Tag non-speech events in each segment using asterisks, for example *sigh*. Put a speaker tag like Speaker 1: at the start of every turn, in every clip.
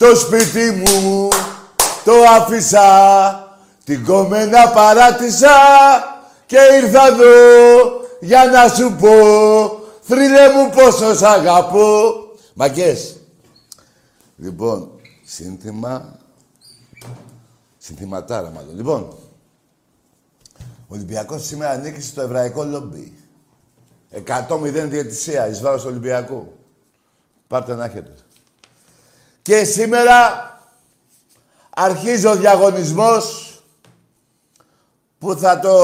Speaker 1: Το σπίτι μου το άφησα, την κομμένα παράτησα και ήρθα εδώ για να σου πω, θρύλε μου πόσο σ' αγαπώ. Μαγκές. Λοιπόν, σύνθημα... Συνθηματάρα μάλλον. Λοιπόν, ο Ολυμπιακός σήμερα ανήκει στο εβραϊκό λόμπι. 100-0 διαιτησία εις βάρος Ολυμπιακού. Πάρτε να έχετε. Και σήμερα αρχίζει ο διαγωνισμός που θα το...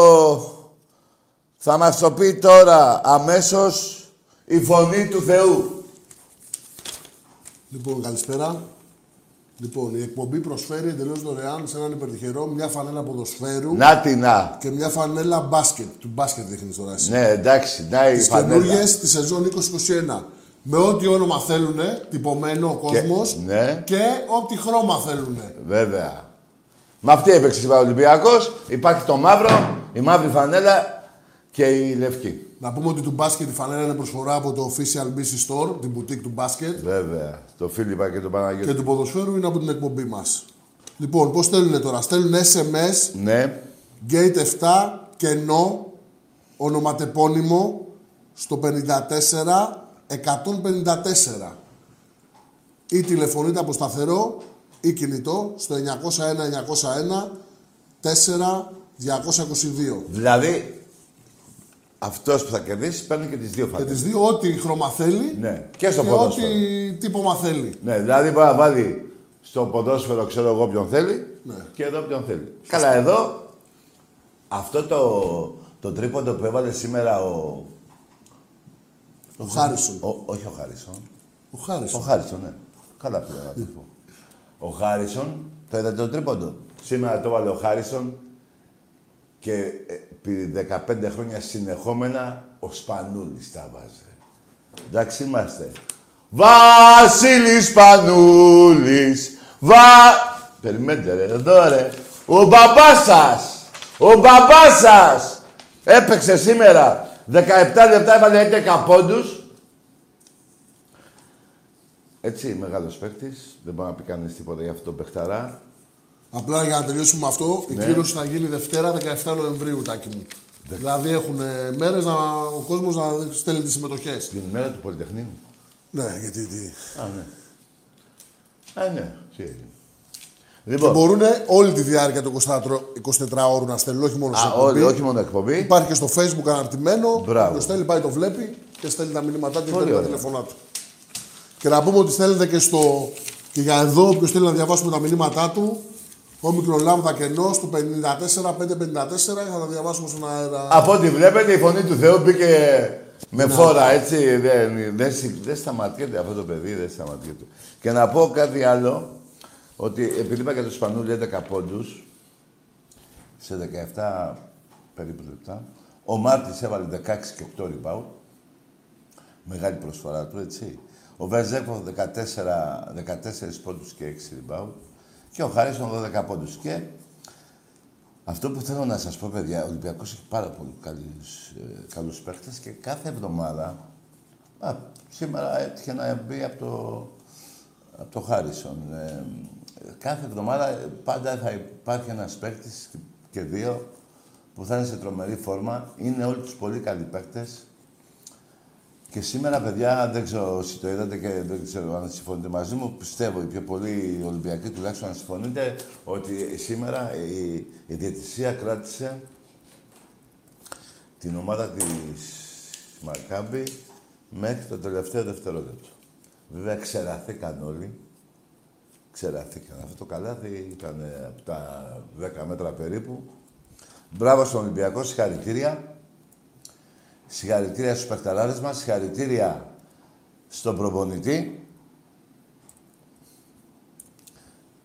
Speaker 1: θα μας το πει τώρα αμέσως η φωνή του Θεού.
Speaker 2: Λοιπόν, καλησπέρα. Λοιπόν, η εκπομπή προσφέρει εντελώς δωρεάν σε έναν υπερτυχερό μια φανέλα ποδοσφαίρου
Speaker 1: Να τι να.
Speaker 2: και μια φανέλα μπάσκετ. Του μπάσκετ δείχνεις τώρα εσύ.
Speaker 1: Ναι, εντάξει, να η
Speaker 2: Τις
Speaker 1: φανέλα.
Speaker 2: καινούργιες της σεζόν 2021. Με ό,τι όνομα θέλουν, τυπωμένο ο κόσμος
Speaker 1: ναι.
Speaker 2: και ό,τι χρώμα θέλουν.
Speaker 1: Βέβαια. Με αυτή έπαιξε σήμερα ο Ολυμπιακός. Υπάρχει το μαύρο, η μαύρη φανέλα και η λευκή.
Speaker 2: Να πούμε ότι του μπάσκετ η φανέλα είναι προσφορά από το Official BC Store, την boutique του μπάσκετ.
Speaker 1: Βέβαια. Το Φίλιππα και το Παναγιώτη.
Speaker 2: Και του ποδοσφαίρου είναι από την εκπομπή μας. Λοιπόν, πώς στέλνουν τώρα; Στέλνουν SMS,
Speaker 1: Ναι.
Speaker 2: Gate 7, κενό, ονοματεπώνυμο, στο 54 154. Ή τηλεφωνείτε από σταθερό ή κινητό στο 901 901 4 222.
Speaker 1: Δηλαδή, αυτός που θα κερδίσει παίρνει και τις δύο
Speaker 2: Και
Speaker 1: φανέλες.
Speaker 2: τις δύο, ό,τι χρώμα θέλει
Speaker 1: Ναι. Και στο
Speaker 2: και
Speaker 1: ποδόσφαιρο.
Speaker 2: ό,τι τύπομα θέλει.
Speaker 1: Ναι, δηλαδή μπορεί να βάλει στο ποδόσφαιρο, ξέρω εγώ ποιον θέλει
Speaker 2: Ναι.
Speaker 1: και εδώ ποιον θέλει. Καλά, εδώ αυτό το, το τρίποντο που έβαλε σήμερα ο.
Speaker 2: Ο Χάρισον.
Speaker 1: ο όχι ο Χάρισον.
Speaker 2: Ο
Speaker 1: Ο
Speaker 2: Χάρισον.
Speaker 1: Χάρισον, ναι. Καλά πήγα να το πω. Ο Χάρισον, το είδατε το τρίποντο. Σήμερα το έβαλε ο Χάρισον και ε, επί 15 χρόνια συνεχόμενα ο Σπανούλης τα βάζε. Εντάξει είμαστε. Βασίλης Σπανούλης, βα... Περιμένετε ρε, εδώ ρε. Ο μπαμπάς σας, ο μπαμπάς σας έπαιξε σήμερα 17 λεπτά, έβαλε 11 πόντους έτσι, μεγάλος παίκτης. Δεν μπορεί να πει κανείς τίποτα για αυτό το παιχταρά.
Speaker 2: Απλά για να τελειώσουμε αυτό, η
Speaker 1: Ναι.
Speaker 2: κλήρωση θα γίνει Δευτέρα 17 Νοεμβρίου, τάκι μου. Δηλαδή έχουν μέρες να ο κόσμος να στέλνει τις συμμετοχές.
Speaker 1: Την ημέρα του Πολυτεχνείου.
Speaker 2: Ναι, γιατί. Τι.
Speaker 1: Α, ναι. Α, ναι. Τι έγινε.
Speaker 2: Και
Speaker 1: Λοιπόν,
Speaker 2: μπορούν όλη τη διάρκεια του 24 ώρου να στέλνουν, όχι μόνο σε
Speaker 1: α, όλοι,
Speaker 2: εκπομπή.
Speaker 1: όχι μόνο εκπομπή.
Speaker 2: Υπάρχει και στο facebook αναρτημένο.
Speaker 1: Μπράβο.
Speaker 2: Ποιος θέλει πάει το βλέπει και στέλνει τα μηνύματά του και
Speaker 1: Πολύ
Speaker 2: παίρνει τα
Speaker 1: ωραία.
Speaker 2: τηλεφωνά του. Και να πούμε ότι στέλνετε και στο. και για εδώ, όποιος θέλει να διαβάσουμε τα μηνύματά του, όμικρον λάμδα κενός του 54-554 θα τα διαβάσουμε στον αέρα.
Speaker 1: Από ό,τι βλέπετε, η φωνή του Θεού μπήκε με φόρα, έτσι. Δεν, δεν, συ- δεν σταματιέται αυτό το παιδί, δεν σταματιέται. Και να πω κάτι άλλο, ότι επειδή είπα για το Σπανούλη 11 πόντους, σε 17 περίπου λεπτά, ο Μάρτης έβαλε 16 και 8 rebound. Μεγάλη προσφορά του, έτσι. Ο Βεζέκοφ 14, 14 πόντους και 6 rebound. Και ο Χάριστον 12 πόντους. Και αυτό που θέλω να σας πω, παιδιά, ο Ολυμπιακός έχει πάρα πολύ καλούς, ε, καλούς παίχτες και κάθε εβδομάδα... Α, σήμερα έτυχε να μπει από το, από το Χάρισον. Ε, κάθε εβδομάδα ε, πάντα θα υπάρχει ένας παίχτης και- και δύο που θα είναι σε τρομερή φόρμα. Είναι όλοι τους πολύ καλοί παίχτες. Και σήμερα, παιδιά, δεν ξέρω όσοι το είδατε και δεν ξέρω αν συμφωνείτε μαζί μου, πιστεύω οι πιο πολλοί Ολυμπιακοί τουλάχιστον να συμφωνείτε ότι σήμερα η, η διαιτησία κράτησε την ομάδα της Μακάμπη μέχρι το τελευταίο δευτερόλεπτο. Βέβαια, ξεραθήκαν όλοι. Ξεραθήκαν. Αυτό το καλάθι ήταν ε, από τα 10 μέτρα περίπου. Μπράβο στον Ολυμπιακό, συγχαρητήρια. Συγχαρητήρια στους παιχταράδες μας, συγχαρητήρια στον προπονητή.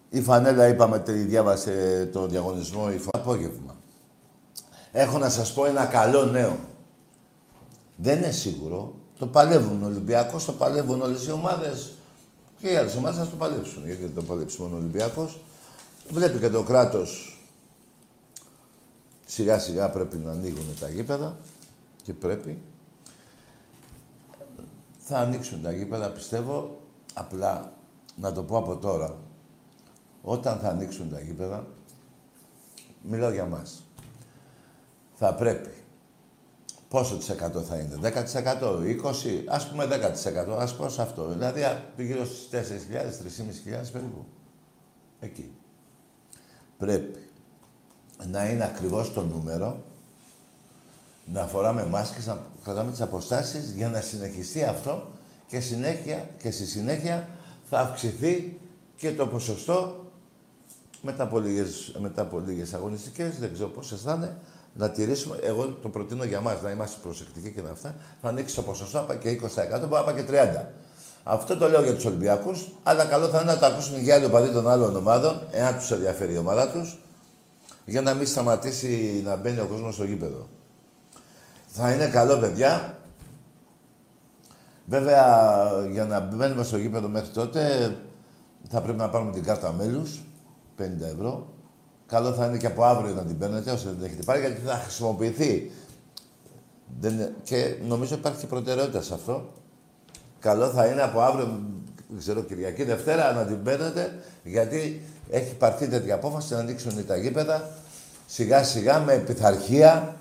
Speaker 1: Η φανέλα, είπαμε, τη διάβασε το διαγωνισμό η φανέλα. Απόγευμα. Έχω να σας πω ένα καλό νέο. Δεν είναι σίγουρο. Το παλεύουν ο Ολυμπιακός, το παλεύουν όλες οι ομάδες. Και οι άλλες ομάδες θα το παλέψουν. Γιατί δεν το παλέψει μόνο ο Ολυμπιακός. Βλέπει και το κράτος σιγά σιγά πρέπει να ανοίγουν τα γήπεδα και πρέπει. Θα ανοίξουν τα γήπεδα, πιστεύω, απλά να το πω από τώρα. Όταν θα ανοίξουν τα γήπεδα, μιλάω για μας, θα πρέπει. Πόσο της εκατό θα είναι, 10%, 20%, ας πούμε 10%, ας πω σε αυτό. Δηλαδή α, γύρω στις 4.000, 3.500 περίπου. Εκεί. Πρέπει να είναι ακριβώς το νούμερο, να φοράμε μάσκες, να κρατάμε τις αποστάσεις για να συνεχιστεί αυτό και, συνέχεια, και στη συνέχεια θα αυξηθεί και το ποσοστό μετά από λίγες, μετά από λίγες αγωνιστικές, δεν ξέρω πόσες θα είναι, να τηρήσουμε, εγώ το προτείνω για μας, να είμαστε προσεκτικοί και να αυτά, θα ανοίξει το ποσοστό, να πάει και 20%, μπορεί να πάει και 30%. Αυτό το λέω για τους Ολυμπιακούς, αλλά καλό θα είναι να το ακούσουν και άλλοι οπαδοί των άλλων ομάδων, εάν τους ενδιαφέρει η ομάδα τους, για να μην σταματήσει να μπαίνει ο κόσμος στο γήπεδο. Θα είναι καλό, παιδιά. Βέβαια, για να μπαίνουμε στο γήπεδο μέχρι τότε, θα πρέπει να πάρουμε την κάρτα μέλους, 50 ευρώ. Καλό θα είναι και από αύριο να την παίρνετε, όσο δεν την έχετε πάρει, γιατί θα χρησιμοποιηθεί. Δεν... Και νομίζω υπάρχει προτεραιότητα σε αυτό. Καλό θα είναι από αύριο, δεν ξέρω, Κυριακή, Δευτέρα, να την παίρνετε, γιατί έχει πάρθει τέτοια απόφαση να ανοίξουν τα γήπεδα σιγά σιγά με πειθαρχία.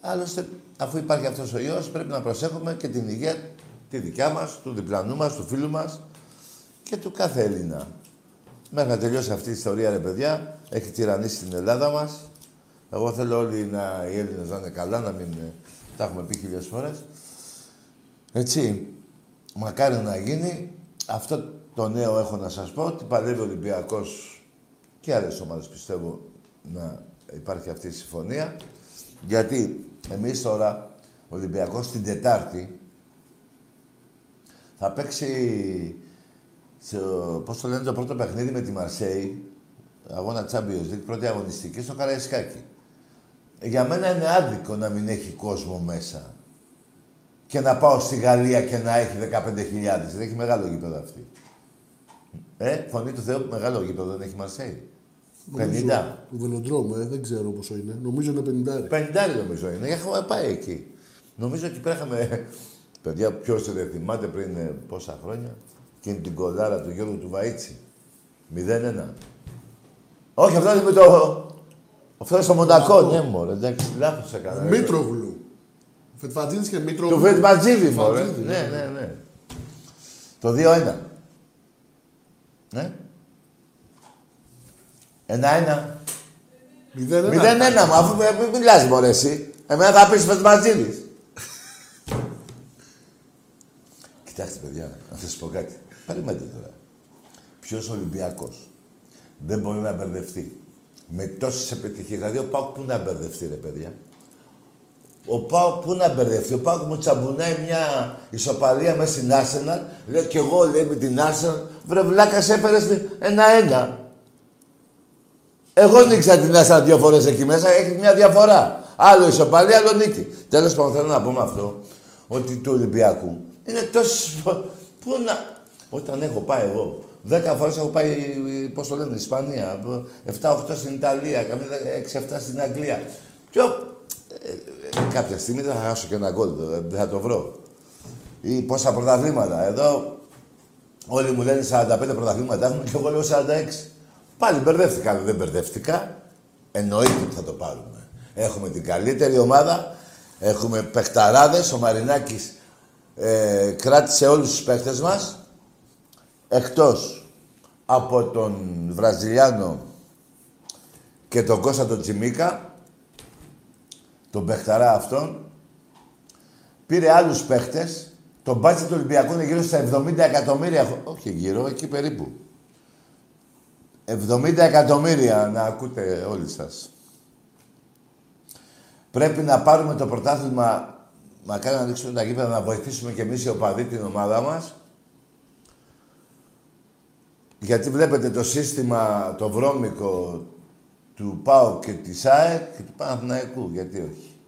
Speaker 1: Άλλωστε, αφού υπάρχει αυτός ο ιός, πρέπει να προσέχουμε και την υγεία τη δικιά μας, του διπλανού μας, του φίλου μας και του κάθε Έλληνα. Μέχρι να τελειώσει αυτή η ιστορία, ρε παιδιά, έχει τυραννήσει την Ελλάδα μας. Εγώ θέλω όλοι να, οι Έλληνες να είναι καλά, να μην τα έχουμε πει χιλιάδες φορές. Έτσι, μακάρι να γίνει. Αυτό το νέο έχω να σας πω, ότι παλεύει ο Ολυμπιακός και άλλες ομάδες πιστεύω να υπάρχει αυτή η συμφωνία. Γιατί εμείς τώρα, ο Ολυμπιακός την Τετάρτη, θα παίξει, σε, πώς το λένε, το πρώτο παιχνίδι με τη Μαρσέη, αγώνα Champions League, πρώτη αγωνιστική, στο Καραϊσκάκι. Για μένα είναι άδικο να μην έχει κόσμο μέσα και να πάω στη Γαλλία και να έχει 15.000. Δεν έχει μεγάλο γήπεδο αυτή. Ε, φωνή του Θεού, μεγάλο γήπεδο δεν έχει Μαρσέη. 50.
Speaker 2: Το βελοντρόμο, ε, δεν ξέρω πόσο είναι. Νομίζω είναι 50.
Speaker 1: 50 νομίζω είναι. Έχουμε πάει εκεί. Νομίζω ότι πέραχαμε. *laughs* Παιδιά, ποιος δεν θυμάται πριν ε, πόσα χρόνια. Και την κολάρα του Γιώργου του Βαΐτσι. 0-1. Όχι, αυτό είναι με το. Αυτό είναι στο Μοντακό, ναι, μωρέ. Εντάξει, λάθος έκανα.
Speaker 2: Μήτρογλου. Φετφατζίδη και Μήτρο.
Speaker 1: Του Φετφατζίδη, μωρέ. Ναι, ναι, ναι. Το 2-1. Ναι. Ένα-ένα.
Speaker 2: Μηδέν
Speaker 1: Μηδέν-ένα, μα αφού μην μιλάς μωρέ εσύ. Εμένα θα πεις Φετφατζίδης. *laughs* Κοιτάξτε, παιδιά, να σας πω κάτι. Περιμένετε τώρα. Ποιος Ολυμπιακός δεν μπορεί να μπερδευτεί με τόσες επιτυχίες. Δηλαδή, ο Πάουκ πού να μπερδευτεί, ρε παιδιά; Ο Πάουκ πού να μπερδευτεί; Ο Πάουκ μου τσαμπουνάει μια ισοπαλία μέσα στην Άρσεναλ. Λέω κι εγώ, λέει, με την Άρσεναλ. Βρε βλάκας έφερες ένα-ένα. Εγώ νίξα την Άρσεναλ δύο φορές εκεί μέσα. Έχει μια διαφορά. Άλλο ισοπαλία, άλλο νίκη. Τέλος πάντων, θέλω να πούμε αυτό. Ότι του Ολυμπιακού είναι τόσο... Πού να... Όταν έχω πάει εγώ, δέκα φορές έχω πάει, πώς το λένε, Ισπανία, 7-8 στην Ιταλία, καμία 6-7 στην Αγγλία. Πιο ε, ε, κάποια στιγμή δεν θα χάσω και ένα γκολ, δεν θα το βρω. Ή πόσα πρωταθλήματα. Εδώ όλοι μου λένε 45 πρωταθλήματα έχουμε και εγώ λέω 46. Πάλι μπερδεύτηκα, δεν μπερδεύτηκα. Εννοείται ότι θα το πάρουμε. Έχουμε την καλύτερη ομάδα, έχουμε παιχταράδες, ο Μαρινάκης ε, κράτησε όλους τους παίχτες μας, εκτός από τον Βραζιλιάνο και τον Κώστα τον Τσιμίκα, τον παιχταρά αυτόν, πήρε άλλους παίχτες, το μπάτσι του Ολυμπιακού είναι γύρω στα 70 εκατομμύρια, όχι γύρω, εκεί περίπου. 70 εκατομμύρια, να ακούτε όλοι σας. Πρέπει να πάρουμε το πρωτάθλημα, μακάρι να ανοίξουμε τα γήπεδα, να βοηθήσουμε και εμείς οι οπαδοί την ομάδα μας. Γιατί βλέπετε το σύστημα, το βρώμικο του ΠΑΟ και της ΑΕΚ και του Παναθηναϊκού. Γιατί όχι;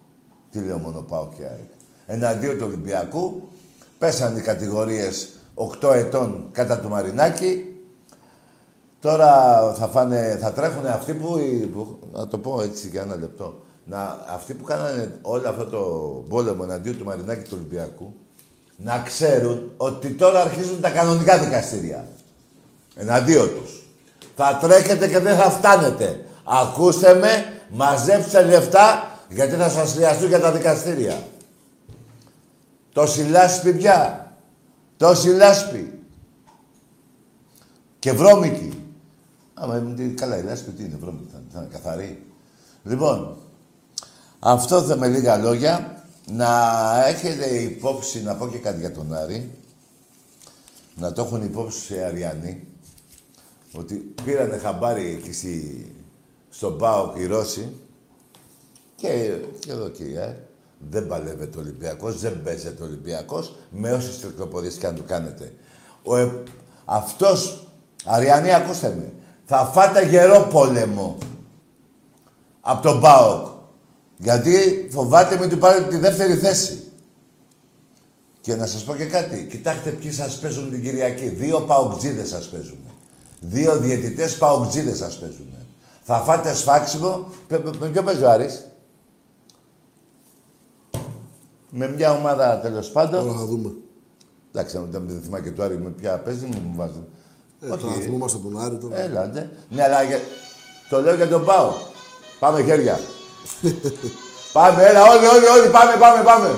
Speaker 1: Τι λέω μόνο ΠΑΟ και ΑΕΚ. Εναντίον του Ολυμπιακού πέσαν οι κατηγορίες 8 ετών κατά του Μαρινάκη. Τώρα θα, φάνε, θα τρέχουν αυτοί που, που, να το πω έτσι για ένα λεπτό, να, αυτοί που κάνανε όλο αυτό το πόλεμο εναντίον του Μαρινάκη του Ολυμπιακού, να ξέρουν ότι τώρα αρχίζουν τα κανονικά δικαστήρια. Εναντίον τους. Θα τρέχετε και δεν θα φτάνετε. Ακούστε με, μαζέψτε λεφτά, γιατί θα σας χρειαστούν για τα δικαστήρια. Το λάσπη πια. Το λάσπη. Και βρώμικη. Άμα καλά η λάσπη τι είναι, βρώμικη θα, θα είναι καθαρή. Λοιπόν, αυτό θα με λίγα λόγια. Να έχετε υπόψη, να πω και κάτι για τον Άρη. Να το έχουν υπόψη σε Αριανοί. Ότι πήρανε χαμπάρι εκεί στη, στον ΠΑΟΚ οι Ρώσοι και, και εδώ και ε, δεν παλεύεται ο Ολυμπιακός, δεν παίζεται ο Ολυμπιακός με όσες τρικλοποδίες και αν του κάνετε. Ο, ε, αυτός, Αριανή, ακούστε με, θα φάτε γερό πόλεμο από τον ΠΑΟΚ. Γιατί φοβάται μην του πάρει τη δεύτερη θέση. Και να σας πω και κάτι. Κοιτάξτε ποιοι σας παίζουν την Κυριακή. Δύο παοκτζίδες σας παίζουν. Δύο διαιτητές παοκτζίδες σας παίζουν. Θα φάτε σφάξιμο. Με ποιο παίζει ο Άρης; Με μια ομάδα τέλος πάντων.
Speaker 2: Τώρα θα δούμε.
Speaker 1: Εντάξει, αν δεν θυμάμαι και το Άρη με ποια παίζει, μην μου βάζει.
Speaker 2: Ε, τώρα θυμόμαστε τον Άρη τώρα.
Speaker 1: Έλα, ναι. Ναι, αλλά για... το λέω για τον Πάο. Πάμε χέρια. *laughs* πάμε, έλα, όλοι, όλοι, όλοι, πάμε, πάμε, πάμε.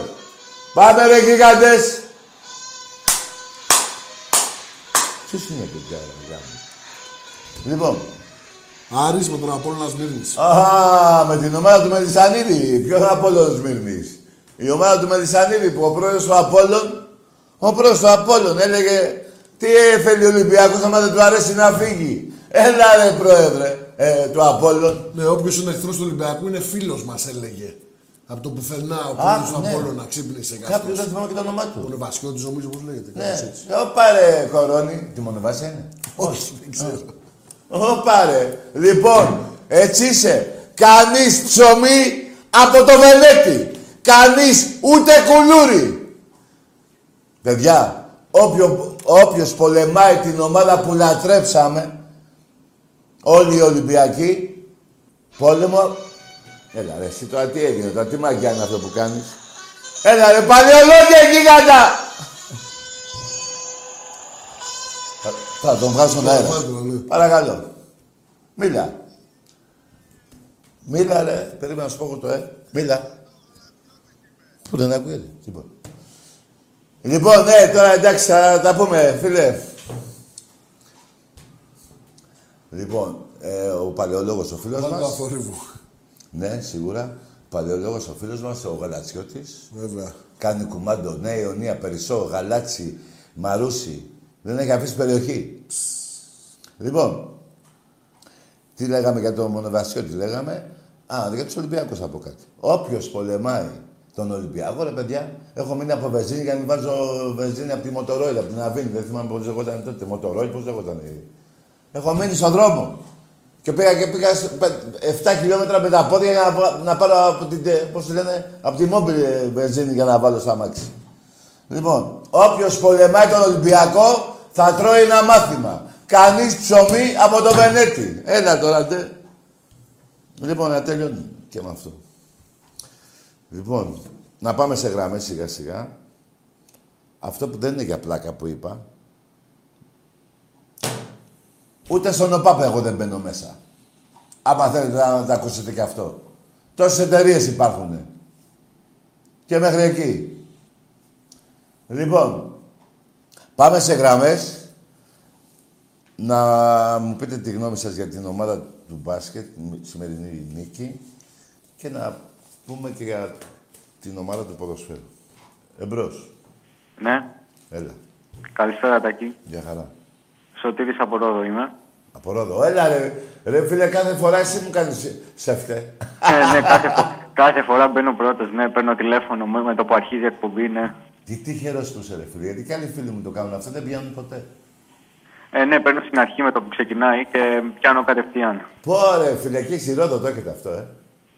Speaker 1: Πάμε ρε γίγαντες. Ποιος είναι παιδιά, ρε Λοιπόν,
Speaker 2: Άρης με τον Απόλλωνα Σμύρνης.
Speaker 1: Α, με την ομάδα του Μελισανίδη. Ποιος είναι ο Απόλλων Σμύρνης; Η ομάδα του Μελισανίδη που ο πρόεδρος του Απόλλων, ο πρόεδρος του Απόλλων έλεγε τι θέλει ο Ολυμπιακός άμα δεν του αρέσει να φύγει. Έλα ρε πρόεδρε ε, του Απόλλων.
Speaker 2: Ναι, όποιος είναι εχθρός του Ολυμπιακού είναι φίλος μας, έλεγε. Από το πουθενά, ο
Speaker 1: Α,
Speaker 2: πρόεδρος του
Speaker 1: ναι.
Speaker 2: Απόλλωνα ξύπνησε
Speaker 1: Κάποιος
Speaker 2: κάποιος.
Speaker 1: δεν θυμάμαι και το όνομά
Speaker 2: Ο
Speaker 1: του.
Speaker 2: Νεβασιώτης νομίζω πώς λέγεται.
Speaker 1: Ναι,
Speaker 2: κάπως έτσι.
Speaker 1: ω πάρε κορώνη. Τι μονοβάσια είναι.
Speaker 2: Όχι, δεν ξέρω.
Speaker 1: Ω πάρε. Λοιπόν, έτσι είσαι. Κανείς ψωμί από το Βελέτη. Κανείς ούτε κουλούρι. Παιδιά, όποιο, όποιος πολεμάει την ομάδα που λατρέψαμε, όλοι οι Ολυμπιακοί, πόλεμο... Έλα ρε, εσύ τώρα τι έγινε, τώρα τι μαγιά είναι αυτό που κάνεις. Έλα ρε, παλαιολόγια γίγαντα! Θα, θα τον βγάλω στον αέρα.
Speaker 2: Βάλτε τον, ναι.
Speaker 1: Παρακαλώ. Μίλα. Μίλα ρε. Περίμενα να σου πω εγώ το ε. Μίλα. Πού δεν ακούγεται; Τίποτα. Λοιπόν, ναι, τώρα εντάξει, θα τα πούμε, φίλε. Λοιπόν, ε, ο παλαιολόγος ο φίλος
Speaker 2: Βάλτε το
Speaker 1: μας.
Speaker 2: αθόρυβο.
Speaker 1: Ναι, σίγουρα. Παλαιολόγος ο φίλος μας, ο Γαλατσιώτης.
Speaker 2: Βέβαια.
Speaker 1: Κάνει κουμάντο, Νέα Ιωνία, Περισσό, Γαλάτσι, Μαρούσι. Δεν έχει αφήσει περιοχή. Λοιπόν, τι λέγαμε για τον Μονοβασιό, τι λέγαμε. Α, για του Ολυμπιακού θα πω κάτι. Όποιο πολεμάει τον Ολυμπιακό, ρε παιδιά, έχω μείνει από βενζίνη για να μην βάζω βενζίνη από τη Μοτορόιλ, από την Αβίνη. Δεν θυμάμαι πώ λεγόταν τότε. Μοτορόιλ, πώ λεγόταν. Έχω μείνει στον δρόμο. Και πήγα και πήγα σε πε- 7 χιλιόμετρα με τα πόδια για να, βα- να πάρω από την, τε- πώς τη λένε, από τη μόμπιλ ε, βενζίνη για να βάλω στα μάξι. Λοιπόν, όποιος πολεμάει τον Ολυμπιακό θα τρώει ένα μάθημα. Κανείς ψωμί από το Βενέτη. Έλα τώρα, τε. Λοιπόν, να τελειώνει και με αυτό. Λοιπόν, να πάμε σε γραμμές σιγά σιγά. Αυτό που δεν είναι για πλάκα που είπα, ούτε στον ΟΠΑΠ εγώ δεν μπαίνω μέσα. Άμα θέλετε να τα ακούσετε και αυτό. Τόσες εταιρείες υπάρχουν. Και μέχρι εκεί. Λοιπόν, πάμε σε γραμμές. Να μου πείτε τη γνώμη σας για την ομάδα του μπάσκετ, τη σημερινή νίκη. Και να πούμε και για την ομάδα του ποδοσφαίρου. Εμπρός.
Speaker 3: Ναι.
Speaker 1: Έλα.
Speaker 3: Καλησπέρα, Τάκη.
Speaker 1: Για χαρά.
Speaker 3: Σωτήρης από Ρόδο είμαι.
Speaker 1: Από Ρόδο. Έλα ρε. Ρε φίλε, κάθε φορά εσύ μου κάνεις σεφτέ.
Speaker 3: ε, ναι, κάθε, φο- κάθε φορά μπαίνω πρώτος, ναι, παίρνω τηλέφωνο με, με το που αρχίζει η εκπομπή, ναι.
Speaker 1: Τι τυχερός που είσαι ρε φίλε, γιατί και άλλοι φίλοι μου το κάνουν αυτό, δεν πιάνουν ποτέ.
Speaker 3: Ε, ναι, παίρνω στην αρχή με το που ξεκινάει και πιάνω κατευθείαν.
Speaker 1: Πόρε φίλε, εκεί στη Ρόδο το έχετε αυτό, ε.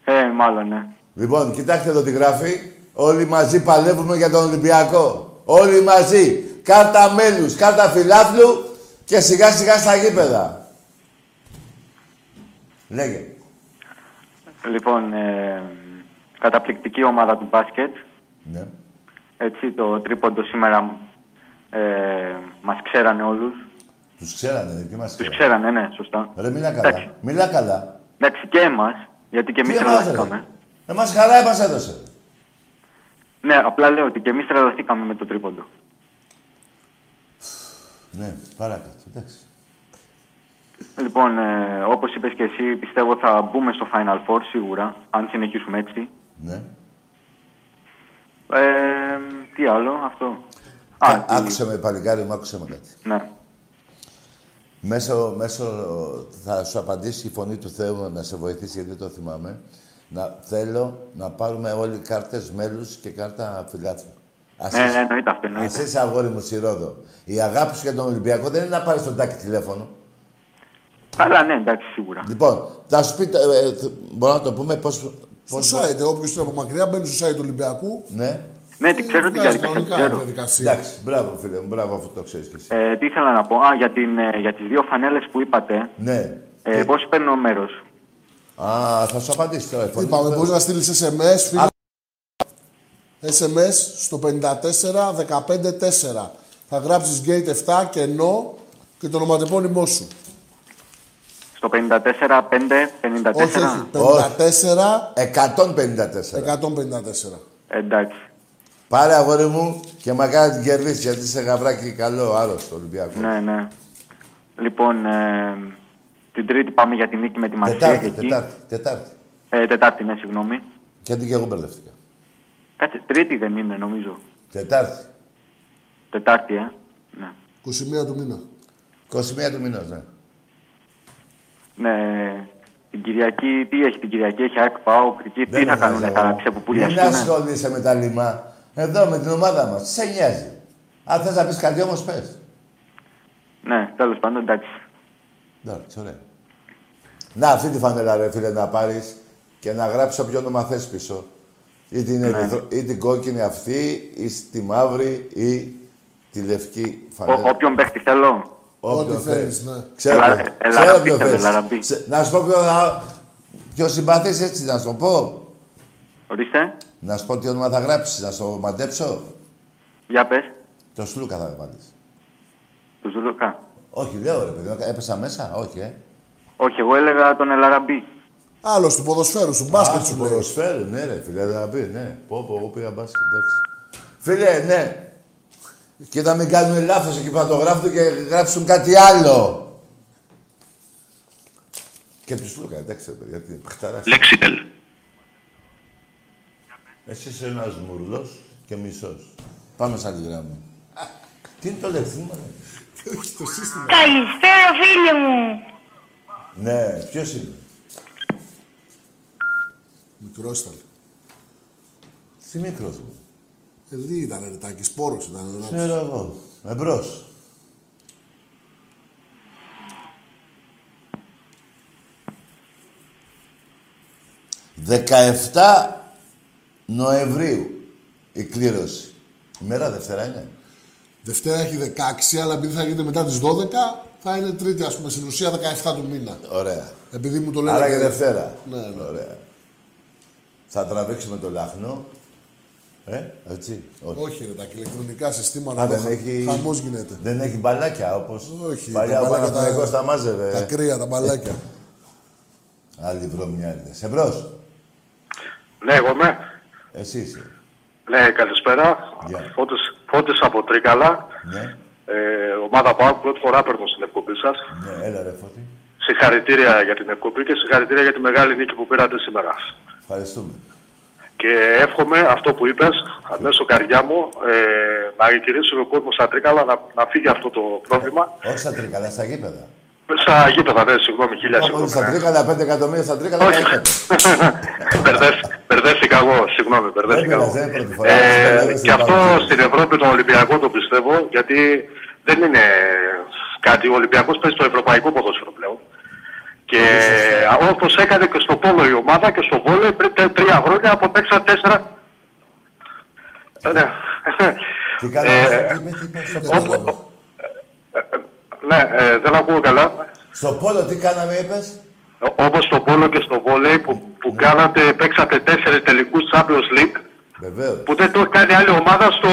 Speaker 3: Ε, μάλλον, ναι.
Speaker 1: Λοιπόν, κοιτάξτε εδώ τι γράφει. Όλοι μαζί παλεύουμε για τον Ολυμπιακό. Όλοι μαζί. Κάρτα μέλους, κάρτα φιλάθλου και σιγά σιγά στα γήπεδα. Λέγε.
Speaker 3: Λοιπόν, ε, καταπληκτική ομάδα του μπάσκετ.
Speaker 1: Ναι.
Speaker 3: Έτσι, το τρίποντο σήμερα ε, μας ξέρανε όλους.
Speaker 1: Τους ξέρανε, και μας
Speaker 3: Τους
Speaker 1: ξέρανε.
Speaker 3: ξέρανε, ναι, σωστά.
Speaker 1: Ρε, μιλά καλά.
Speaker 3: Εντάξει.
Speaker 1: Μιλά καλά.
Speaker 3: Εντάξει, και εμάς, γιατί και εμείς
Speaker 1: Τι εμάς, ρε.
Speaker 3: τρελαθήκαμε.
Speaker 1: Εμάς χαρά μας έδωσε.
Speaker 3: Ναι, απλά λέω ότι και εμείς τρελαθήκαμε με το τρίποντο.
Speaker 1: Ναι, παρακάτω. Εντάξει.
Speaker 3: Λοιπόν, ε, όπως είπες και εσύ, πιστεύω θα μπούμε στο Final Four σίγουρα, αν συνεχίσουμε έτσι.
Speaker 1: Ναι.
Speaker 3: Ε, τι άλλο, αυτό. Α,
Speaker 1: Α,
Speaker 3: τι-
Speaker 1: άκουσε με, παλικάρι μου, άκουσε με κάτι.
Speaker 3: Ναι.
Speaker 1: Μέσω, μέσω, θα σου απαντήσει η φωνή του Θεού να σε βοηθήσει, γιατί το θυμάμαι. Να, θέλω να πάρουμε όλοι κάρτες μέλους και κάρτα φιλάθλου. Ας
Speaker 3: Ναι,
Speaker 1: είσαι-
Speaker 3: ναι, εννοείται αυτό.
Speaker 1: Ας
Speaker 3: Εννοείται.
Speaker 1: είσαι αγόρι μου Σιρόδο. Η αγάπη σου για τον Ολυμπιακό δεν είναι να πάρεις τον τάκι τηλέφωνο.
Speaker 3: Καλά, ναι, εντάξει, σίγουρα.
Speaker 1: Λοιπόν, θα σου πει, ε, ε, θ- μπορούμε να το πούμε πώς...
Speaker 2: Στο
Speaker 1: πώς
Speaker 2: site, όποιος είναι από μακριά μπαίνει στο site του Ολυμπιακού.
Speaker 1: ναι.
Speaker 3: Ναι, την ξέρω την
Speaker 2: βγάζει
Speaker 3: διαδικασία. την
Speaker 2: κανονικά
Speaker 3: ξέρω.
Speaker 2: διαδικασία.
Speaker 1: Εντάξει, μπράβο φίλε μου, μπράβο αφού το ξέρεις κι εσύ.
Speaker 3: Ε, τι ήθελα να πω. Α, για, την, ε, για τις δύο φανέλες που είπατε,
Speaker 1: Ναι.
Speaker 3: ε,
Speaker 1: Τι-
Speaker 3: πώς παίρνω μέρος.
Speaker 1: Α, θα σου απαντήσει τώρα. η φωνή
Speaker 2: Είπαμε,
Speaker 1: του
Speaker 2: μπορείς
Speaker 1: Θεού.
Speaker 2: να στείλεις SMS, φίλε. SMS στο 54 15 4. Θα γράψεις gate 7 κενό και το ονοματεπώνυμό σου.
Speaker 3: Στο 54, 5, 54.
Speaker 2: Όχι, όχι. 54
Speaker 1: 154.
Speaker 2: 154.
Speaker 3: Εντάξει.
Speaker 1: Πάρε αγόρι μου και μακάρι την κερδίσεις γιατί είσαι γαβράκι καλό, άρρωστο Ολυμπιακός.
Speaker 3: Ναι, ναι. Λοιπόν, ε, την Τρίτη πάμε για την νίκη με τη Μαρσία
Speaker 1: Τετάρτη,
Speaker 3: εκεί.
Speaker 1: Τετάρτη, Τετάρτη.
Speaker 3: Ε, τετάρτη, ναι, συγγνώμη.
Speaker 1: Γιατί και εγώ μπερδευτήκα.
Speaker 3: Κάτσε, Τρίτη δεν είναι, νομίζω.
Speaker 1: Τετάρτη.
Speaker 3: Τετάρτη, ε. Ναι.
Speaker 2: 21 του μήνα.
Speaker 1: 21 του μηνός, ναι.
Speaker 3: Ναι, την Κυριακή, τι έχει την Κυριακή, έχει ΑΕΚ ΠΑΟΚ, εκεί τι θα κάνουν, θα ξεπουπουλιαστούν.
Speaker 1: Δεν ασχολείσαι με τα λιμά. Εδώ με την ομάδα μας. Τι σε νοιάζει. Αν θες να πεις κάτι όμως πες.
Speaker 3: Ναι, τέλος πάντων, εντάξει.
Speaker 1: Εντάξει, ωραία. Να, αυτή τη φανέλα ρε φίλε να πάρεις και να γράψεις όποιο όνομα θες πίσω. Ή την,
Speaker 3: Ναι.
Speaker 1: ερυθρο- ή την κόκκινη αυτή, ή τη μαύρη, ή τη λευκή
Speaker 3: Ο,
Speaker 1: φανέλα.
Speaker 3: όποιον παίχτη θέλω.
Speaker 1: Όποιον
Speaker 2: Ό,τι
Speaker 1: θες.
Speaker 2: θέλεις, ναι.
Speaker 1: Ξέρω,
Speaker 3: Ελα-
Speaker 1: ποιο-
Speaker 3: Ελαραμπή,
Speaker 1: ξέρω ποιο
Speaker 3: θέλω,
Speaker 1: θες.
Speaker 3: Ελαραμπή.
Speaker 1: Σε- Να σου πω ποιο, ποιος συμπαθείς έτσι, να σου το πω.
Speaker 3: Ορίστε,
Speaker 1: Να σου πω τι όνομα θα γράψεις, να στο μαντέψω.
Speaker 3: για πες,
Speaker 1: Το Σλούκα θα βάλεις.
Speaker 3: του Ζουλούκα.
Speaker 1: Όχι, λέω ρε παιδί, έπεσα μέσα, όχι, ε.
Speaker 3: Όχι, εγώ έλεγα τον Ελαραμπή.
Speaker 2: Άλλος του ποδοσφαίρου, του μπάσκετ
Speaker 1: Α,
Speaker 2: σου
Speaker 1: του
Speaker 2: λέει.
Speaker 1: ποδοσφαίρου, ναι ρε φίλε, θα πει, ναι. Πω, πω, εγώ πήγα μπάσκετ, εντάξει. Φίλε, ναι. Και να μην κάνουν λάθος εκεί που θα το γράφουν και γράψουν κάτι άλλο. Και τους Σλούκα, εντάξει, ρε παιδιά, τι παχταράς.
Speaker 4: Λέξιτελ.
Speaker 1: Εσύ είσαι ένας μουρλός και μισός. Πάμε σαν τη γράμμα. Τι είναι το λεξίμα,
Speaker 2: Το σύστημα.
Speaker 5: Καλησπέρα φίλε μου.
Speaker 1: Ναι, ποιος είναι;
Speaker 2: Μικρό ήταν.
Speaker 1: Τι μικρός μου;
Speaker 2: Ε, τι ήταν, ρε τάκι, σπόρο ήταν. ρε.
Speaker 1: Ξέρω εγώ. Εμπρός. Δεκαεφτά Νοεμβρίου η κλήρωση. Η μέρα Δευτέρα είναι.
Speaker 2: Δευτέρα έχει 16, αλλά επειδή θα γίνεται μετά τις 12, θα είναι Τρίτη, ας πούμε, στην ουσία 17 του μήνα.
Speaker 1: Ωραία.
Speaker 2: Επειδή μου το λένε.
Speaker 1: Άρα και Δευτέρα.
Speaker 2: Ναι, ναι.
Speaker 1: Ωραία. Θα τραβήξουμε το λάχνο. Ε, έτσι. Όχι.
Speaker 2: Όχι, ρε τάκι, ηλεκτρονικά συστήματα.
Speaker 1: Α, δεν έχει...
Speaker 2: Χαμός γίνεται.
Speaker 1: Δεν έχει μπαλάκια όπως
Speaker 2: Όχι,
Speaker 1: παλιά
Speaker 2: τα
Speaker 1: ο
Speaker 2: μπαλάκια
Speaker 1: Παναθηναϊκός
Speaker 2: τα-
Speaker 1: τα μάζευε.
Speaker 2: Τα κρύα, τα μπαλάκια.
Speaker 1: Άλλοι βρωμιάριδες. Εμπρός.
Speaker 6: Ναι, εγώ είμαι.
Speaker 1: Εσύ είσαι.
Speaker 6: Ναι, καλησπέρα.
Speaker 1: Γεια.
Speaker 6: Φώτης, Φώτης από Τρίκαλα.
Speaker 1: Ναι.
Speaker 6: Ε, ομάδα ΠΑΟΚ, πρώτη φορά παίρνω στην εκπομπή σας.
Speaker 1: Ναι, έλα ρε Φώτη.
Speaker 6: Συγχαρητήρια για την εκπομπή και συγχαρητήρια για τη μεγάλη νίκη που πήρατε σήμερα.
Speaker 1: Ευχαριστούμε.
Speaker 6: Και εύχομαι αυτό που είπες, αμέσως καρδιά μου, ε, να γυρίσει ο κόσμος στα Τρίκαλα, να, να φύγει αυτό το πρόβλημα.
Speaker 1: Όχι στα τρίκαλα, στα γήπεδα.
Speaker 6: Στα γήπεδα, ναι, συγγνώμη, χίλια
Speaker 1: Από
Speaker 6: συγγνώμη.
Speaker 1: στα
Speaker 6: ναι.
Speaker 1: τρίκαλα, 5 εκατομμύρια στα τρίκαλα,
Speaker 6: Όχι.
Speaker 1: τα είχατε. *laughs*
Speaker 6: Μπερδεύτηκα- Μπερδεύτηκα εγώ, συγγνώμη, μπερδεύτηκα
Speaker 1: Δεν
Speaker 6: εγώ.
Speaker 1: πειράζει, δεν είναι πρώτη φορά.
Speaker 6: Ε,
Speaker 1: Μπερδεύεσαι
Speaker 6: και αυτό
Speaker 1: πάρα πολύ.
Speaker 6: στην Ευρώπη το Ολυμπιακό το πιστεύω, γιατί δεν είναι κάτι. Ο Ολυμπιακός παίζει το ευρωπαϊκό ποδόσφαιρο πλέον. Και όπως έκανε και στο πόλο η ομάδα και στο βόλεϊ πριν τε- τρία χρόνια από παίξα τέσσερα. Ε, ναι.
Speaker 1: Τι κάναμε,
Speaker 6: Ε,
Speaker 1: τι με, τι είπες, στο πόλο.
Speaker 6: ναι, ε, δεν ακούω καλά.
Speaker 1: Στο πόλο τι κάναμε, είπες;
Speaker 6: Όπως στο πόλο και στο βόλεϊ που, που κάνατε, παίξατε τέσσερις τελικούς Champions League
Speaker 1: Βεβαίως.
Speaker 6: που δεν το έχει κάνει άλλη ομάδα στο,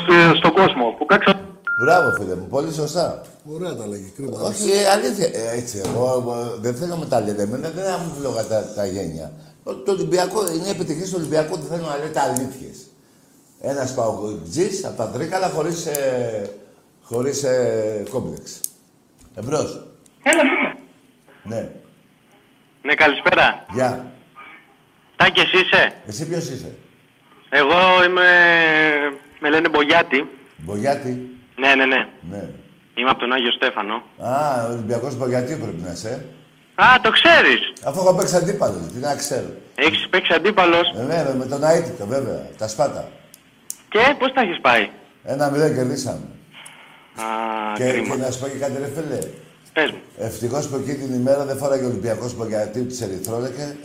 Speaker 6: στο, στον κόσμο. Που παίξατε
Speaker 1: Μπράβο, φίλε μου, πολύ σωστά.
Speaker 2: Ωραία τα λέγεις, κρίμα.
Speaker 1: Όχι, ε, αλήθεια. Ε, έτσι, εγώ, εγώ δεν θέλω να τα λέτε. Εμένα δεν μου λόγα τα, τα γένια. Το, το Ολυμπιακό, είναι επιτυχής του Ολυμπιακού ότι θέλω να λέτε αλήθειες. Ένας παγκοτζής από τα τρίκαλα χωρίς, ε, χωρίς ε, κόμπλεξ. Εμπρός. Ναι.
Speaker 7: Ναι, καλησπέρα.
Speaker 1: Γεια.
Speaker 7: Τάκη, εσύ είσαι;
Speaker 1: Εσύ ποιος είσαι;
Speaker 7: Εγώ είμαι... Με λένε Μπογιάτη.
Speaker 1: Μπογιάτη.
Speaker 7: Ναι, ναι, ναι.
Speaker 1: Ναι.
Speaker 7: Είμαι από τον Άγιο Στέφανο.
Speaker 1: Α, Ολυμπιακός Μπογιατίου πρέπει να είσαι.
Speaker 7: Α, το ξέρεις.
Speaker 1: Αφού έχω παίξει αντίπαλο, τι να ξέρω.
Speaker 7: Έχεις παίξει αντίπαλος.
Speaker 1: Ε, βέβαια, με τον Αίτητο, βέβαια. Τα σπάτα.
Speaker 7: Και πώς τα έχεις πάει;
Speaker 1: Ένα μηδέν κερδίσαμε.
Speaker 7: Α,
Speaker 1: Και, και
Speaker 7: κρίμα.
Speaker 1: να σου πω και κάτι, ρε φίλε.
Speaker 7: Πες μου.
Speaker 1: Ευτυχώς που εκείνη την ημέρα δεν φόραγε ο Ολυμπιακός Μπογιατίου τις ερυθρόλευκε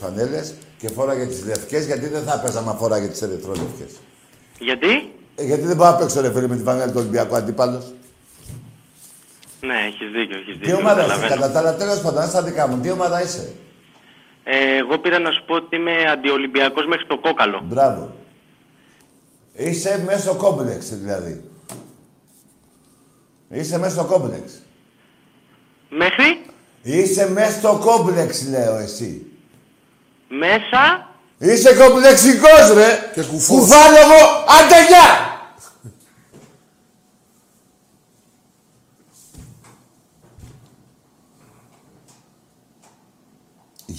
Speaker 1: φανέλες και φόραγε τις λευκές γιατί δεν θα έπαιζα μα φόραγε τις ερυθρόλευκες.
Speaker 7: Γιατί;
Speaker 1: Ε, γιατί δεν πάω να παίξω ρε φίλε με τη φανέλα του Ολυμπιακού αντίπαλος.
Speaker 7: Ναι, έχεις δίκιο, έχεις
Speaker 1: Τι
Speaker 7: δίκιο.
Speaker 1: ομάδα είσαι,
Speaker 7: καταλαβαίνω.
Speaker 1: κατά τα άλλα τέλος πάντων, στα δικά μου, τι ομάδα είσαι;
Speaker 7: Ε, εγώ πήρα να σου πω ότι είμαι αντιολυμπιακός μέχρι το κόκαλο.
Speaker 1: Μπράβο. Είσαι μέσα στο κόμπλεξ δηλαδή. Είσαι μέσα στο κόμπλεξ.
Speaker 7: Μέχρι,
Speaker 1: Είσαι μέσα στο κόμπλεξ, λέω εσύ.
Speaker 7: μέσα,
Speaker 1: Είσαι κομπλεξικός, ρε!
Speaker 2: Και κουφός.
Speaker 1: Κουφάλογο, άντε γεια!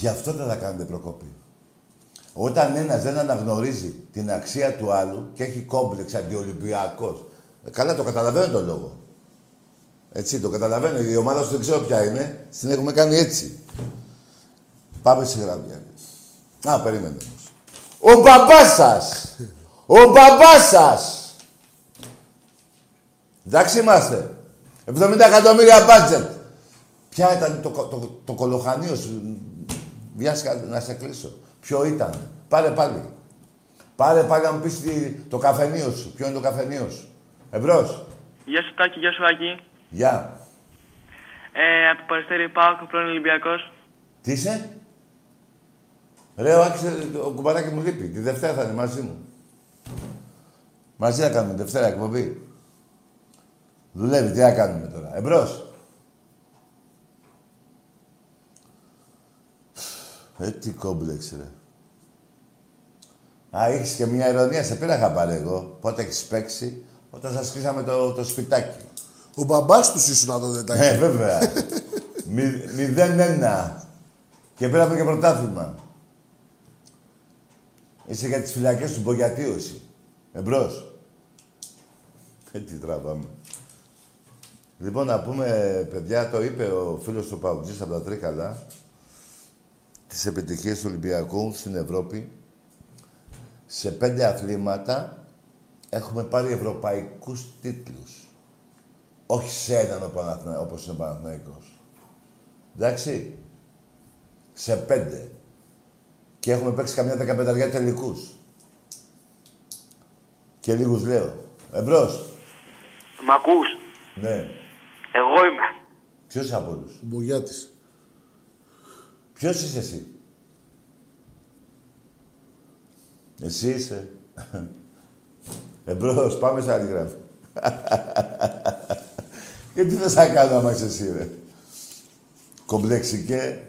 Speaker 1: Γι' αυτό δεν θα κάνετε προκοπή. Όταν ένας δεν αναγνωρίζει την αξία του άλλου και έχει κόμπλεξ αντιολυμπιακός. Ε, καλά, το καταλαβαίνω το λόγο. Έτσι, το καταλαβαίνω. Η ομάδα σου δεν ξέρω ποια είναι. Στην έχουμε κάνει έτσι. Πάμε σε γράμμια. Α, περίμενε όμως. Ο μπαμπάς σας! Ο μπαμπάς σας! Εντάξει είμαστε. 70 εκατομμύρια μπάτζετ. Ποια ήταν το, το, το, το κολοχανίο σου. Βιάσκα να σε κλείσω. Ποιο ήταν; Πάρε πάλι. Πάρε πάλι να μου πεις τι- το καφενείο σου. Ποιο είναι το καφενείο σου; Εμπρός.
Speaker 4: Γεια σου Τάκη, γεια σου Άκη.
Speaker 1: Γεια.
Speaker 4: Ε, από το Παριστέρι Πάοκ, πρώην Ολυμπιακός.
Speaker 1: Τι είσαι; Ρε, ο Άκης, ε, ο κουμπαράκι μου λείπει. Τη Δευτέρα θα είναι μαζί μου. Μαζί θα κάνουμε Δευτέρα εκπομπή. Δουλεύει, τι να κάνουμε τώρα; Εμπρός. Ε, τι κόμπλεξ, ρε. Α, έχεις και μια ειρωνία. Σε πήρα χαμπάρε εγώ. Πότε έχεις παίξει. Όταν σας κλείσαμε το, το σπιτάκι.
Speaker 2: Ο μπαμπάς τους ήσουν τότε τα
Speaker 1: Ε, βέβαια. *laughs* Μη- Μηδέν ένα. Και πήραμε και πρωτάθλημα. Είσαι για τις φυλακές του Μπογιατίου εσύ. Εμπρός. Ε, τι τραβάμε. Λοιπόν, να πούμε, παιδιά, το είπε ο φίλος του Παουτζής από τα Τρίκαλα, τις επιτυχίες του Ολυμπιακού στην Ευρώπη. Σε πέντε αθλήματα έχουμε πάρει ευρωπαϊκούς τίτλους. Όχι σε έναν ο Παναθηνα... όπως είναι ο Παναθηναϊκός. Εντάξει. Σε πέντε. Και έχουμε παίξει καμιά δεκαπενταριά τελικούς. Και λίγους λέω. Εμπρός.
Speaker 4: Μ' ακούς;
Speaker 1: Ναι.
Speaker 4: Εγώ είμαι.
Speaker 1: Ποιος από όλους;
Speaker 2: Ο Μπογιάτης.
Speaker 1: Ποιος είσαι εσύ; Εσύ είσαι. Εμπρός, πάμε σε άλλη γράφη. Και τι θες να κάνω άμα είσαι εσύ, ρε. Κομπλεξικέ.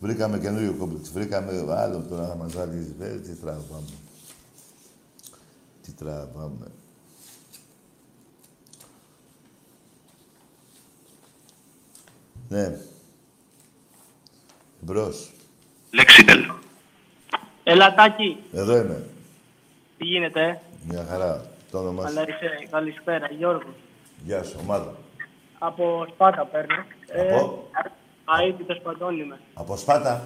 Speaker 1: Βρήκαμε καινούριο κόμπλεξ. Βρήκαμε άλλο τώρα να μας βάλει. Ε, τι τραβάμε. Τι τραβάμε. Ναι. Μπρος.
Speaker 7: Λεξίτελ.
Speaker 4: Έλα Τάκη,
Speaker 1: Εδώ είμαι.
Speaker 4: τι γίνεται, ε;
Speaker 1: Μια χαρά. Το όνομά σου.
Speaker 4: Αλλά είσαι, καλησπέρα, Γιώργο.
Speaker 1: Γεια σου, ομάδα.
Speaker 4: Από Σπάτα παίρνω.
Speaker 1: Από;
Speaker 4: Αίτητος Σπατών είμαι.
Speaker 1: Από Σπάτα;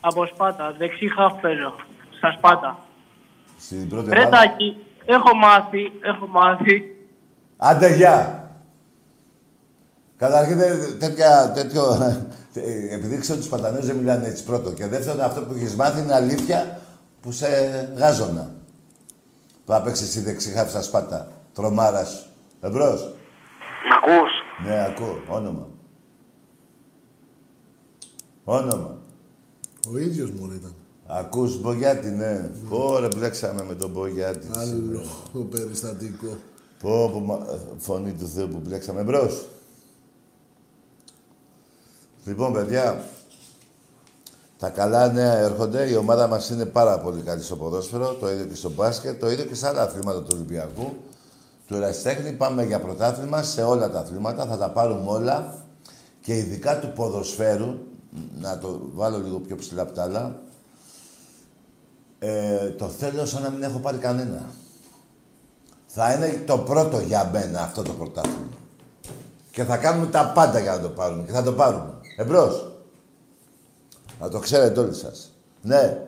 Speaker 4: Από Σπάτα, δεξί χαφ παίζω. Στα Σπάτα.
Speaker 1: Στην πρώτη
Speaker 4: Ρε
Speaker 1: ομάδα.
Speaker 4: Τάκη, έχω μάθει, έχω μάθει.
Speaker 1: Άντε, γεια. Καταρχήν, τε- τέτοια, τέτοιο... ε, Επειδή ξέρω ότι οι Σπατανές δεν μιλάνε έτσι πρώτο. Και δεύτερον, αυτό που έχεις μάθει είναι αλήθεια που σε γάζωνα. Που θα παίξεις εσύ δεξιχάφη στα Σπάτα. Τρομάρας σου. Εμπρός.
Speaker 4: Μ' ακούς.
Speaker 1: Ναι, ακούω. Όνομα. Όνομα.
Speaker 2: Ο ίδιος μόνο ήταν.
Speaker 1: Ακούς Μπογιάτη, ναι. Ωραία, μπλέξαμε με τον Μπογιάτη.
Speaker 2: Άλλο ο περιστατικό.
Speaker 1: Πω, πω, μα- φωνή του Θεού που μπλέξαμε μπρος. Λοιπόν, παιδιά, τα καλά νέα έρχονται. Η ομάδα μας είναι πάρα πολύ καλή στο ποδόσφαιρο, το ίδιο και στο μπάσκετ, το ίδιο και σε άλλα αθλήματα του Ολυμπιακού. Του ερασιτέχνη πάμε για πρωτάθλημα σε όλα τα αθλήματα, θα τα πάρουμε όλα. Και ειδικά του ποδοσφαίρου, να το βάλω λίγο πιο ψηλά από τα άλλα, ε, το θέλω σαν να μην έχω πάρει κανένα. Θα είναι το πρώτο για μένα αυτό το πρωτάθλημα. Και θα κάνουμε τα πάντα για να το πάρουμε. Και θα το πάρουμε. Εμπρός. Να το ξέρετε όλοι σας. Ναι.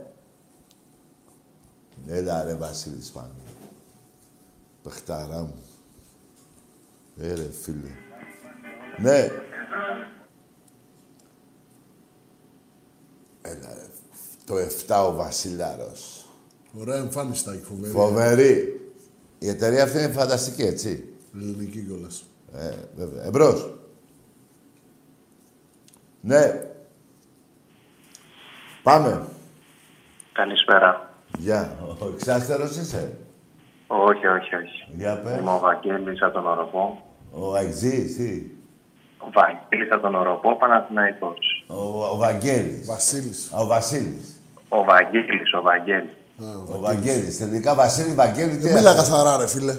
Speaker 1: Έλα ρε Βασίλης Σπάνη. Πεχταρά μου. Ε, ρε φίλε. Ναι. Έλα ρε. Το 7 ο Βασιλάρος.
Speaker 2: Ωραία εμφάνιστα έχει φοβερή.
Speaker 1: Φοβερή. Η εταιρεία αυτή είναι φανταστική, έτσι.
Speaker 2: Ελληνική κιόλας.
Speaker 1: Ε, βέβαια. Εμπρός. Ναι. Πάμε.
Speaker 6: Καλησπέρα.
Speaker 1: Γεια. Ο εξάστερος είσαι;
Speaker 6: Όχι, όχι, όχι.
Speaker 1: Για πες.
Speaker 6: Είμαι ο Βαγγέλης από τον Οροπό.
Speaker 1: Ο Αιγζής, τι;
Speaker 6: Ο Βαγγέλης από τον Οροπό, Παναθηναϊκός.
Speaker 1: Ο, ο Βαγγέλης.
Speaker 2: Βασίλης.
Speaker 1: Α, Ο Βασίλης.
Speaker 6: Ο Βαγγέλης, ο Βαγγέλης.
Speaker 1: Ο Βαγγέλης. Τελικά Βασίλη, Βαγγέλη, τι
Speaker 2: Ε, Μίλα
Speaker 1: έφαγε;
Speaker 2: καθαρά ρε φίλε.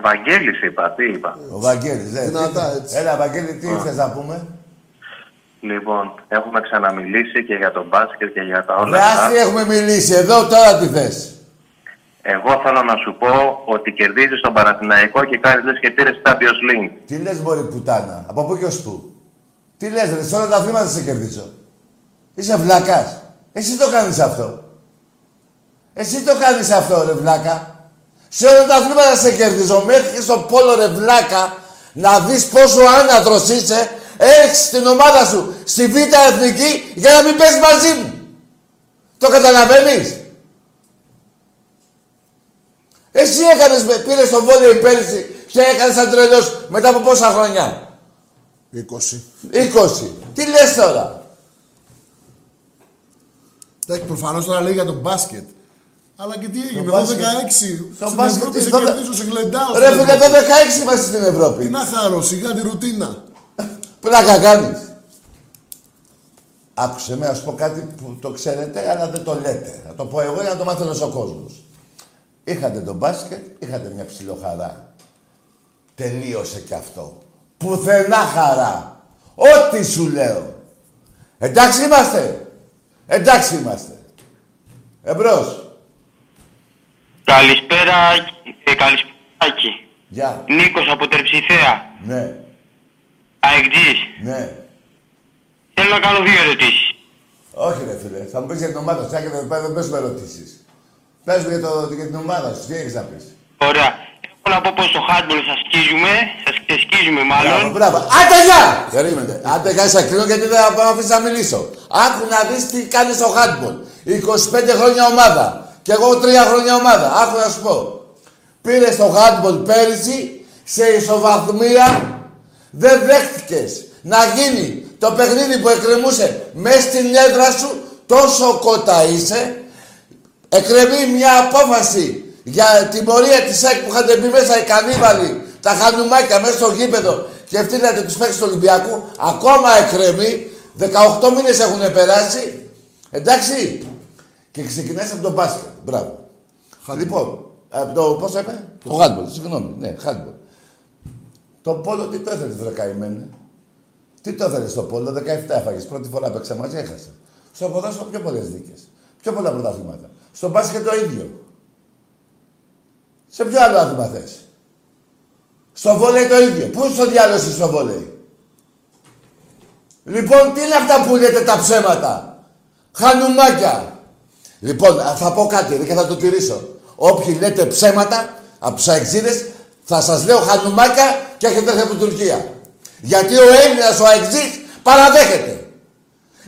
Speaker 6: Βαγγέλης είπα, τι είπα.
Speaker 1: Ο Βαγγέλης, ναι.
Speaker 2: Δυνατά,
Speaker 1: Τι-
Speaker 2: έτσι.
Speaker 1: Έλα, Βαγγέλη, τι θες να πούμε;
Speaker 6: Λοιπόν, έχουμε ξαναμιλήσει και για τον μπάσκετ και για τα όλα
Speaker 1: Ρε,
Speaker 6: αυτά.
Speaker 1: άστι έχουμε μιλήσει. Εδώ τώρα τι θες;
Speaker 6: Εγώ θέλω να σου πω ότι κερδίζεις τον Παναθηναϊκό και κάνεις λες και πήρες Champions League.
Speaker 1: Τι λες, μωρή πουτάνα. Από πού και ως πού; Τι λες, ρε, σε όλα τα αθλήματα σε κερδίσω. Είσαι βλάκας. Εσύ το κάνεις αυτό. Εσύ το κάνεις αυτό, ρε βλάκα. Σε όλα τα αθλήματα σε κερδίζω. Μέχρι και στο πόλο, ρε βλάκα, να δεις πόσο άνατρος είσαι, έχεις την ομάδα σου στη Β' Εθνική για να μην παίζει μαζί μου. Το καταλαβαίνεις; Εσύ έκανες, με- πήρες το βόλιο πέρυσι και έκανες σαν τρελός μετά από πόσα χρόνια;
Speaker 2: 20.
Speaker 1: 20. Τι λες τώρα;
Speaker 2: Εντάξει, προφανώς τώρα λέει για τον μπάσκετ. Αλλά και τι έγινε,
Speaker 1: Το
Speaker 2: εγώ 16.
Speaker 1: μπάσκετ- Το
Speaker 2: Στην
Speaker 1: μπάσκετ
Speaker 2: Ευρώπη
Speaker 1: τι,
Speaker 2: σε
Speaker 1: το-
Speaker 2: κερδίζω, σε γλεντάω.
Speaker 1: Ρε
Speaker 2: στην
Speaker 1: φίλε,
Speaker 2: Ευρώπη.
Speaker 1: το 16 είμαστε στην
Speaker 2: Τι
Speaker 1: Ευρώπη.
Speaker 2: να χαρώ, σιγά τη ρουτίνα.
Speaker 1: Πλάκα κάνεις. Άκουσε με, να σου πω κάτι που το ξέρετε, αλλά δεν το λέτε. Θα το πω εγώ για να το μάθει όλος ο κόσμος. Είχατε τον μπάσκετ, είχατε μια ψιλοχαρά. Τελείωσε κι αυτό. Πουθενά χαρά. Ό,τι σου λέω. Εντάξει είμαστε. Εντάξει είμαστε. Εμπρός.
Speaker 7: Καλησπέρα, ε, καλησπέρα. Άκη.
Speaker 1: Γεια.
Speaker 7: Νίκος από Τερψιθέα.
Speaker 1: Ναι.
Speaker 7: Αεκτζής.
Speaker 1: Ναι.
Speaker 7: Θέλω να κάνω δύο ερωτήσεις.
Speaker 1: Όχι ρε φίλε, θα μου πεις για την ομάδα σου, και δεν δεν πες με ερωτήσεις. Πες μου για, το, για την ομάδα σου, τι έχεις να πεις.
Speaker 7: Ωραία. Έχω να πω πως στο handball σας σκίζουμε, σας ξεσκίζουμε
Speaker 1: Μπράβο,
Speaker 7: μάλλον.
Speaker 1: μπράβο. Άντε γεια! Περίμενε. Άντε γεια, σε κλείνω γιατί δεν θα με αφήσεις να μιλήσω. Άκου να δεις τι κάνεις στο handball. 25 χρόνια ομάδα. Και εγώ 3 χρόνια ομάδα. Άκου να σου πω. Πήρε στο handball πέρυσι σε ισοβαθμία. Δεν δέχτηκες να γίνει το παιχνίδι που εκκρεμούσε μέσα στην έδρα σου. Τόσο κότα είσαι. Εκκρεμεί μια απόφαση για την πορεία της ΑΕΚ που είχατε μπει μέσα οι κανίβαλοι, τα χανουμάκια μέσα στο γήπεδο και φτύνατε τους παίκτες του Ολυμπιακού. Ακόμα εκκρεμεί. 18 μήνες έχουν περάσει. Εντάξει. Και ξεκινάς από το μπάσκετ. Μπράβο. Λοιπόν, από το, πώς είπε, το handball, συγγνώμη, ναι, handball. Το πόλο τι το έθελες, βρε καημένε. Τι το έθελες στο πόλο, 17 έφαγες, πρώτη φορά παίξα μαζί, έχασα. Στο ποδόσφαιρο πιο πολλές δίκες. Πιο πολλά πρωταθλήματα. Στο μπάσκετ το ίδιο. Σε ποιο άλλο άθλημα θες; Στο βόλεϊ το ίδιο. Πού στο διάλογο είσαι στο βόλεϊ; Λοιπόν, τι είναι αυτά που λέτε τα ψέματα; Χανουμάκια. Λοιπόν, α, θα πω κάτι ρε, και θα το τηρήσω. Όποιοι λέτε ψέματα από τους αεξίδες, θα σας λέω χανουμάκια και έχετε έρθει από την Τουρκία. Γιατί ο Έλληνας ο αεξής παραδέχεται.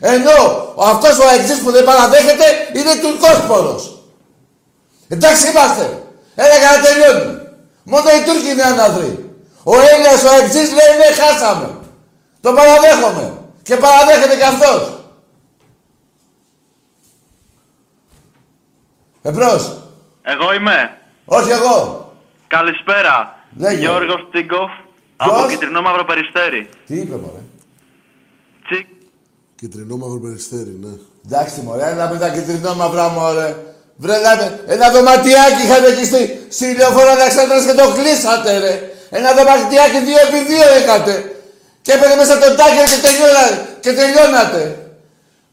Speaker 1: Ενώ ο αυτός ο αεξής που δεν παραδέχεται είναι τουρκός πόρος. Εντάξει είμαστε. Έλα για να τελειώνει. Μόνο οι Τούρκοι είναι άναδροι. Ο Έλληνας ο αεξής λέει ναι χάσαμε. Το παραδέχομαι. Και παραδέχεται και αυτός. Εμπρός.
Speaker 4: Εγώ είμαι.
Speaker 1: Όχι εγώ.
Speaker 4: Καλησπέρα.
Speaker 1: Λέγε.
Speaker 4: Γιώργος Τίγκοφ από
Speaker 1: Ποιος;
Speaker 4: Κιτρινό Μαύρο Περιστέρι.
Speaker 1: Τι είπε μωρέ.
Speaker 4: Τσικ.
Speaker 2: Κυτρινό μαύρο περιστέρι, ναι.
Speaker 1: Εντάξει μωρέ, έλα με τα κυτρινό μαυρά μωρέ. Βρε λάμε, ένα δωματιάκι είχατε εκεί στη, στη λεωφόρο Αλεξάνδρας και το κλείσατε ρε. Ένα δωματιάκι δύο επί δύο είχατε. Και έπαιρνε μέσα τον τάκερ και, τελειώνα, και τελειώνατε.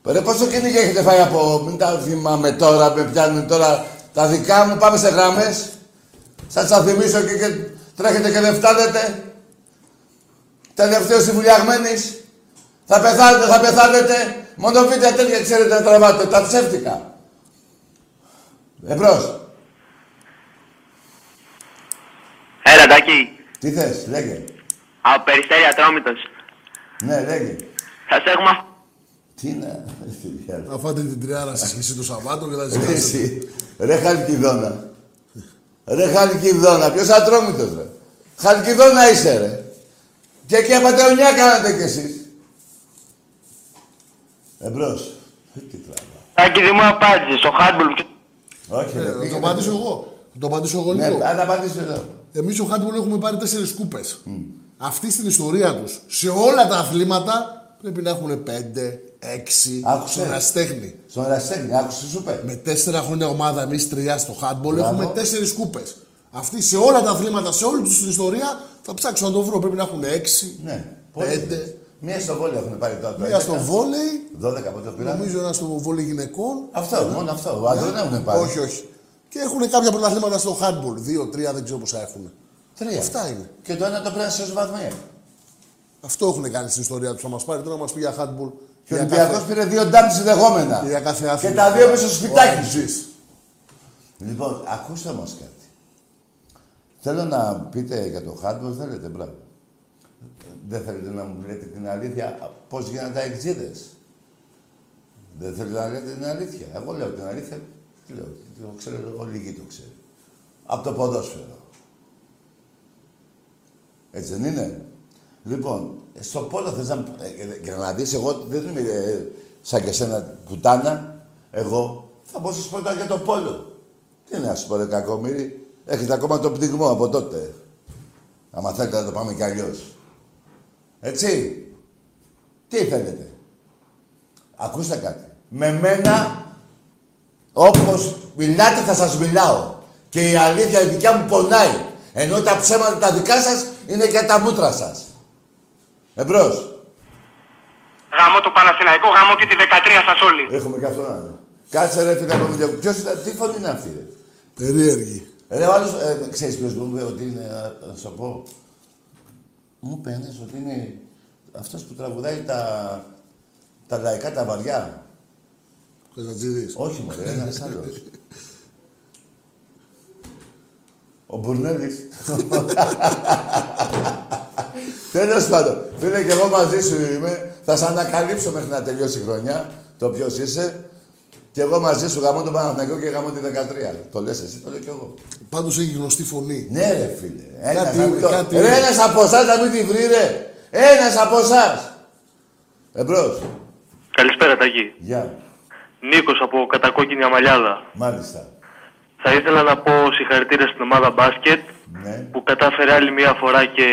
Speaker 1: Ρε πόσο κυνήγι έχετε φάει από... Μην τα θυμάμαι τώρα, με πιάνουν τώρα τα δικά μου. Πάμε σε γράμμες. Σας θα θυμίσω και, και τρέχετε και δεν φτάνετε. Τελευταίος συμβουλιαγμένης. Θα πεθάνετε, θα πεθάνετε. Μόνο βίντεο τέτοια ξέρετε να τραβάτε. Τα ψεύτικα. Εμπρός.
Speaker 7: Έλα, Τάκη.
Speaker 1: Τι θες, λέγε.
Speaker 7: Από Περιστέρια Ατρόμητος.
Speaker 1: Ναι, λέγε.
Speaker 7: Θα σε έχουμε...
Speaker 1: Τι είναι.
Speaker 2: Να φάτε την τριάρα στη σχέση του Σαββάτο και θα
Speaker 1: Ρε
Speaker 2: ζητήσετε.
Speaker 1: εσύ. Ρε Χαλκιδόνα. Ρε Χαλκιδόνα. Ποιος ατρόμητος ρε. Χαλκιδόνα είσαι ρε. Και και πατεωνιά κάνατε κι εσείς. Εμπρός. Ε, Τι τραβά.
Speaker 7: Τάκη, δεν μου απάντησες. Ο Χάντμπολ...
Speaker 1: Όχι ρε.
Speaker 2: Ε, Θα το
Speaker 1: πήγαινε.
Speaker 2: απαντήσω εγώ. Θα το απαντήσω εγώ
Speaker 1: Ναι,
Speaker 2: λίγο.
Speaker 1: αν απαντήσω εδώ.
Speaker 2: Εμείς ο Χάντμπολ έχουμε πάρει τέσσερις κούπες. Αυτή στην ιστορία τους, σε όλα τα αθλήματα, πρέπει να έχουν πέντε, έξι.
Speaker 1: Άκουσε.
Speaker 2: Στον ερασιτέχνη.
Speaker 1: Στον ερασιτέχνη, άκουσες τι σου είπε.
Speaker 2: Με τέσσερα χρόνια ομάδα, εμείς τρία στο Χάντμπολ,
Speaker 1: Μπράβο.
Speaker 2: έχουμε τέσσερις κούπες. Αυτοί σε όλα τα αθλήματα, σε όλη τους την ιστορία, θα ψάξω να το βρω. Πρέπει να έχουν έξι,
Speaker 1: Ναι.
Speaker 2: πέντε.
Speaker 1: Πόσες. Μία στο βόλιο έχουν πάρει τώρα. το
Speaker 2: Μία
Speaker 1: 11.
Speaker 2: στο βόλεϊ,
Speaker 1: 12 από το πήραν.
Speaker 2: νομίζω ένα στο βόλεϊ γυναικών.
Speaker 1: Αυτό, μόνο αυτό. Ο άντρων δεν έχουν πάρει.
Speaker 2: Όχι, όχι. Και έχουν κάποια πρωταθλήματα στο Hardball. Δύο, τρία, δεν ξέρω πόσα έχουν.
Speaker 1: Τρία.
Speaker 2: Αυτά είναι.
Speaker 1: Και το ένα το πήραν σε βαθμία.
Speaker 2: Αυτό έχουν κάνει στην ιστορία τους. Θα μας πάρει τώρα να μας πει για Hardball.
Speaker 1: Και ο Ολυμπιακός πήρε δύο ντάμπ συνδεχόμενα.
Speaker 2: Για κάθε
Speaker 1: Και
Speaker 2: άθλημα.
Speaker 1: τα δύο μέσα στο σπιτάκι
Speaker 2: Όχι,
Speaker 1: σου.
Speaker 2: ζεις.
Speaker 1: Λοιπόν, ακούστε όμω κάτι. Θέλω να πείτε για το hardware, θέλετε, μπράβο. Δεν θέλετε να μου λέτε την αλήθεια πώς γίνανε τα εξίδες; Δεν θέλετε να λέτε την αλήθεια. Εγώ λέω την αλήθεια. Τι λέω, το ξέρω, εγώ λίγοι το ξέρει. Από το ποδόσφαιρο. Έτσι δεν είναι; Λοιπόν, στο πόλο θες να... ε, Για να δεις, εγώ δεν είμαι ε, σαν και σένα πουτάνα. Εγώ θα πω σας πρώτα για το πόλο. Τι να σου πω, ρε κακομύρι. Έχετε ακόμα το πνιγμό από τότε. Άμα θέλετε να το πάμε κι αλλιώς. Έτσι. Τι θέλετε. Ακούστε κάτι. Με μένα, όπως μιλάτε θα σας μιλάω. Και η αλήθεια η δικιά μου πονάει. Ενώ τα ψέματα τα δικά σας είναι και τα μούτρα σας. Εμπρός.
Speaker 6: Γαμώ το Παναθηναϊκό, γαμώ και τη 13 σας όλοι.
Speaker 1: Έχουμε και αυτό να είναι. Κάτσε ρε φίλε από video. Ποιος ήταν, τι φωνή είναι αυτή ρε;
Speaker 2: Περίεργη.
Speaker 1: Ρε ο άλλος, ε, ξέρεις ποιος μου είπε ότι είναι, να- να σου πω. Μου είπε ένας ότι είναι αυτός που τραγουδάει τα, τα λαϊκά τα βαριά.
Speaker 2: Καζατζίδης.
Speaker 1: Όχι μωρέ, ένας άλλος. Ο Μπουρνέλης. *laughs* Τέλος πάντων, φίλε και εγώ μαζί σου είμαι. Θα σε ανακαλύψω μέχρι να τελειώσει η χρονιά, το ποιος είσαι. Και εγώ μαζί σου γαμώ τον Παναθηναϊκό και γαμώ τη 13. Το λες εσύ, το λέω κι εγώ.
Speaker 2: Πάντως έχει γνωστή φωνή.
Speaker 1: Ναι ρε φίλε. Ένας,
Speaker 2: Κάτι
Speaker 1: να μην
Speaker 2: είναι,
Speaker 1: το-
Speaker 2: κάτι
Speaker 1: ρε,
Speaker 2: είναι.
Speaker 1: ένας από εσάς να μην τη βρει ρε. Ένας από εσάς. Εμπρός.
Speaker 7: Καλησπέρα, Τάκη.
Speaker 1: Γεια.
Speaker 7: Νίκος από Κατακόκκινη Αμαλιάδα.
Speaker 1: Μάλιστα.
Speaker 7: Θα ήθελα να πω συγχαρητήρια στην ομάδα μπάσκετ
Speaker 1: Ναι.
Speaker 7: που κατάφερε άλλη μία φορά και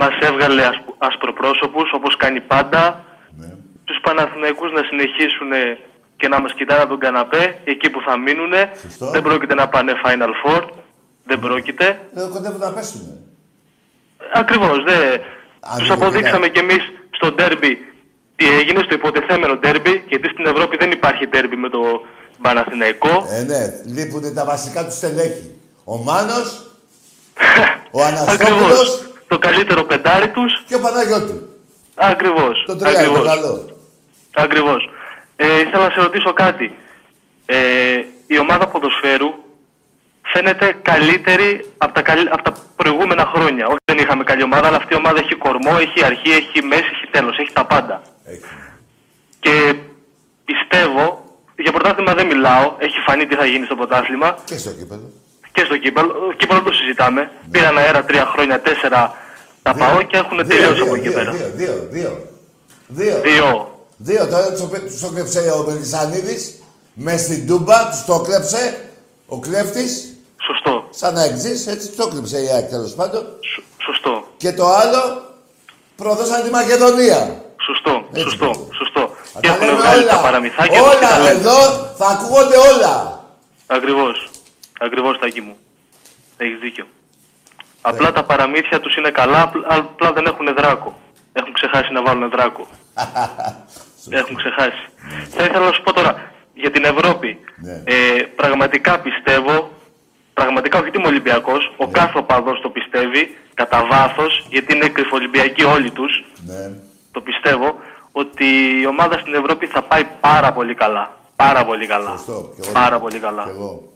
Speaker 7: μας έβγαλε ασπ- ασπροπρόσωπους όπως κάνει πάντα.
Speaker 1: ναι.
Speaker 7: Τους Παναθηναϊκούς να συνεχίσουν και να μας κοιτάνε από τον καναπέ εκεί που θα μείνουν.
Speaker 1: Σωστό.
Speaker 7: Δεν πρόκειται να πάνε Final Four. Δεν πρόκειται.
Speaker 1: Ε, κοντεύουν να πέσουνε.
Speaker 7: Ακριβώς, δε.
Speaker 1: Αν
Speaker 7: Τους
Speaker 1: δεν
Speaker 7: αποδείξαμε
Speaker 1: είναι.
Speaker 7: κι εμείς στο ντέρμπι τι έγινε, στο υποτεθέμενο ντέρμπι, γιατί στην Ευρώπη δεν υπάρχει ντέρμπι με το Παναθηναϊκό.
Speaker 1: Ε, ναι, λείπουν τα βασικά του στελέχη. Ο Μάνος, *laughs* ο
Speaker 7: Ακριβώς.
Speaker 1: Αναστόπουλος
Speaker 7: Το καλύτερο πεντάρι τους.
Speaker 1: και ο Παναγιώτου.
Speaker 7: Ακριβώς.
Speaker 1: Το τρία είναι το
Speaker 7: Ακριβώς.
Speaker 1: καλό.
Speaker 7: Ακριβώς. Ε, ήθελα να σε ρωτήσω κάτι. Ε, η ομάδα ποδοσφαίρου φαίνεται καλύτερη από τα, καλ- από τα προηγούμενα χρόνια. Όχι δεν είχαμε καλή ομάδα, αλλά αυτή η ομάδα έχει κορμό, έχει αρχή, έχει μέση, έχει τέλος, έχει τα πάντα.
Speaker 1: Έχει.
Speaker 7: Και πιστεύω, για πρωτάθλημα δεν μιλάω, έχει φανεί τι θα γίνει στο πρωτάθλημα
Speaker 1: Και στο κύπελο.
Speaker 7: Και στο κύπελο. Το κύπελο δεν το συζητάμε. Πήραν αέρα τρία χρόνια, τέσσερα τα πάω και έχουν
Speaker 1: Δύο,
Speaker 7: τελειώσει
Speaker 1: δύο,
Speaker 7: από εκεί
Speaker 1: δύο,
Speaker 7: πέρα.
Speaker 1: Δύο, δύο, δύο. Δύο.
Speaker 7: Δύο.
Speaker 1: Δύο. Τώρα τους το- τους το κλέψε ο Μελισανίδης μες στην Τούμπα, τους το κλέψε ο κλέφτης,
Speaker 7: Σωστό.
Speaker 1: σαν να εξής, έτσι τους το κλέψε η ΑΕΚ τέλος πάντων.
Speaker 7: Σ- Σωστό.
Speaker 1: Και το άλλο, προδώσαν τη Μακεδονία.
Speaker 7: Σωστό.
Speaker 1: Έτσι
Speaker 7: Σωστό.
Speaker 1: είναι.
Speaker 7: Σωστό.
Speaker 1: Θα
Speaker 7: Και
Speaker 1: τα
Speaker 7: έχουν
Speaker 1: λέμε
Speaker 7: βγάλει
Speaker 1: όλα.
Speaker 7: τα παραμυθάκια τους και τα
Speaker 1: Όλα
Speaker 7: λένε.
Speaker 1: εδώ θα ακούγονται όλα.
Speaker 7: Ακριβώς. Ακριβώς, Τάκη μου. Έχεις δίκιο.
Speaker 1: Ναι.
Speaker 7: Απλά τα παραμύθια τους είναι καλά, απλ- απλά δεν έχουν δράκο. Έχουν ξεχάσει να βάλουν δράκο. *laughs* Έχουν ξεχάσει. Θα ήθελα να σου πω τώρα, για την Ευρώπη.
Speaker 1: Ναι.
Speaker 7: Ε, πραγματικά πιστεύω πραγματικά όχι είμαι Ολυμπιακός, ο κάθε οπαδός το πιστεύει κατά βάθος, γιατί είναι κρυφολυμπιακοί όλοι τους.
Speaker 1: Ναι.
Speaker 7: Το πιστεύω ότι η ομάδα στην Ευρώπη θα πάει πάρα πολύ καλά. Πάρα πολύ καλά.
Speaker 1: Σωστό. Κι εγώ.
Speaker 7: Πάρα πολύ καλά.
Speaker 1: Κι εγώ.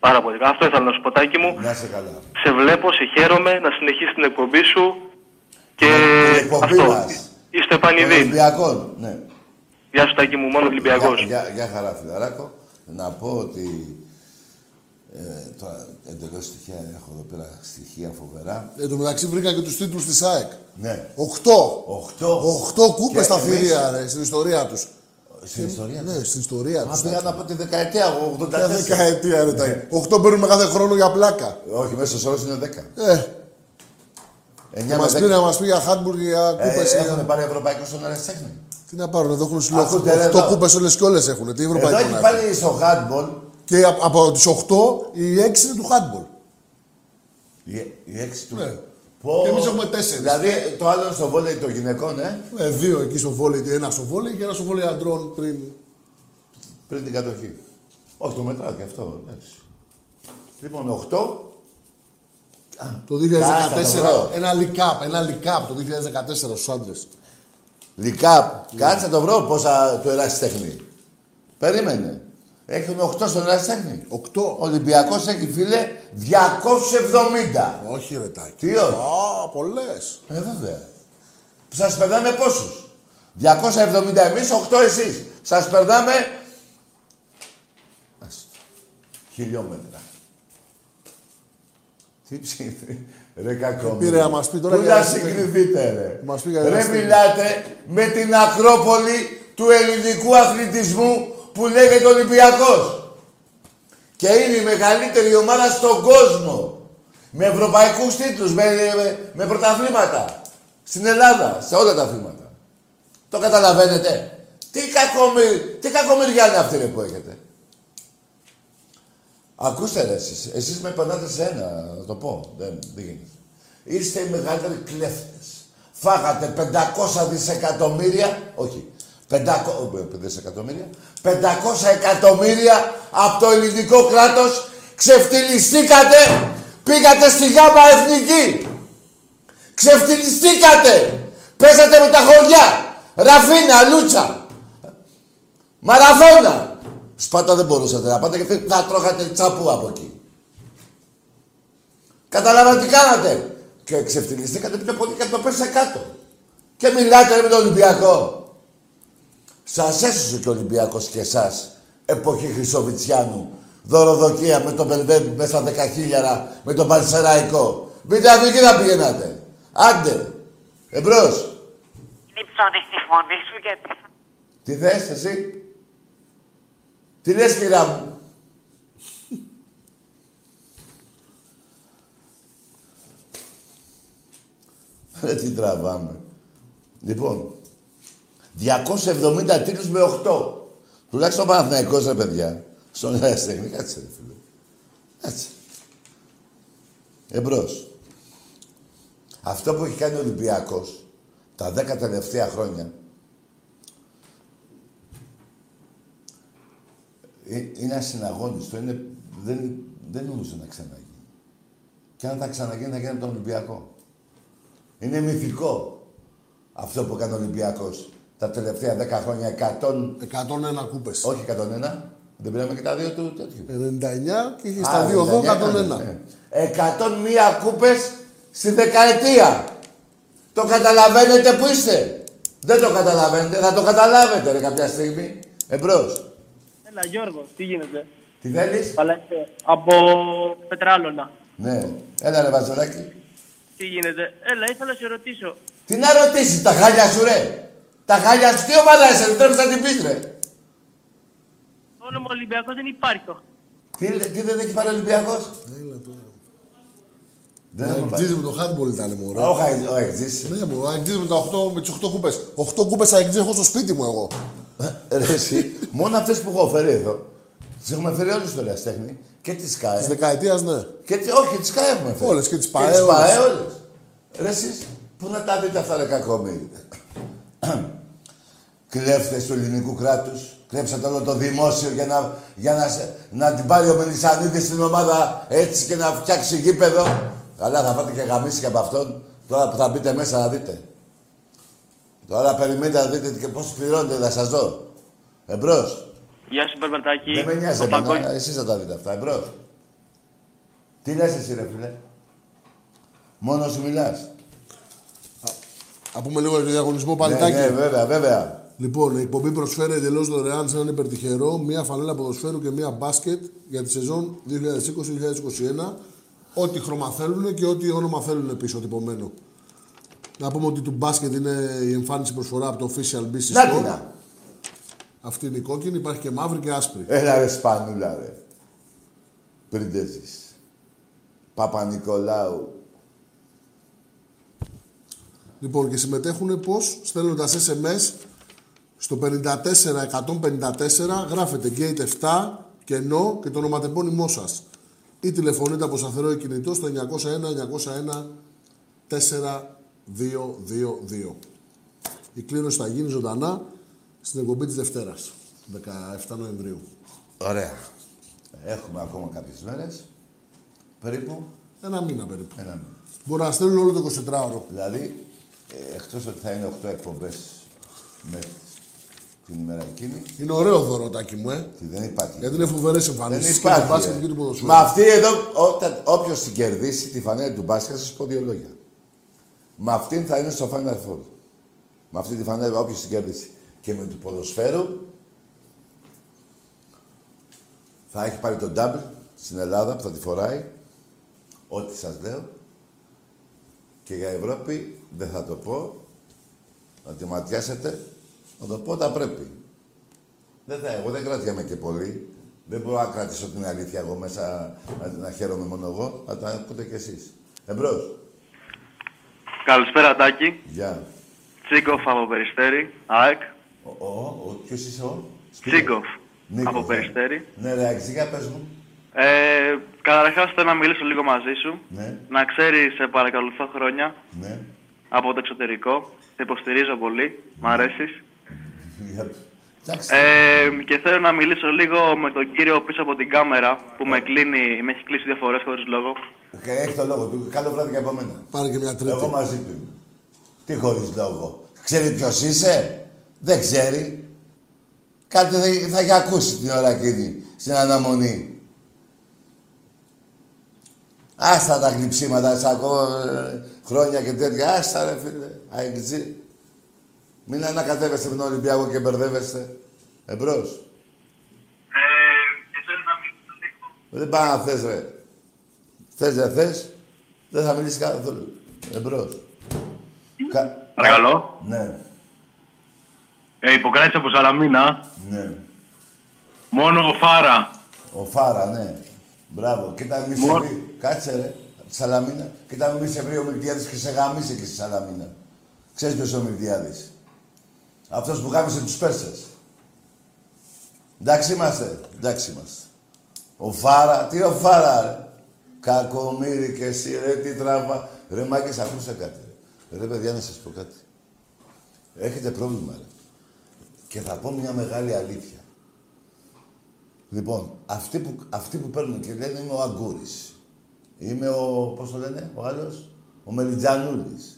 Speaker 7: Πάρα πολύ καλά. Αυτό ήθελα να σου πω, Τάκη μου.
Speaker 1: Να είσαι καλά.
Speaker 7: Σε βλέπω, σε χαίρομαι να συνεχίσεις την εκπομπή σου και
Speaker 1: Την εκπομπή
Speaker 7: αυτό.
Speaker 1: μας.
Speaker 7: Είστε
Speaker 1: Των
Speaker 7: επανειδή.
Speaker 1: Ολυμπιακών, ναι.
Speaker 7: Γεια σου, Τάκη μου, μόνο Ολυμπιακός.
Speaker 1: Για, για, για χαρά, φιλαράκο. Να πω ότι. Ε, τώρα εντελώς στοιχεία έχω εδώ πέρα στοιχεία φοβερά.
Speaker 2: Εν τω μεταξύ βρήκα και τους τίτλους της ΑΕΚ.
Speaker 1: Ναι.
Speaker 2: Οχτώ.
Speaker 1: Οχτώ.
Speaker 2: Οχτώ κούπες
Speaker 1: Και
Speaker 2: στα
Speaker 1: εμείς-
Speaker 2: θηρία, ρε, στην ιστορία τους.
Speaker 1: Στην ιστορία.
Speaker 2: Ναι, στην ιστορία
Speaker 1: Μα
Speaker 2: του.
Speaker 1: πήγα να πω τη δεκαετία, εγώ 84.
Speaker 2: Κάθε δεκαετία, ρε.
Speaker 1: Ναι.
Speaker 2: τα- Οχτώ παίρνουμε κάθε χρόνο για πλάκα.
Speaker 1: Όχι, μέσα στο όρο είναι 10.
Speaker 2: Ε,
Speaker 1: 9
Speaker 2: μας πει να μας πει για Χάντμπουργκ για κούπες.
Speaker 1: Ε, έχουν πάρει ευρωπαϊκό στον Αριστέχνη.
Speaker 2: Τι να πάρουν, εδώ έχουν συλλογικό.
Speaker 1: Ακούτε, ρε,
Speaker 2: Οχτώ
Speaker 1: εδώ.
Speaker 2: κούπες όλες και όλες έχουν. Τι
Speaker 1: Εδώ
Speaker 2: ευρωπαϊκό
Speaker 1: έχει
Speaker 2: να έχουν.
Speaker 1: πάλι στο handball.
Speaker 2: Και από, από τις 8, οι 6 είναι του Χάντμπουργκ.
Speaker 1: Οι, οι έξι του.
Speaker 2: Ναι.
Speaker 1: Πω.
Speaker 2: Και εμείς έχουμε τέσσερις.
Speaker 1: Δηλαδή το άλλο στο βόλεϊ των γυναικών, ε,
Speaker 2: Ε, δύο εκεί στο βόλεϊ, ένα στο βόλεϊ και ένα στο βόλεϊ αντρών πριν.
Speaker 1: πριν την κατοχή. Όχι, το μετράω και αυτό. εντάξει. Λοιπόν, 8.
Speaker 2: Το
Speaker 1: Κάτσε, θα το βρω.
Speaker 2: 2014, ένα λικάπ, ένα λικάπ το 2014 στους άντρες.
Speaker 1: Λικάπ. Κάτσε να το βρω πόσα του ερασιτέχνη. Περίμενε. Έχουμε 8 στον ερασιτέχνη.
Speaker 2: 8.
Speaker 1: Ο Ολυμπιακός έχει φίλε 270.
Speaker 2: Όχι ρε τάκι.
Speaker 1: Τι όχι;
Speaker 2: Α, πολλές.
Speaker 1: Ε, βέβαια. Σας περνάμε πόσους; 270 εμείς, 8 εσείς. Σας περνάμε... Άστο. Χιλιόμετρα. Τι ψήφι. Ρε κακό.
Speaker 2: Πήρε να μας πει τώρα
Speaker 1: Πού
Speaker 2: για
Speaker 1: να
Speaker 2: να
Speaker 1: συγκριθείτε ρε.
Speaker 2: Μας πει για
Speaker 1: Ρε
Speaker 2: να
Speaker 1: μιλάτε με την Ακρόπολη του ελληνικού αθλητισμού που λέγεται Ολυμπιακός. Και είναι η μεγαλύτερη ομάδα στον κόσμο. Με ευρωπαϊκούς τίτλους, με, με, με πρωταθλήματα. Στην Ελλάδα, σε όλα τα αθλήματα. Το καταλαβαίνετε. Τι, κακομοι... τι κακομοιριά είναι αυτή ρε, που έχετε. Ακούστε ρε εσείς. Εσείς με περνάτε σε ένα, να το πω. Δεν, δεν γίνεται. Είστε οι μεγαλύτεροι κλέφτες. Φάγατε 500 δισεκατομμύρια, όχι, 500 ε, δισεκατομμύρια, 500 εκατομμύρια από το ελληνικό κράτος, ξεφτυλιστήκατε, πήγατε στη γάμα εθνική. Ξεφτυλιστήκατε. Πέσατε με τα χωριά. Ραφίνα, Λούτσα. Μαραθώνα. Σπάτα δεν μπορούσατε να πάτε γιατί θα τρώγατε τσαπού από εκεί. Καταλάβατε τι κάνατε. Και ξεφτιλιστήκατε πιο πολύ και το πέσατε κάτω. Και μιλάτε ρε, με τον Ολυμπιακό. Σας έσωσε και ο Ολυμπιακός και εσάς. Εποχή Χρυσοβιτσιάνου. Δωροδοκία με τον Μπελβέμπ μέσα στα δεκαχίλιαρα με τον Πανσεραϊκό. Μπείτε από εκεί να πηγαίνατε. Άντε. Εμπρός.
Speaker 5: Υψώνεις τη φωνή σου γιατί...
Speaker 1: Τι θες εσύ; Τι λες κυρά μου; Ρε τι τραβάμε. Λοιπόν, 270 τίτλους με 8. Τουλάχιστον ο Παναθηναϊκός ρε παιδιά. Στον Εραστέχνη, κάτσε ρε φίλε. Κάτσε. Εμπρός. Αυτό που έχει κάνει ο Ολυμπιακός τα 10 τελευταία χρόνια Ε, είναι ασυναγώνιστο. Είναι, δεν, δεν νομίζω να ξαναγίνει. Και αν θα ξαναγίνει, θα γίνει από τον Ολυμπιακό. Είναι μυθικό αυτό που έκανε ο Ολυμπιακός τα τελευταία 10 χρόνια. 100,
Speaker 2: 101 κούπες.
Speaker 1: όχι 101, δεν πήραμε και τα δύο του τέτοιου.
Speaker 2: 99 και είχε
Speaker 1: Α,
Speaker 2: στα δύο εδώ
Speaker 1: 99,
Speaker 2: 101.
Speaker 1: ναι. 101 κούπες στη δεκαετία. Το καταλαβαίνετε που είστε. Δεν το καταλαβαίνετε, θα το καταλάβετε ρε κάποια στιγμή. Εμπρός.
Speaker 4: Έλα, Γιώργο, τι γίνεται;
Speaker 1: Τι θέλεις;
Speaker 4: Καλά είστε. Από Πετράλωνα.
Speaker 1: Ναι. Έλα ρε Βαζολάκη.
Speaker 4: Τι γίνεται; Έλα, ήθελα να σε ρωτήσω.
Speaker 1: Τι να ρωτήσεις, τα χάλια σου ρε. Τα χάλια σου, τι ομάδα είσαι, δεν πρέπει να την πεις ρε.
Speaker 4: Το όνομα Ολυμπιακός δεν υπάρχει. το.
Speaker 1: Τι, τι δεν έχει πάρει ο Ολυμπιακός; Δεν έχω πάρει.
Speaker 2: Αγγλίζει με το handball ήταν μου. ρε.
Speaker 1: Όχι, ο Αιγτζής.
Speaker 2: Ναι, μου, αγγλίζει με, τα 8, με τις 8 κούπες. 8 κούπες αγγλίζει έχω στο σπίτι μου εγώ.
Speaker 1: Ρε εσύ, μόνο αυτές που έχω φέρει εδώ. Τις έχουμε φέρει όλες στο Εραστέχνη. Και τις
Speaker 2: Της
Speaker 1: ΚΑΕ.
Speaker 2: δεκαετίας, ναι.
Speaker 1: Και τις, όχι, και τις ΚΑΕ έχουμε φέρει.
Speaker 2: Όλες, και τις
Speaker 1: Και
Speaker 2: ΠΑΕ,
Speaker 1: τις
Speaker 2: όλες.
Speaker 1: ΠΑΕ όλες. Ρε εσείς, πού να τα δείτε αυτά ρε κακόμοιροι. Κλέφτες του ελληνικού κράτους. Κλέψατε όλο το δημόσιο για να, για να, σε- να την πάρει ο Μελισανίδης στην ομάδα έτσι και να φτιάξει γήπεδο. Καλά, θα πάτε και γαμίσει και από αυτόν. Τώρα που θα μπείτε μέσα να δείτε. Τώρα περιμένετε να δείτε και πώς πληρώνετε, θα σας δω. Εμπρός.
Speaker 4: Γεια σου, Μπερμπερτάκη.
Speaker 1: Δεν με νοιάζει
Speaker 4: Ο
Speaker 1: εμένα,
Speaker 4: Παγκόσμιος-
Speaker 1: εσείς θα τα δείτε αυτά. Εμπρός. Τι λες εσύ ρε φίλε; Μόνος σου μιλάς.
Speaker 2: Να πούμε λίγο για το διαγωνισμό
Speaker 1: Ναι,
Speaker 2: παλιτάκι.
Speaker 1: ναι, βέβαια, βέβαια.
Speaker 2: Λοιπόν, η εκπομπή προσφέρει εντελώς δωρεάν σε έναν υπερτυχερό μία φανέλα ποδοσφαίρου και μία μπάσκετ για τη σεζόν 2020-2021. Ό,τι χρώμα θέλουν και ό,τι όνομα θέλουν πίσω τυπωμένο. Να πούμε ότι του μπάσκετ είναι η εμφάνιση προσφορά από το Official BC
Speaker 1: Να
Speaker 2: Store.
Speaker 1: την να.
Speaker 2: Αυτή είναι η κόκκινη, υπάρχει και μαύρη και άσπρη.
Speaker 1: Έλα ρε Σπανούλα ρε. Πριντέζης. Παπα-Νικολάου.
Speaker 2: Λοιπόν, και συμμετέχουν πώς, στέλνοντα SMS στο 54154, γράφετε Gate 7 κενό και το ονοματεπώνυμό σας. Ή τηλεφωνείτε από σταθερό ή κινητό στο 901-901-4222. Η κλήρωση θα γίνει ζωντανά στην εκπομπή της Δευτέρας, 17 Νοεμβρίου.
Speaker 1: Ωραία. Έχουμε ακόμα κάποιες μέρες. Περίπου.
Speaker 2: Ένα μήνα περίπου.
Speaker 1: Ένα μήνα.
Speaker 2: Μπορεί να στέλνουν όλο το 24ωρο.
Speaker 1: Δηλαδή, ε, εκτός ότι θα είναι 8 εκπομπές μέχρι την ημέρα εκείνη,
Speaker 2: Είναι ωραίο δωροτάκι μου, ε.
Speaker 1: τι δεν υπάρχει.
Speaker 2: Γιατί είναι φοβερές
Speaker 1: Δεν
Speaker 2: εμφανίσει. Και
Speaker 1: υπάρχει.
Speaker 2: το μπάσκετ
Speaker 1: ε.
Speaker 2: και το ποδοσφαίρο.
Speaker 1: Με αυτή εδώ, όταν, όποιος την κερδίσει τη φανέλα του μπάσκετ, θα σας πω δύο λόγια. Με αυτήν θα είναι στο Final Four. Με αυτή τη φανέλα, όποιος την κερδίσει. Και με του ποδοσφαίρου, θα έχει πάρει τον double στην Ελλάδα που θα τη φοράει. Ό,τι σας λέω. Και για Ευρώπη δεν θα το πω. Θα τη ματιάσετε. Θα το πω όταν πρέπει. Δεν θα, εγώ δεν κρατιάμαι και πολύ. Δεν μπορώ να κρατήσω την αλήθεια εγώ μέσα να, να χαίρομαι μόνο εγώ. Θα τα ακούτε κι εσείς. Εμπρός.
Speaker 4: Καλησπέρα, Τάκη.
Speaker 1: Γεια.
Speaker 4: Τσίκοφ από Περιστέρη. ΑΕΚ.
Speaker 1: Ο, ο, ο, ποιος είσαι ο;
Speaker 4: Τσίκοφ
Speaker 1: Νίκος,
Speaker 4: από
Speaker 1: ναι.
Speaker 4: Περιστέρη.
Speaker 1: Ναι, ρε, αξικά πες μου.
Speaker 4: Ε, Καταρχάς θέλω να μιλήσω λίγο μαζί σου.
Speaker 1: Ναι,
Speaker 4: Να ξέρεις, σε παρακολουθώ χρόνια
Speaker 1: ναι.
Speaker 4: από το εξωτερικό. Σε υποστηρίζω πολύ. Μ' αρέσεις.
Speaker 1: Για- Εντάξει.
Speaker 4: Ε, και θέλω να μιλήσω λίγο με τον κύριο πίσω από την κάμερα που με, κλείνει, με έχει κλείσει δύο φορές χωρίς λόγο.
Speaker 1: Και έχει το λόγο του. Καλό βράδυ και από μένα.
Speaker 2: Πάρε και μια τρίτη.
Speaker 1: Εγώ μαζί του είμαι. Τι χωρίς λόγο. Ξέρει ποιος είσαι; Δεν ξέρει. Κάτι θα, θα έχει ακούσει την ώρα εκείνη στην αναμονή. Άστα τα γλυψίματα, σ' ακούω ε, χρόνια και τέτοια. Άστα ρε φίλε, αεξή. Μην ανακατεύεστε με τον Ολυμπιακό και μπερδεύεστε. Εμπρός.
Speaker 4: Ε, και θέλω να μιλήσω λίγο.
Speaker 1: Δεν πάει να θες ρε. Θες δεν θες. Δεν θα μιλήσεις καθόλου. Εμπρός. Κα...
Speaker 7: Παρακαλώ.
Speaker 1: Ναι,
Speaker 7: Ε, υποκράτησε από Σαλαμίνα.
Speaker 1: ναι.
Speaker 7: Μόνο ο Φάρα.
Speaker 1: Ο Φάρα, ναι. Μπράβο. Κοίτα μη σε
Speaker 7: Μόνο-
Speaker 1: βρει. Κάτσε ρε. Τη Σαλαμίνα. Κοίτα μη σε βρει ο Μιλτιάδης και σε γαμίσει και στη Σαλαμίνα. Ξέρεις ποιος είναι ο Μιλτιάδης; Αυτός που γάμισε τους Πέρσες. Εντάξει είμαστε. Εντάξει είμαστε. Ο Φάρα. Τι ο Φάρα ρε. Κακομύρι και εσύ ρε τι τραβά. Ρε μάγκες ακούστε κάτι. Ρε, ρε παιδιά να σας πω κάτι. Έχετε πρόβλημα ρε. Και θα πω μια μεγάλη αλήθεια. Λοιπόν, αυτοί που, αυτοί που παίρνουν και λένε είμαι ο Αγκούρης. Είμαι ο, πώς το λένε, ο άλλος, ο Μελιτζανούλης.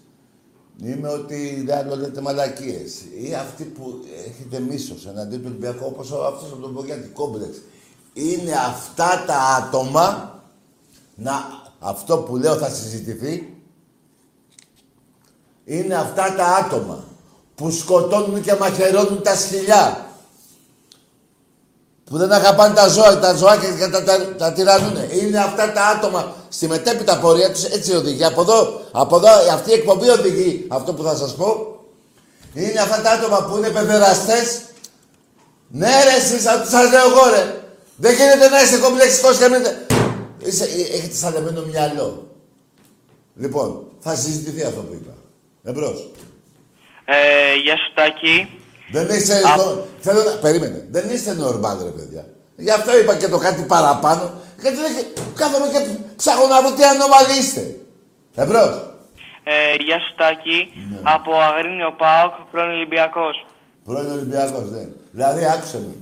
Speaker 1: Είμαι ότι δεν άλλο λέτε μαλακίες. Ή αυτοί που έχετε μίσος εναντίον του Ολυμπιακού, όπως ο, αυτός από τον Πογιάτη, κόμπλεξ. Είναι αυτά τα άτομα, να, αυτό που λέω θα συζητηθεί, είναι αυτά τα άτομα που σκοτώνουν και μαχαιρώνουν τα σκυλιά που δεν αγαπάνε τα ζώα, τα ζωάκια και τα, τα, τα τυραννούν. Είναι αυτά τα άτομα στη μετέπειτα πορεία τους, έτσι οδηγεί. Από εδώ, από εδώ, αυτή η εκπομπή οδηγεί αυτό που θα σας πω. Είναι αυτά τα άτομα που είναι παιδεραστές. Ναι ρε εσείς, αυτό σας λέω εγώ ρε. Δεν γίνεται να είστε κομπλεξικός και μην... Είστε, ε, έχετε σαλεμένο μυαλό. Λοιπόν, θα συζητηθεί αυτό που είπα. Εμπρός.
Speaker 4: Ε, γεια σου, Τάκη.
Speaker 1: Δεν είστε. νο- Θέλω να. Περίμενε. Δεν είστε νορμάλ, ρε παιδιά. Γι' αυτό είπα και το κάτι παραπάνω. Γιατί δεν... κάθομαι και ψάχνω να δω τι ανώμαλοι είστε. Εμπρός.
Speaker 4: Ε, γεια σου, Τάκη. Από Αγρίνιο Πάοκ, πρώην Ολυμπιακός.
Speaker 1: Πρώην Ολυμπιακός, ναι. Δηλαδή, άκουσε με.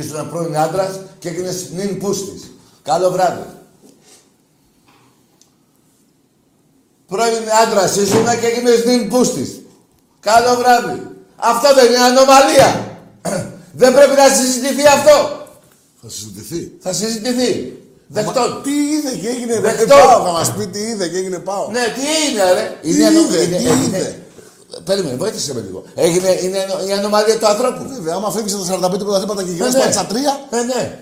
Speaker 1: Ήσουν πρώην άντρας και έγινες νυν πούστης. Καλό βράδυ. Πρώην άντρας ήσουν και έγινες νυν πούστης. Καλό βράδυ. Αυτό δεν είναι ανομαλία. δεν πρέπει να συζητηθεί αυτό.
Speaker 2: Θα συζητηθεί.
Speaker 1: Θα συζητηθεί. Δεκτών.
Speaker 2: Τι είδε και έγινε, ρε.
Speaker 1: Δεκτών.
Speaker 2: Δεν πάω, θα μας πει τι είδε και έγινε πάω.
Speaker 1: Ναι, τι είναι, ρε.
Speaker 2: Τι
Speaker 1: είναι ανο-
Speaker 2: είδε,
Speaker 1: είναι-
Speaker 2: τι
Speaker 1: είναι-
Speaker 2: είδε.
Speaker 1: Περίμενε, βοήθησε με λίγο. Έγινε, είναι ανο- η ανομαλία του ανθρώπου.
Speaker 2: Βέβαια, άμα φεύγεις από τα 45 πρωταθλήματα και γυρνάς
Speaker 1: ναι.
Speaker 2: πάλι στα τρία,
Speaker 1: Ε, ναι.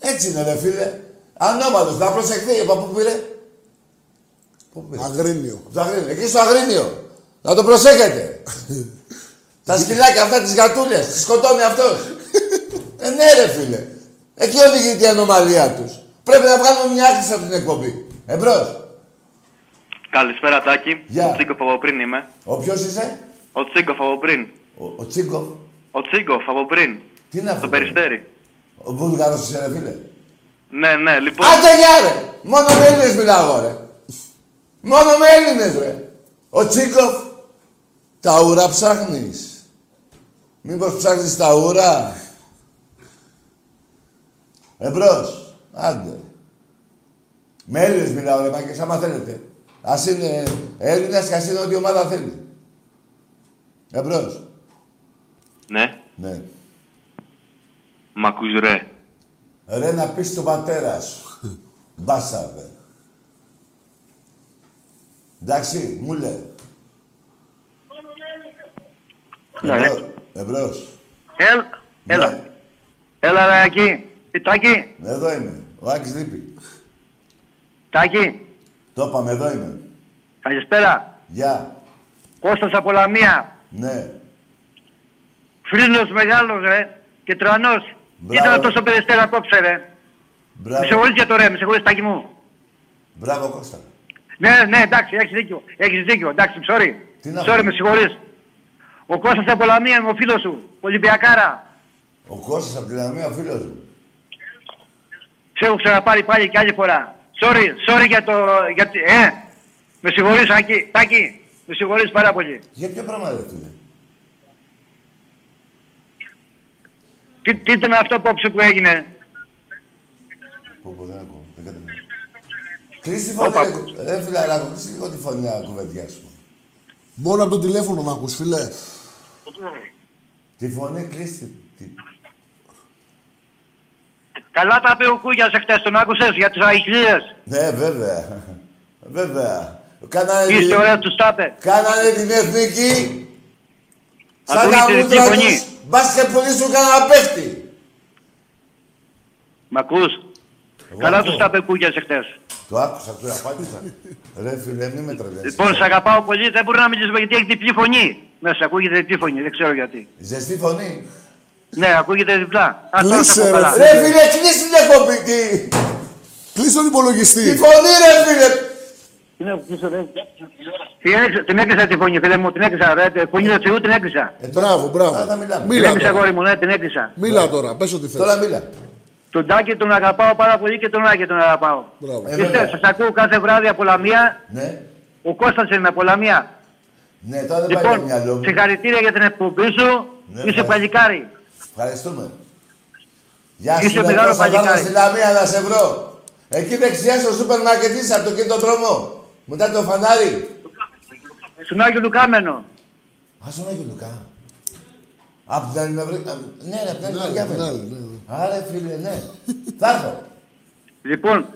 Speaker 1: Έτσι είναι, ρε φίλε. Ανώμαλος, να προσεχθεί. Από πού πήρε. Πού πήρε;
Speaker 2: αγρίνιο.
Speaker 1: Από το Αγρίνιο. Εκεί στο Αγρίνιο. Να το προσέχετε. Τα σκυλάκια αυτά, τις γατούλες, τις σκοτώνει αυτός. ε, ναι ρε φίλε. Εκεί οδηγείται η ανομαλία τους. Πρέπει να βγάλουμε μια άκρη από την εκπομπή. Εμπρός.
Speaker 4: Καλησπέρα, Τάκη.
Speaker 1: Γεια.
Speaker 4: Ο Τσίγκοφ από πριν είμαι.
Speaker 1: Ο ποιος είσαι;
Speaker 4: Ο Τσίγκοφ από πριν.
Speaker 1: Ο, ο Τσίγκοφ.
Speaker 4: Ο Τσίγκοφ από πριν.
Speaker 1: Τι είναι αυτό.
Speaker 4: Το περιστέρι.
Speaker 1: Ο Βούλγαρος είσαι ρε φίλε;
Speaker 4: Ναι, ναι, λοιπόν.
Speaker 1: Άντε γεια ρε! Μόνο με Έλληνες μιλάω ρε. Μόνο με Έλληνες ρε. Ο Τσίκοφ. Τα ουρά ψάχνεις. Μήπως ψάχνεις τα ουρά. Εμπρός. Άντε. Με Έλληνες μιλάω ρε Μάκες, άμα θέλετε. Ας είναι Έλληνας και ας είναι ό,τι ομάδα θέλει. Εμπρός.
Speaker 4: Ναι.
Speaker 1: Ναι.
Speaker 4: Μ' ακούς ρε.
Speaker 1: Ρε να πεις στον πατέρα σου. *laughs* Μπάσαρδε. Εντάξει, μου λέει.
Speaker 8: Ναι.
Speaker 1: Εμπρός. Εμπρός.
Speaker 8: Έλα, έλα.
Speaker 1: Ναι.
Speaker 8: Έλα, ρε, εκεί. Τι, Τάκη,
Speaker 1: Εδώ είμαι. Ο Άκης λείπει.
Speaker 8: Τάκη.
Speaker 1: Το είπαμε, εδώ είμαι.
Speaker 8: Καλησπέρα.
Speaker 1: Γεια.
Speaker 8: Κώστας από Λαμία.
Speaker 1: Ναι.
Speaker 8: Φρύλος μεγάλος, ρε. Και τρανός.
Speaker 1: Μπράβο.
Speaker 8: Ήταν τόσο περιστέρα απόψε, ρε. Με
Speaker 1: Μπράβο.
Speaker 8: συγχωρείς για το ρε, με συγχωρείς, Τάκη μου.
Speaker 1: Μπράβο, Κώστα.
Speaker 8: Ναι, ναι, εντάξει, έχεις δίκιο. Έχεις δίκιο, εντάξει, sorry.
Speaker 1: Τι να
Speaker 8: Sorry,
Speaker 1: πω.
Speaker 8: με συγχωρείς. Ο Κώστας από Λαμία είμαι ο φίλος σου. Ολυμπιακάρα.
Speaker 1: Ο Κώστας από τη Λαμία, ο φίλος μου.
Speaker 8: Σε έχω ξαναπάρει πάλι και άλλη φορά. Sorry, sorry για το... Για... τη- Ε, με συγχωρείς, Άκη. Τάκη, με συγχωρείς πάρα πολύ.
Speaker 1: Για ποιο πράγμα ρε φίλε;
Speaker 8: Τι, τι ήταν αυτό απόψε που έγινε;
Speaker 1: Πω, πω, δεν ακούω. Δεν κατάλαβα. Κλείσει τη φωνή, ρε. ρε φιλαράκο, κλείσει λίγο τη φωνή να κουβεντιάσουμε.
Speaker 2: Μόνο από το τηλέφωνο μ' ακούς, φίλε.
Speaker 1: Τη φωνή κλείσει. τη-
Speaker 8: Καλά τα είπε ο Κούγιας εχθές, τον άκουσες για τις αϊκλίες.
Speaker 1: Ναι, βέβαια. Βέβαια. Κάνανε,
Speaker 8: Είστε
Speaker 1: την-
Speaker 8: ωραία τους τα είπε.
Speaker 1: κάνανε την εθνική. Σαν
Speaker 8: Ακούγεται
Speaker 1: τα
Speaker 8: τη
Speaker 1: μούτρα
Speaker 8: φωνή.
Speaker 1: τους. Μπας και πουλήσουν κανένα παίχτη.
Speaker 8: Μ' ακούς;
Speaker 1: Εγώ
Speaker 8: Καλά
Speaker 1: ακούω.
Speaker 8: τους τα είπε ο Κούγιας εχθές.
Speaker 1: Το άκουσα, το απάντησα. Ρε φίλε, μην με τρελαίνεις.
Speaker 8: Λοιπόν, σε αγαπάω πολύ, δεν μπορώ να μιλήσουμε γιατί έχει διπλή φωνή. Μέσα ακούγεται διπλή φωνή, δεν ξέρω γιατί.
Speaker 1: Ζεστή φωνή.
Speaker 8: Ναι, ακούγεται διπλά. Α, τώρα
Speaker 2: Κλείσε,
Speaker 8: θα πω
Speaker 2: ρε,
Speaker 8: καλά.
Speaker 2: φίλε.
Speaker 1: Ρε φίλε, κλείσει την εκπομπή. Τι,
Speaker 2: Κλείς τον
Speaker 1: τη
Speaker 2: υπολογιστή.
Speaker 1: φωνή ρε φίλε.
Speaker 8: Την έκλεισα- Την έκλεισα τη φωνή, φίλε μου, την έκλεισα. Ρε, τη φωνή του Θεού την έκλεισα.
Speaker 1: Ε,
Speaker 2: Μπράβο, μπράβο.
Speaker 1: Άρα μιλάμε.
Speaker 8: Την
Speaker 2: Μίλα
Speaker 8: έκλεισα,
Speaker 2: τώρα.
Speaker 8: αγόρι μου, ναι, την έκλεισα.
Speaker 2: Μίλα τώρα, πες ό,τι
Speaker 1: Τώρα
Speaker 2: θες.
Speaker 1: μίλα.
Speaker 8: Τον Τάκη τον αγαπάω πάρα πολύ και τον Άκη τον αγαπάω.
Speaker 2: Μπράβο.
Speaker 1: Ε,
Speaker 8: Είστε,
Speaker 1: βέβαια.
Speaker 8: σας ακούω κάθε βράδυ από Λαμία.
Speaker 1: Ναι.
Speaker 8: Ο Κώστας είναι από Λαμία.
Speaker 1: Ναι, τώρα δεν πάει το μυαλό
Speaker 8: Λοιπόν,
Speaker 1: μου.
Speaker 8: συγχαρητήρια για την εκπομπή σου.
Speaker 1: Ναι,
Speaker 8: Είσαι
Speaker 1: ευχαριστώ.
Speaker 8: παλικάρι.
Speaker 1: Ευχαριστούμε. Γεια σου,
Speaker 8: Είσαι
Speaker 1: ρε
Speaker 8: μεγάλο
Speaker 1: Κώστα,
Speaker 8: παλικάρι.
Speaker 1: πάμε στη Λαμία να σε βρω. Εκεί δεξιά στο σούπερ μάρκετ είσαι, από το κέντρο δρόμο. Μετά το φανάρι.
Speaker 8: Στον Άγιο Λουκάμενο.
Speaker 1: Α, στον Άγιο Λουκά. Απ' την άλλη μεριά. α, Ναι, ρε, απ' την άλλη
Speaker 2: Ναι,
Speaker 1: μεριά.
Speaker 2: απ' την
Speaker 1: με.
Speaker 2: άλλη, ναι, ναι.
Speaker 1: Άρα, φίλε, ναι. Θα έρθω.
Speaker 8: Λοιπόν,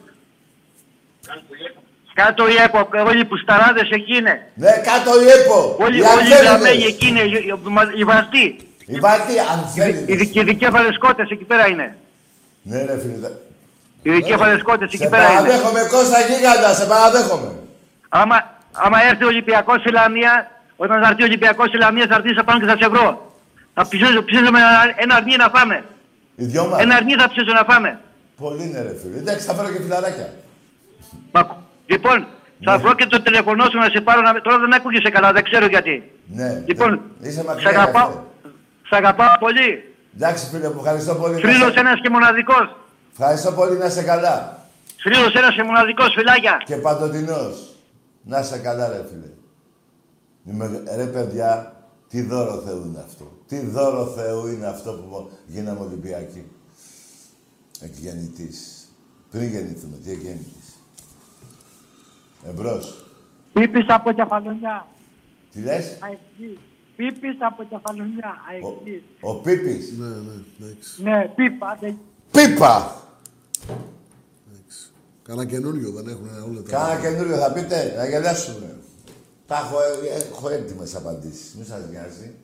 Speaker 8: κάτω η ΕΠΟ, όλοι που σταράδες εκεί είναι.
Speaker 1: Ναι, κάτω η ΕΠΟ.
Speaker 8: Όλοι,
Speaker 1: Οι
Speaker 8: όλοι οι
Speaker 1: Ανθέλιδες.
Speaker 8: γραμμένοι εκεί είναι, οι- οι- οι βαστοί.
Speaker 1: Οι βαρτοί,
Speaker 8: Οι,
Speaker 1: ανθέλιδες.
Speaker 8: δικ- οι δικέφαλες κότες εκεί πέρα είναι.
Speaker 1: Ναι, ρε, φίλε. θα-
Speaker 8: Οι δικέφαλες κότες εκεί
Speaker 1: Σε
Speaker 8: πέρα είναι.
Speaker 1: παραδέχομαι, Κώστα Γίγαντα, σε παραδέχομαι.
Speaker 8: Άμα, άμα έρθει ο Ολυμπιακός στη Λαμία, όταν θα έρθει ο Ολυμπιακός στη Λαμία θα έρθεις απάνω και θα σε βρω. Θα ψήσουμε, ψήσουμε ένα, ένα αρνί να φάμε.
Speaker 1: Οι δυο μας.
Speaker 8: Ένα αρνί θα ψήσουμε να φάμε.
Speaker 1: Πολύ ναι, ρε, φίλε. Εντάξει, θα φέρω και φιλαράκια.
Speaker 8: Μα- Λοιπόν,
Speaker 1: Ναι.
Speaker 8: θα βρω και το τηλεφωνό σου να σε πάρω να... Τώρα δεν ακούγεσαι καλά, δεν ξέρω γιατί.
Speaker 1: Ναι.
Speaker 8: Λοιπόν,
Speaker 1: Είσαι
Speaker 8: σ'
Speaker 1: μακριά,
Speaker 8: αγαπάω,
Speaker 1: ρε, φίλε.
Speaker 8: σ' αγαπάω πολύ.
Speaker 1: Εντάξει, φίλε μου, ευχαριστώ πολύ. να
Speaker 8: Φίλος
Speaker 1: σε-
Speaker 8: ένας και μοναδικός.
Speaker 1: Ευχαριστώ πολύ, να είσαι καλά.
Speaker 8: Φίλος ένας και μοναδικός, φιλάκια.
Speaker 1: Και παντοτινός. Να είσαι καλά, ρε φίλε. Είμαι, ρε παιδιά, Τι δώρο Θεού είναι αυτό. Τι δώρο Θεού είναι αυτό που γίναμε Ολυμπιακοί. Εκγεννητής. Πριν γεννηθούμε, τι εκγεννητής. Εμπρός.
Speaker 8: Πίπης από κεφαλονιά.
Speaker 1: Τι λες;
Speaker 8: Αεξής. Πίπης από κεφαλονιά. Αεξής.
Speaker 1: Ο Πίπης.
Speaker 2: Ναι, ναι, εντάξει.
Speaker 8: Ναι, πίπα. άντε.
Speaker 1: Πίπα!
Speaker 2: Κάνα καινούριο δεν έχουν όλα τα.
Speaker 1: Κάνα καινούριο θα πείτε, να γελάσουμε. Τα έχω, ε, έχω έτοιμες απαντήσεις. Μην σας νοιάζει.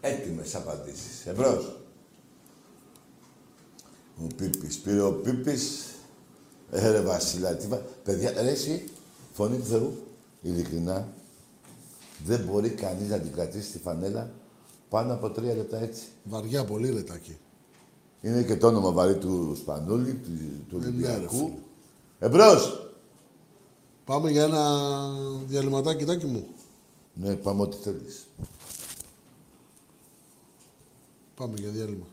Speaker 1: Έτοιμες απαντήσεις. Εμπρός. Ο Πίπης. Πήρε ο Πίπης. Ε, ρε Βασίλα, τι βα... Παιδιά, ρε εσύ, φωνή του Θεού, ειλικρινά, δεν μπορεί κανείς να την κρατήσει στη φανέλα πάνω από τρία λεπτά έτσι.
Speaker 2: Βαριά πολύ ρετάκι.
Speaker 1: Είναι και το όνομα βαρύ του Σπανούλη, του, του
Speaker 2: Ε, ναι, ρε,
Speaker 1: Ολυμπιακού.
Speaker 2: φίλε.
Speaker 1: Εμπρός.
Speaker 2: Πάμε για ένα διαλυματάκι, τάκι μου.
Speaker 1: Ναι, πάμε ό,τι θέλεις.
Speaker 2: Πάμε για διάλειμμα.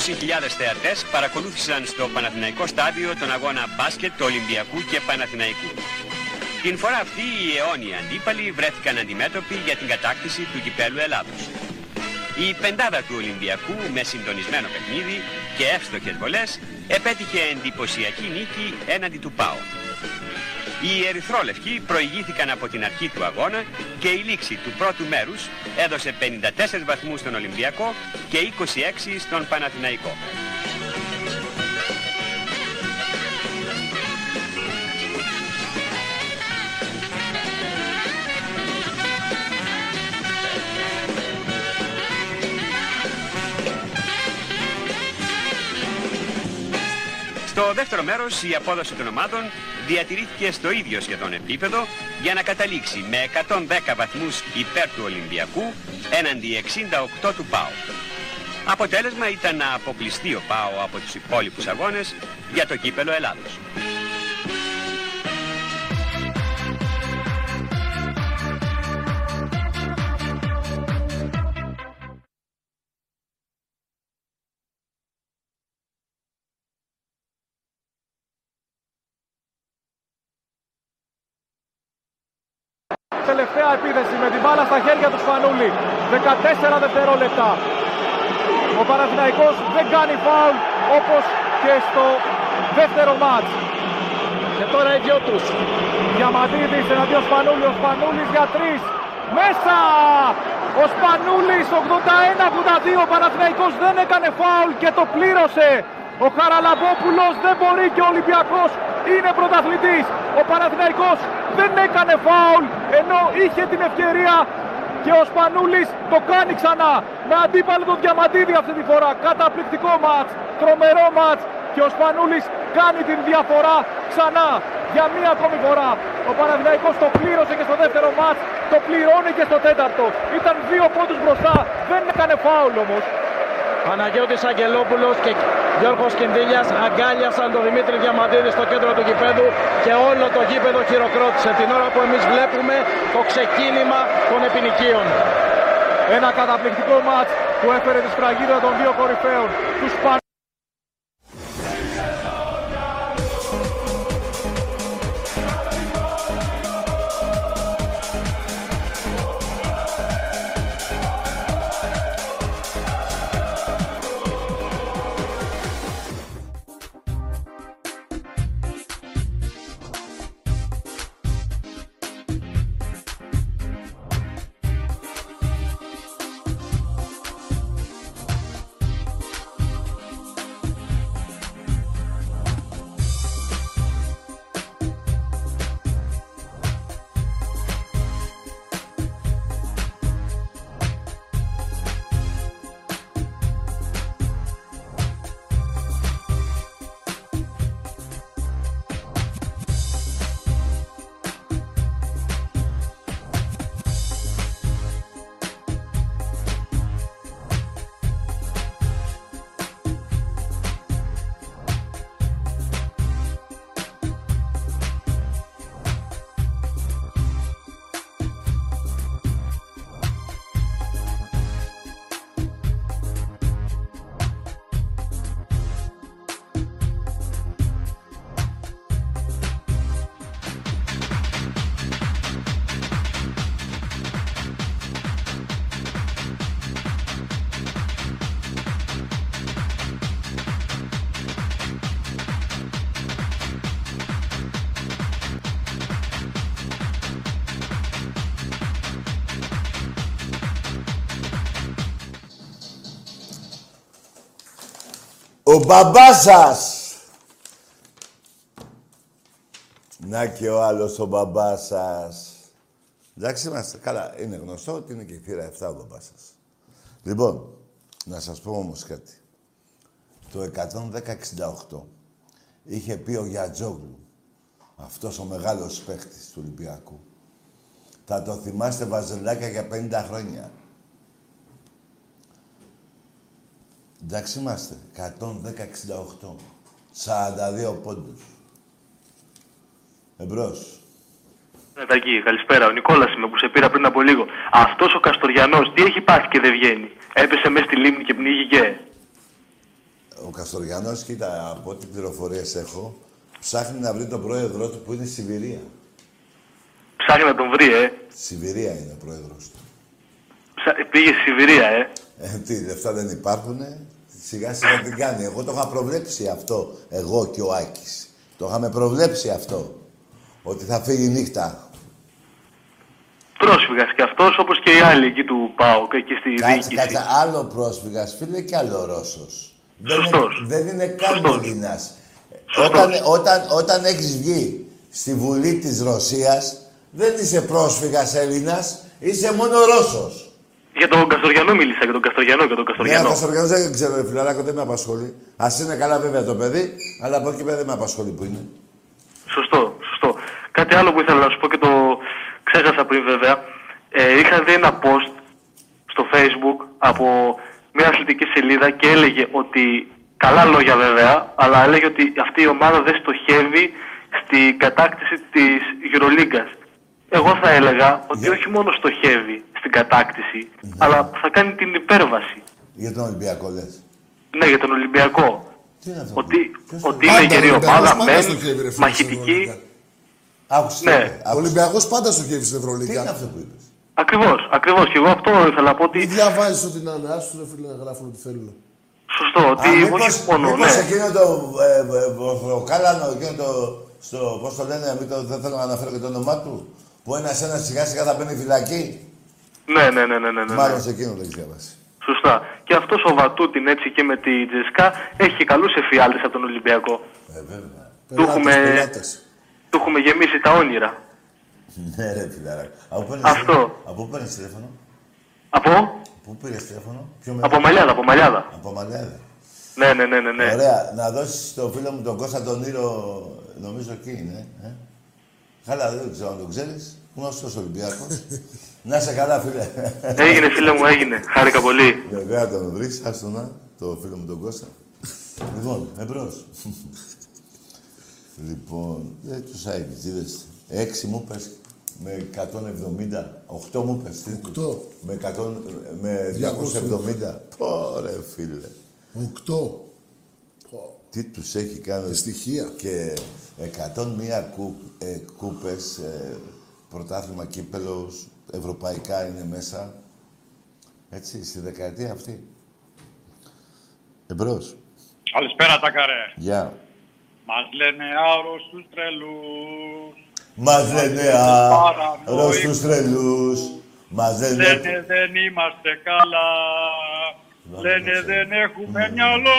Speaker 9: Θεατές παρακολούθησαν στο Παναθηναϊκό στάδιο τον αγώνα μπάσκετ του Ολυμπιακού και Παναθηναϊκού. Την φορά αυτή οι αιώνιοι αντίπαλοι βρέθηκαν αντιμέτωποι για την κατάκτηση του κυπέλου Ελλάδος. Η πεντάδα του Ολυμπιακού με συντονισμένο παιχνίδι και εύστοχες βολές επέτυχε εντυπωσιακή νίκη έναντι του ΠΑΟ. Οι ερυθρόλευκοι προηγήθηκαν από την αρχή του αγώνα και η λήξη του πρώτου μέρους έδωσε 54 βαθμούς στον Ολυμπιακό και 26 στον Παναθηναϊκό. Στο δεύτερο μέρος η απόδοση των ομάδων διατηρήθηκε στο ίδιο σχεδόν επίπεδο για να καταλήξει με 110 βαθμούς υπέρ του Ολυμπιακού έναντι 68 του ΠΑΟ. Αποτέλεσμα ήταν να αποκλειστεί ο ΠΑΟ από τους υπόλοιπους αγώνες για το κύπελο Ελλάδος.
Speaker 10: Τελευταία επίθεση με την μπάλα στα χέρια του Σπανούλη. 14 δευτερόλεπτα. Ο Παναθηναϊκός δεν κάνει φάουλ όπως και στο δεύτερο μάτς. Και τώρα οι δυο τους. Διαμαντίδης εναντίον Σπανούλη. Ο Σπανούλης για τρεις. Μέσα! Ο Σπανούλης 81-82. Ο Παναθηναϊκός δεν έκανε φάουλ και το πλήρωσε. Ο Χαραλαμπόπουλος δεν μπορεί και ο Ολυμπιακός είναι πρωταθλητής. Ο Παναθηναϊκός δεν έκανε φάουλ ενώ είχε την ευκαιρία και ο Σπανούλης το κάνει ξανά με αντίπαλο τον Διαμαντίδη αυτή τη φορά. Καταπληκτικό μάτς, τρομερό μάτς και ο Σπανούλης κάνει την διαφορά ξανά για μία ακόμη φορά. Ο Παναθηναϊκός το πλήρωσε και στο δεύτερο μάτς, το πληρώνει και στο τέταρτο. Ήταν δύο πόντους μπροστά, δεν έκανε φάουλ όμως. Παναγιώτης Αγγελόπουλος και Γιώργος Κινδύλιας αγκάλιασαν τον Δημήτρη Διαμαντίδη στο κέντρο του γηπέδου και όλο το γήπεδο χειροκρότησε την ώρα που εμείς βλέπουμε το ξεκίνημα των επινοικίων. Ένα καταπληκτικό μάτς που έφερε τη σφραγίδα των δύο κορυφαίων, τους
Speaker 1: μπαμπάς σας. Να και ο άλλος ο μπαμπάς σας. Εντάξει είμαστε. Καλά, είναι γνωστό ότι είναι και η θύρα 7 ο μπαμπάς σας. Λοιπόν, να σας πω όμως κάτι. Το 110-68 είχε πει ο Γιατζόγλου, αυτός ο μεγάλος παίχτης του Ολυμπιακού. Θα το θυμάστε βαζελάκια για 50 χρόνια. Εντάξει είμαστε. 110-68. 42 πόντους. Εμπρός.
Speaker 7: Τακί, καλησπέρα. Ο Νικόλας είμαι που σε πήρα πριν από λίγο. Αυτός ο Καστοριανός τι έχει πάθει και δεν βγαίνει; Έπεσε μέσα στη λίμνη και πνίγηκε.
Speaker 1: Ο Καστοριανός, κοίτα, από ό,τι πληροφορίες έχω, ψάχνει να βρει τον πρόεδρό του που είναι στη Σιβηρία.
Speaker 7: Ψάχνει να τον βρει, ε.
Speaker 1: Σιβηρία είναι ο πρόεδρος του.
Speaker 7: Ψα- Πήγε στη Σιβηρία, ε.
Speaker 1: Ε, τι, λεφτά δεν υπάρχουνε; Σιγά σιγά την κάνει. Εγώ το είχα προβλέψει αυτό, εγώ και ο Άκης. Το είχαμε προβλέψει αυτό. Ότι θα φύγει νύχτα.
Speaker 7: Πρόσφυγας και αυτός όπως και οι άλλοι εκεί του ΠΑΟΚ, εκεί στη
Speaker 1: Κάτσε,
Speaker 7: διοίκηση.
Speaker 1: κάτσε. Άλλο πρόσφυγας, φίλε, και άλλο Ρώσος. Δεν είναι,
Speaker 7: Σωστός.
Speaker 1: δεν είναι καν Έλληνας. Όταν, όταν, όταν έχεις βγει στη Βουλή της Ρωσίας, δεν είσαι πρόσφυγας Έλληνας, είσαι μόνο Ρώσος.
Speaker 7: Για τον Καστοριανό μίλησα, για τον Καστοριανό, για τον
Speaker 1: Ναι,
Speaker 7: Καστοριανό.
Speaker 1: ο Καστοριανός δεν ξέρω, ρε φιλαράκο, δεν με απασχολεί. Ας είναι καλά βέβαια το παιδί, αλλά από εκεί πέρα δεν με απασχολεί που είναι.
Speaker 7: Σωστό, σωστό. Κάτι άλλο που ήθελα να σου πω και το ξέχασα πριν βέβαια. Ε, είχα δει ένα post στο facebook από μια αθλητική σελίδα και έλεγε ότι, καλά λόγια βέβαια, αλλά έλεγε ότι αυτή η ομάδα δεν στοχεύει στη κατάκτηση της Euroligas. Εγώ θα έλεγα ότι όχι μόνο στοχεύει στην κατάκτηση, αλλά θα κάνει την υπέρβαση.
Speaker 1: Για τον Ολυμπιακό λες.
Speaker 7: Ναι, για τον Ολυμπιακό.
Speaker 1: Τι είναι αυτό;
Speaker 7: Ότι, ότι
Speaker 2: Πάντα,
Speaker 7: είναι γερή
Speaker 2: ο Ολυμπιακός
Speaker 7: ομάδα,
Speaker 2: πάντα
Speaker 7: μεν,
Speaker 2: στοχεύει, ρε φίλε,
Speaker 7: μαχητική.
Speaker 2: στην
Speaker 1: Άκουσε.
Speaker 7: Ναι.
Speaker 2: Ο Ολυμπιακός πάντα στοχεύει στην Ευρωλίγα.
Speaker 1: Τι είναι αυτό που είπες;
Speaker 7: Ακριβώς, ακριβώς. Και εγώ αυτό ήθελα να πω ότι
Speaker 2: Μη διαβάζεις ό,τι να είναι. Άσου ρε φίλε να γράφουν ό,τι θέλουν.
Speaker 7: σωστό, ότι
Speaker 1: Α, μήπως,
Speaker 7: όχι μόνο,
Speaker 1: μήπως
Speaker 7: ναι.
Speaker 1: εκείνο το ε, ε, βροχοκάλανο, εκείνο το στο πώς το λένε, μην το, δεν θέλω να αναφέρω και το όνομά του, που ένας ένας σιγά σιγά θα μπαίνει φυλακή.
Speaker 7: Ναι, ναι, ναι, ναι, ναι. ναι.
Speaker 1: Μάλλον σε εκείνο το έχεις διαβάσει.
Speaker 7: Σωστά. Και αυτός ο Βατούτιν έτσι και με τη Τζεσκά έχει καλούς εφιάλτες από τον Ολυμπιακό.
Speaker 1: Ε, βέβαια.
Speaker 7: Του έχουμε, του έχουμε γεμίσει τα όνειρα.
Speaker 1: Ναι, ρε φιλάρα. Από πού παίρνεις
Speaker 7: Αυτό.
Speaker 1: τηλέφωνο; Από πού παίρνεις τηλέφωνο;
Speaker 7: Από,
Speaker 1: Πού πήρες τηλέφωνο; Ποιο
Speaker 7: από Μαλιάδα, από Μαλιάδα.
Speaker 1: Από Μαλιάδα.
Speaker 7: Ναι, ναι, ναι, ναι. ναι.
Speaker 1: Ωραία. Να δώσεις στο φίλο μου τον Κώστα τον Ήρο, νομίζω εκεί είναι. Ε; Καλά, δεν ξέρω αν τον ξέρεις. Γνωστός Ολυμπιακός. *laughs* να σε καλά, φίλε.
Speaker 7: Έγινε, φίλε μου, έγινε. Χάρηκα πολύ.
Speaker 1: Βέβαια τον βρεις, άστο να, το φίλο μου τον Κώστα. λοιπόν, εμπρός. *laughs* λοιπόν, δεν τους αεξίδες. Έξι μου πες με 170. Οχτώ μου πες. τι-
Speaker 2: Οκτώ.
Speaker 1: Με, 100, με 270. Πόρε φίλε.
Speaker 2: Οκτώ.
Speaker 1: Τι τους έχει κάνει.
Speaker 2: Στοιχεία.
Speaker 1: Και 101 κου, ε, κούπες, ε, πρωτάθλημα κύπελος, ευρωπαϊκά είναι μέσα. Έτσι, στη δεκαετία αυτή. Εμπρός.
Speaker 11: Καλησπέρα τα καρέ.
Speaker 1: Γεια.
Speaker 11: Μας λένε άρρωστους τρελούς.
Speaker 1: Μας λένε αρρώστους τρελούς. Μας λένε...
Speaker 11: Λένε δεν είμαστε καλά. Λένε δεν έχουμε μυαλό.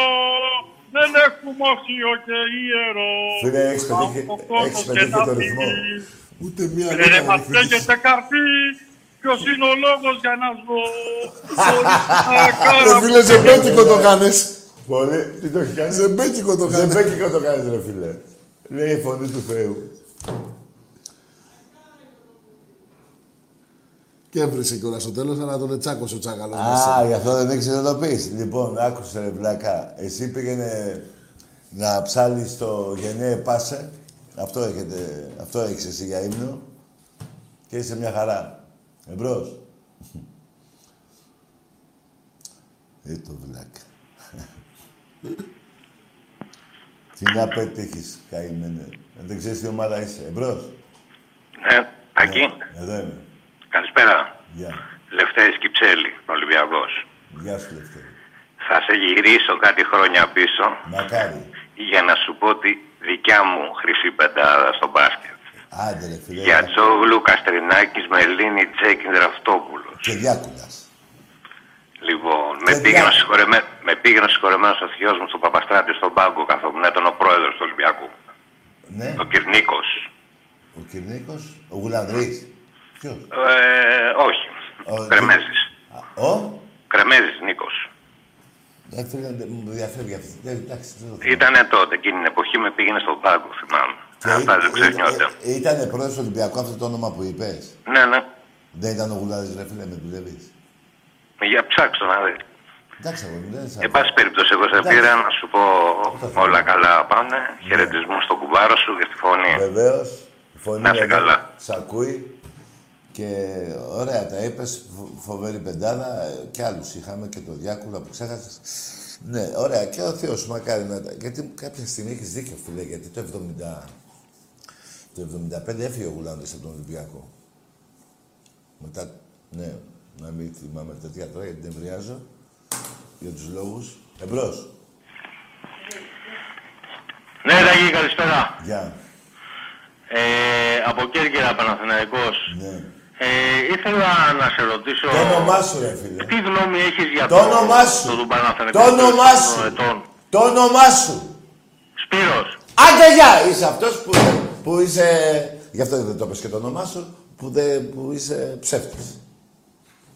Speaker 11: Δεν έχουμε οσίο και ιερό.
Speaker 1: Φίλε, έχεις πετύχει,
Speaker 11: Από κόσμος
Speaker 1: έχεις
Speaker 11: και
Speaker 1: πετύχει
Speaker 11: τα
Speaker 1: το ρυθμό.
Speaker 11: φύγει.
Speaker 2: Ούτε μία
Speaker 11: Λένε
Speaker 2: λέξη
Speaker 11: μας
Speaker 2: δεν έχεις.
Speaker 11: λέγεται καρφί. Ποιος είναι ο λόγος για να ζω;
Speaker 2: Ρε φίλε, ζεμπέκικο το κάνεις.
Speaker 1: Πολύ. Τι το έχεις κάνει;
Speaker 2: Ζεμπέκικο το κάνεις.
Speaker 1: Ζεμπέκικο το κάνεις, ρε φίλε. Λέει η φωνή του Θεού.
Speaker 2: Και έβρισε κιόλας στο τέλος, αλλά τον ετσάκωσε ο τσάκαλος.
Speaker 1: Α, γι' αυτό δεν έχεις ειδοποιήσει. Λοιπόν, άκουσε ρε βλάκα. Εσύ πήγαινε να ψάλεις το γενναίε πάσε. Αυτό, έχετε, αυτό έχεις εσύ για ύμνο. Και είσαι μια χαρά. Εμπρός. Ε, το βλάκα. Τι να πετύχεις, καημένε. Δεν ξέρεις τι ομάδα είσαι. Εμπρός.
Speaker 12: Ναι, Ακή.
Speaker 1: Εδώ είμαι.
Speaker 12: Καλησπέρα.
Speaker 1: Γεια.
Speaker 12: Λευτέρης Κυψέλη, Ολυμπιακός.
Speaker 1: Γεια σου, Λευτέρη.
Speaker 12: Θα σε γυρίσω κάτι χρόνια πίσω
Speaker 1: Μακάρι.
Speaker 12: για να σου πω τη δικιά μου χρυσή πεντάδα στο μπάσκετ.
Speaker 1: Άντε ρε φίλε.
Speaker 12: Γιατσόγλου, Καστρινάκης, Μελίνη, Τσέκιν, Ραφτόπουλος.
Speaker 1: Και Διάκουλας.
Speaker 12: Λοιπόν, με πήγαινε, συγχωρεμέ... με πήγαινε συγχωρεμένος ο θειός μου στον Παπαστράτη στον πάγκο καθόμουν ήταν ο πρόεδρος του Ολυμπιακού.
Speaker 1: Ναι.
Speaker 12: Ο Κυρνίκος.
Speaker 1: Ο Κυρνίκος, ο Γουλανδρής. Ποιος;
Speaker 12: Ε, όχι.
Speaker 1: Ο-
Speaker 12: Κρεμέζης.
Speaker 1: Ο;
Speaker 12: Κρεμέζης Νίκος.
Speaker 1: Ε, φίλε, δεν μου διαφεύγει αυτή. Δεν, εντάξει, δεν το θυμάμαι.
Speaker 12: Ήτανε τότε, εκείνη την εποχή με πήγαινε στον πάγκο, θυμάμαι. Αυτά δεν ξεχνιόνται.
Speaker 1: Ε, Ήτανε πρόεδρος του Ολυμπιακού αυτό το όνομα που είπες.
Speaker 12: Ναι, ναι.
Speaker 1: Δεν ήταν ο Γουλανδρής, ρε φίλε, με δουλεύεις.
Speaker 12: Για ψάξω να δεις.
Speaker 1: Εντάξει, εγώ δεν είναι
Speaker 12: Εν πάση περιπτώσει, εγώ σε
Speaker 1: Εντάξει.
Speaker 12: πήρα να σου πω όλα καλά πάνε. Χαιρετισμού στον κουμπάρο σου και στη φωνή.
Speaker 1: Βεβαίως. Η φωνή
Speaker 12: Να είσαι
Speaker 1: εδώ
Speaker 12: καλά.
Speaker 1: Σ' ακούει. Και ωραία τα είπες, φο- φοβερή πεντάδα. ε, Κι άλλους είχαμε και το Διάκουλα που ξέχασες. Ναι, ωραία. Και ο Θεός μακάρι να τα... Γιατί κάποια στιγμή έχεις δίκιο, φίλε, γιατί το 70... Το 75 έφυγε ο Γουλάνδης από τον Ολυμπιακό. Μετά, ναι, να μην θυμάμαι τέτοια τώρα γιατί δεν ευριάζω. Για τους λόγους. Εμπρός.
Speaker 7: Ναι, Ραγί, καλησπέρα.
Speaker 1: Γεια.
Speaker 7: Ε, από Κέρκυρα, Παναθηναϊκός.
Speaker 1: Ναι.
Speaker 7: Ε, ήθελα να σε ρωτήσω...
Speaker 1: Το όνομά σου, ρε φίλε.
Speaker 7: Τι γνώμη έχεις για
Speaker 1: Το
Speaker 7: το,
Speaker 1: όνομά σου.
Speaker 7: το, του Παναθηναϊκού
Speaker 1: Το όνομά
Speaker 7: των
Speaker 1: σου.
Speaker 7: ετών.
Speaker 1: Το όνομά σου.
Speaker 7: Σπύρος.
Speaker 1: Άντε γεια! Είσαι αυτός που, που είσαι... Γι' αυτό δεν το είπες και το όνομά σου, που, δεν, που είσαι ψεύτης.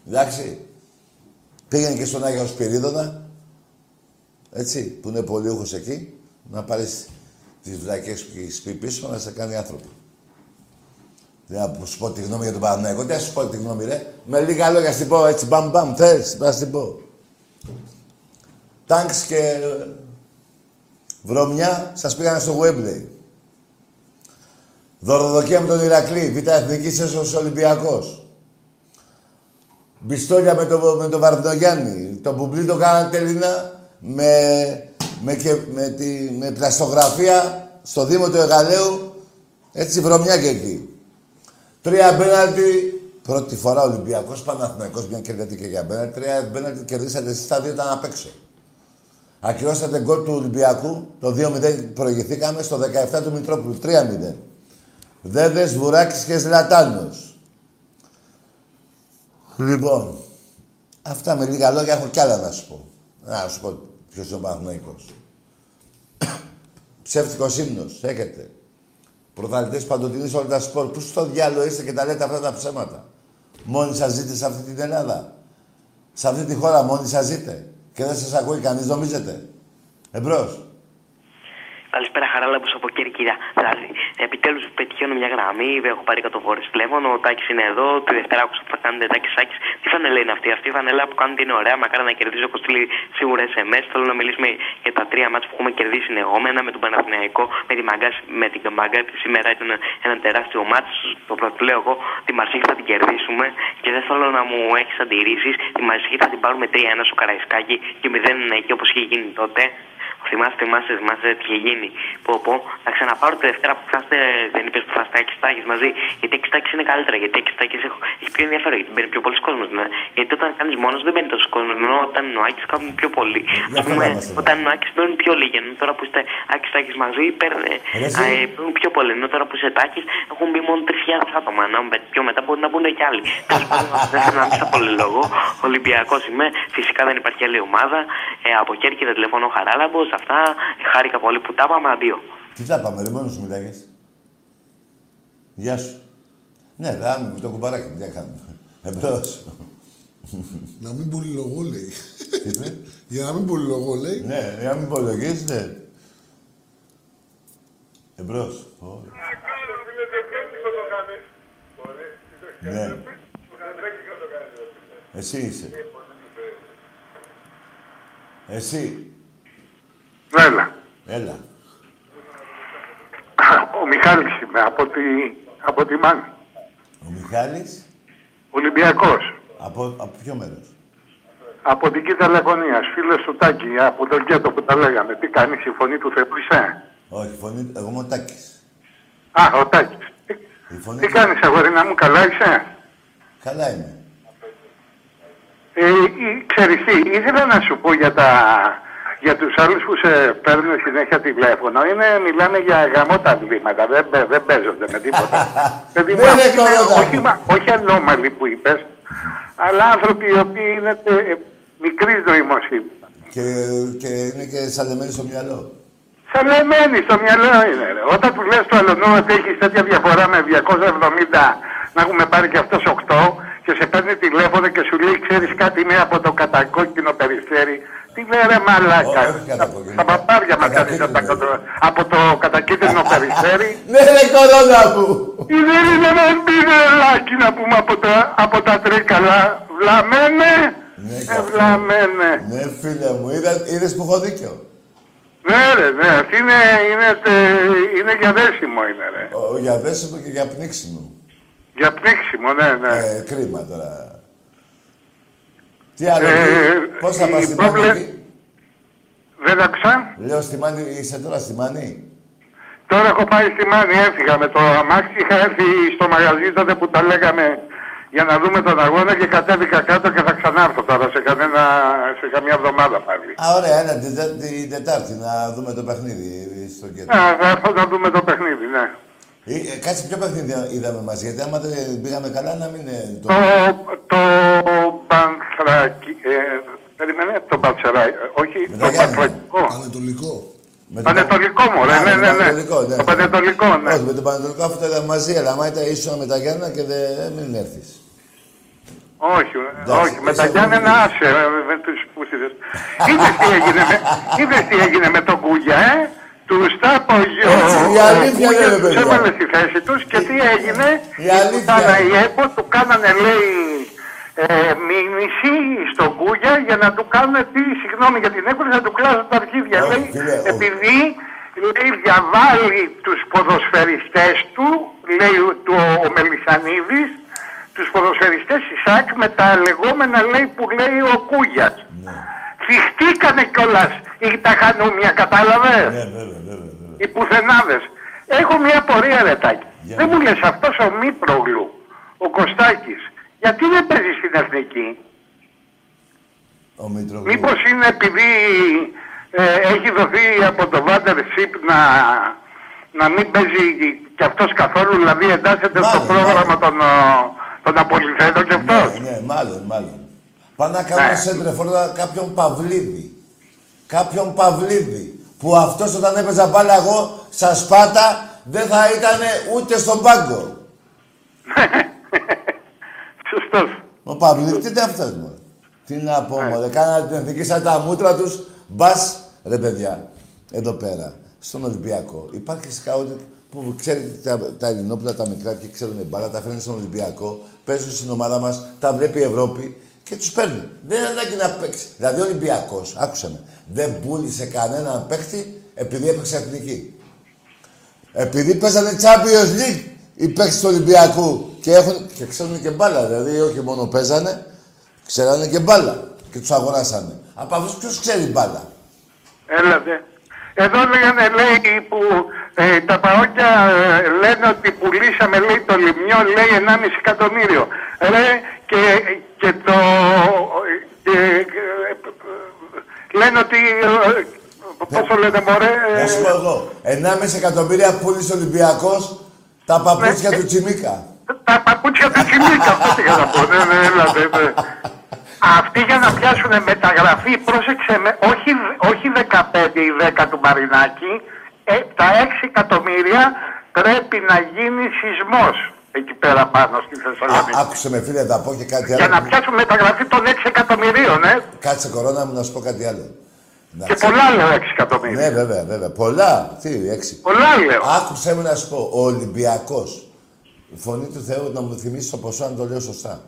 Speaker 1: Εντάξει. Πήγαινε και στον Άγιο Σπυρίδωνα, έτσι, που είναι πολιούχος εκεί, να πάρεις τις βλακές που έχεις πει πίσω να σε κάνει άνθρωπο. Δεν θα σου πω τη γνώμη για τον Παναθηναϊκό. Τι θα σου πω τη γνώμη, ρε. Με λίγα λόγια στην πω έτσι, μπαμ μπαμ, θες, να στην πω. Τάγκς και ε, βρωμιά σας πήγανε στο Wembley. Δωροδοκία με τον Ηρακλή, Β' Εθνικής Έσος Ολυμπιακός. Μπιστόλια με τον με το Βαρδινογιάννη. Το μπουμπλί το κάνανε τελείνα με, με, και, με, τη, με πλαστογραφία στο Δήμο του Εγαλαίου. Έτσι βρωμιά και εκεί. Τρία πέναλτι. Πρώτη φορά Ολυμπιακός Παναθηναϊκός, μια κερδίτη και για πέναλτι. Τρία πέναλτι κερδίσατε εσείς τα δύο ήταν απ' έξω. Ακυρώσατε γκολ του Ολυμπιακού. Το 2-0 προηγηθήκαμε στο 17 του Μητρόπουλου. 3-0. Δέδες, Βουράκης και Ζλατάνος. Λοιπόν, αυτά με λίγα λόγια έχω κι άλλα να σου πω. Να σου πω ποιος είναι ο Παναθηναϊκός. *coughs* Ψεύτικος ύμνος, έχετε. Πρωταθλητές παντοτινής όλα τα σπορ. Πού στο διάλογο είστε και τα λέτε αυτά τα ψέματα; Μόνοι σας ζείτε σε αυτή την Ελλάδα; Σε αυτή τη χώρα μόνοι σας ζείτε; Και δεν σας ακούει κανείς, νομίζετε; Εμπρός.
Speaker 13: Καλησπέρα, Χαράλαμπος από Κέρκυρα. Δηλαδή, επιτέλους πετυχαίνω μια γραμμή, έχω πάρει 100 φορέ τηλέφωνο. Ο Τάκης είναι εδώ, τη Δευτέρα άκουσα που θα κάνετε Τάκης Σάκης. Τι φανελά είναι αυτή, αυτή η φανελά που κάνετε είναι ωραία. Μακάρι να κερδίζω, έχω στείλει σίγουρα SMS. Θέλω να μιλήσουμε για τα τρία μάτια που έχουμε κερδίσει συνεχόμενα με τον Παναθηναϊκό, με, τη Μαγκά, με την Μαγκάτη. Σήμερα ήταν ένα τεράστιο μάτι. Το πρώτο λέω εγώ, τη Μαρσίκη θα την κερδίσουμε και δεν θέλω να μου έχεις αντιρρήσεις. Τη Μαρσίκη θα την πάρουμε 3-1 στο Καραϊσκάκι και 0 εκεί όπως είχε γίνει τότε. Θυμάστε, θυμάστε, θυμάστε τι είχε γίνει. Πω, πω, θα ξαναπάρω τη Δευτέρα που θα είστε, δεν είπες που θα είστε εξτάκη μαζί. Γιατί εξτάκη είναι καλύτερα. Γιατί εξτάκη έχει πιο ενδιαφέρον. Γιατί μπαίνει πιο πολλοί κόσμο. Ναι. Γιατί όταν κάνεις μόνος δεν μπαίνει τόσο κόσμο. Ενώ όταν είναι ο Άκης κάνουν πιο πολύ. Α πούμε, όταν είναι ο Άκης μπαίνουν πιο λίγοι. Ενώ τώρα που είστε Άκη Τάκη μαζί παίρνουν ε, πιο πολύ. Ενώ τώρα που είσαι Τάκης έχουν μπει μόνο 3.000 άτομα. Να μπει πιο μετά μπορεί να μπουν και άλλοι. *laughs* Τέλος πάντων, δεν θέλω να μην στα πολύ λόγο. Ολυμπιακός είμαι. Φυσικά δεν υπάρχει άλλη ομάδα. Ε, από Κέρκυρα τηλεφωνώ Χαράλαμπος. Αυτά χάρηκα πολύ που τα είπαμε. Αντίο.
Speaker 1: Τι θα πάμε, ρε, μόνος σου μιλάγες. Γεια σου. Ναι, θα το κουμπαράκι, τι θα κάνουμε. Εμπρός.
Speaker 2: Να μην πολυλογώ, λέει.
Speaker 1: Τι είπε;
Speaker 2: Για να μην πολυλογώ, λέει.
Speaker 1: Ναι, για να μην πολυλογείς, ναι. Εμπρός. Ω. Ναι. Εσύ είσαι. Εσύ.
Speaker 14: Έλα.
Speaker 1: Έλα.
Speaker 14: Ο Μιχάλης είμαι, από τη, από τη Μάνη.
Speaker 1: Ο Μιχάλης;
Speaker 14: Ολυμπιακός.
Speaker 1: Από, από ποιο μέρος;
Speaker 14: Από την Κίτα Λαγωνίας, φίλος του Τάκη, από τον Κέτο που τα λέγαμε. Τι κάνεις, η φωνή του Θεού είσαι;
Speaker 1: Όχι, φωνή, εγώ είμαι ο Τάκης.
Speaker 14: Α, ο Τάκης.
Speaker 1: Η φωνή
Speaker 14: Τι
Speaker 1: του-
Speaker 14: κάνεις, αγορίνα μου, καλά είσαι;
Speaker 1: Καλά είμαι.
Speaker 14: Ε, ή- ξέρεις τι, ήθελα να σου πω για, τα, για τους άλλους που σε παίρνουν συνέχεια τηλέφωνο. Είναι, μιλάνε για γαμώτα βλήματα, δεν, παι- δεν παίζονται με τίποτα. Παιδί *laughs* μου,
Speaker 1: Δεν
Speaker 14: αυτοί
Speaker 1: είναι
Speaker 14: είναι
Speaker 1: κορώνα.
Speaker 14: όχι, μα- όχι ανώμαλοι που είπες, αλλά άνθρωποι οι οποίοι είναι ε, μικρής νοημοσύνης.
Speaker 1: Και, και είναι και σαλεμένοι στο μυαλό.
Speaker 14: Σαλεμένοι στο μυαλό είναι. Ρε. Όταν τους λες του αλλονού ότι έχεις τέτοια διαφορά με 270 να έχουμε πάρει και αυτός 8 και σε παίρνει τηλέφωνο και σου λέει ξέρεις κάτι είναι από το κατακόκκινο περιστέρι. Τι λέει ρε μαλάκα. Τα παπάρια μας κάνεις από, τα κατω- από το κατακίτρινο *laughs* περιστέρι.
Speaker 1: Ναι, ρε κορώνα μου.
Speaker 14: Η δεν είναι ένα πινελάκι να πούμε από τα, από τα τρίκαλα. Βλαμένε. Ε, βλαμένε.
Speaker 1: Ναι, φίλε μου, είδα, είδες που έχω δίκιο;
Speaker 14: Ναι, ρε, ναι, αυτή είναι, είναι, τε- είναι για δέσιμο, είναι, ρε.
Speaker 1: Ο, για δέσιμο και για πνίξιμο.
Speaker 14: Για πνίξιμο, ναι, ναι.
Speaker 1: Ε, κρίμα τώρα. Τι άλλο,
Speaker 14: Ε,
Speaker 1: τι- πώς θα
Speaker 14: η
Speaker 1: πας στη
Speaker 14: πρόβλε-
Speaker 1: Μάνη; εκεί;
Speaker 14: Δεν άκουσα.
Speaker 1: Λέω στη Μάνη, είσαι τώρα στη Μάνη;
Speaker 14: Τώρα έχω πάει στη Μάνη, έφυγα με το αμάξι. Είχα έρθει στο μαγαζί τότε που τα λέγαμε για να δούμε τον αγώνα και κατέβηκα κάτω και θα ξανάρθω τώρα σε, κανένα, σε καμιά εβδομάδα πάλι.
Speaker 1: Α, ωραία, ένα την, Τε- την Τετάρτη να δούμε το παιχνίδι στο κέντρο.
Speaker 14: Α, θα έρθω να δούμε το παιχνίδι, ναι.
Speaker 1: Ε, ε, κάτσε ποιο παιχνίδι είδαμε μαζί, γιατί άμα δεν πήγαμε καλά να μην είναι το...
Speaker 14: Το, το Πανθρακι... Ε, περίμενε, το Πανθρακι... Όχι, το Πανθρακικό.
Speaker 2: Ανατολικό.
Speaker 1: Με το
Speaker 14: Πανετολικό μου, ρε,
Speaker 1: Α,
Speaker 14: ναι,
Speaker 1: με
Speaker 14: ναι,
Speaker 1: το
Speaker 14: ναι.
Speaker 1: Πανετολικό, ναι.
Speaker 14: Το Πανετολικό, ναι.
Speaker 1: Όχι, με το Πανετολικό αυτό το είδαμε μαζί, αλλά άμα ήταν ίσο με τα Γιάννα και δεν μην έρθεις.
Speaker 14: Όχι,
Speaker 1: Εντάξει,
Speaker 14: όχι, με τα
Speaker 1: είσαι
Speaker 14: Γιάννενα
Speaker 1: πολύ- *laughs*
Speaker 14: άσε, ε, με τους πούσιδες. Είδες τι έγινε με, είδες τι έγινε με τον Κούγια, ε; Τους τάπω ο,
Speaker 1: Έτσι, η
Speaker 14: ο
Speaker 1: αλήθεια
Speaker 14: Κούγιας
Speaker 1: είναι,
Speaker 14: τους
Speaker 1: παιδιά.
Speaker 14: έβαλε στη θέση τους και τι έγινε,
Speaker 1: Η αλήθεια
Speaker 14: πουτάνα,
Speaker 1: είναι.
Speaker 14: η ΕΠΟ του κάνανε λέει ε, μήνυση στον Κούγια για να του κάνουν τι, συγγνώμη για την έκφραση, να του κλάσουν τα αρχίδια.
Speaker 1: Όχι,
Speaker 14: λέει,
Speaker 1: φίλε, όχι.
Speaker 14: επειδή λέει, διαβάλλει τους ποδοσφαιριστές του, λέει του, ο Μελισανίδης, τους ποδοσφαιριστές της ΣΑΚ με τα λεγόμενα λέει που λέει ο Κούγιας.
Speaker 1: Ναι.
Speaker 14: Φυχτήκανε κιόλας οι τα χανούμια, κατάλαβες;
Speaker 1: Ναι, βέβαια, βέβαια, βέβαια.
Speaker 14: Οι πουθενάδες. Έχω μια πορεία ρετάκι.
Speaker 1: Για
Speaker 14: Δεν μου λες αυτός ο Μήτρογλου, ο Κωστάκης, γιατί δεν παίζει στην Εθνική;
Speaker 1: Ο Μητρογλου.
Speaker 14: Μήπως είναι επειδή ε, έχει δοθεί από το Βάντερ Σιπ να, να μην παίζει κι αυτός καθόλου, δηλαδή εντάσσεται στο πρόγραμμα των, ε, των Απολυθέντων κι αυτός;
Speaker 1: Ναι, ναι, μάλλον, μάλλον. Πάνε να κάνουν
Speaker 14: Ναι.
Speaker 1: σέντρεφορ κάποιον Παυλίδη. Κάποιον Παυλίδη. Που αυτός όταν έπαιζα μπάλα εγώ στα Σπάτα δεν θα ήταν ούτε στον πάγκο. *laughs*
Speaker 14: Σωστός.
Speaker 1: Ο Παυλίδη τι είναι αυτός μου. Τι να πω, μωρέ; Κάνανε την εθνική σαν τα μούτρα τους. Μπας, ρε παιδιά, εδώ πέρα, στον Ολυμπιακό. Υπάρχει σκάουτ που ξέρει τα, τα Ελληνόπουλα, τα μικρά και ξέρουν μπάλα, τα φέρνει στον Ολυμπιακό, παίζουν στην ομάδα μας, τα βλέπει η Ευρώπη και τους παίρνει. Δεν είναι ανάγκη να παίξει. Δηλαδή ο Ολυμπιακός, άκουσε με, δεν πούλησε κανέναν παίχτη επειδή έπαιξε εθνική. Επειδή παίζανε Champions League οι παίκτες του Ολυμπιακού και, έχουν, και ξέρουν και μπάλα, δηλαδή όχι μόνο παίζανε, ξέρανε και μπάλα και τους αγοράσανε. Από αυτούς ποιος ξέρει μπάλα;
Speaker 14: Έλατε. Εδώ λέγανε, λέει, που ε, τα παρόκια ε, λένε ότι πουλήσαμε, λέει, το λιμιό, λέει, 1,5 εκατομμύριο. Ρε, και, και το... Και, ε, λένε ότι... ε, πόσο λένε, μωρέ... ε,
Speaker 1: Να σου πω εγώ, 1,5 εκατομμύρια πούλησε ο Ολυμπιακός τα παπούτσια του Τσιμίκα.
Speaker 14: Τα παπούτσια του Τσιμίκα, *laughs* αυτό είχα να πω. Ναι, ναι, έλατε, ναι. Αυτοί για να πιάσουν μεταγραφή, πρόσεξε με, όχι, όχι 15 ή 10 του Μαρινάκη, ε, τα 6 εκατομμύρια πρέπει να γίνει σεισμός εκεί πέρα πάνω στη Θεσσαλονίκη.
Speaker 1: Άκουσε με φίλε, θα πω και κάτι
Speaker 14: Για να
Speaker 1: άλλο.
Speaker 14: πιάσουν μεταγραφή των 6 εκατομμυρίων, ε.
Speaker 1: Κάτσε κορώνα μου να σου πω κάτι άλλο. Να
Speaker 14: Και
Speaker 1: ξέρεις-
Speaker 14: πολλά λέω 6 εκατομμύρια.
Speaker 1: Ναι, βέβαια, βέβαια. Πολλά. Τι, έξι.
Speaker 14: Πολλά λέω.
Speaker 1: Άκουσε με να σου πω. Ο Ολυμπιακός, η φωνή του Θεού να μου θυμίσεις το ποσό αν το λέω σωστά.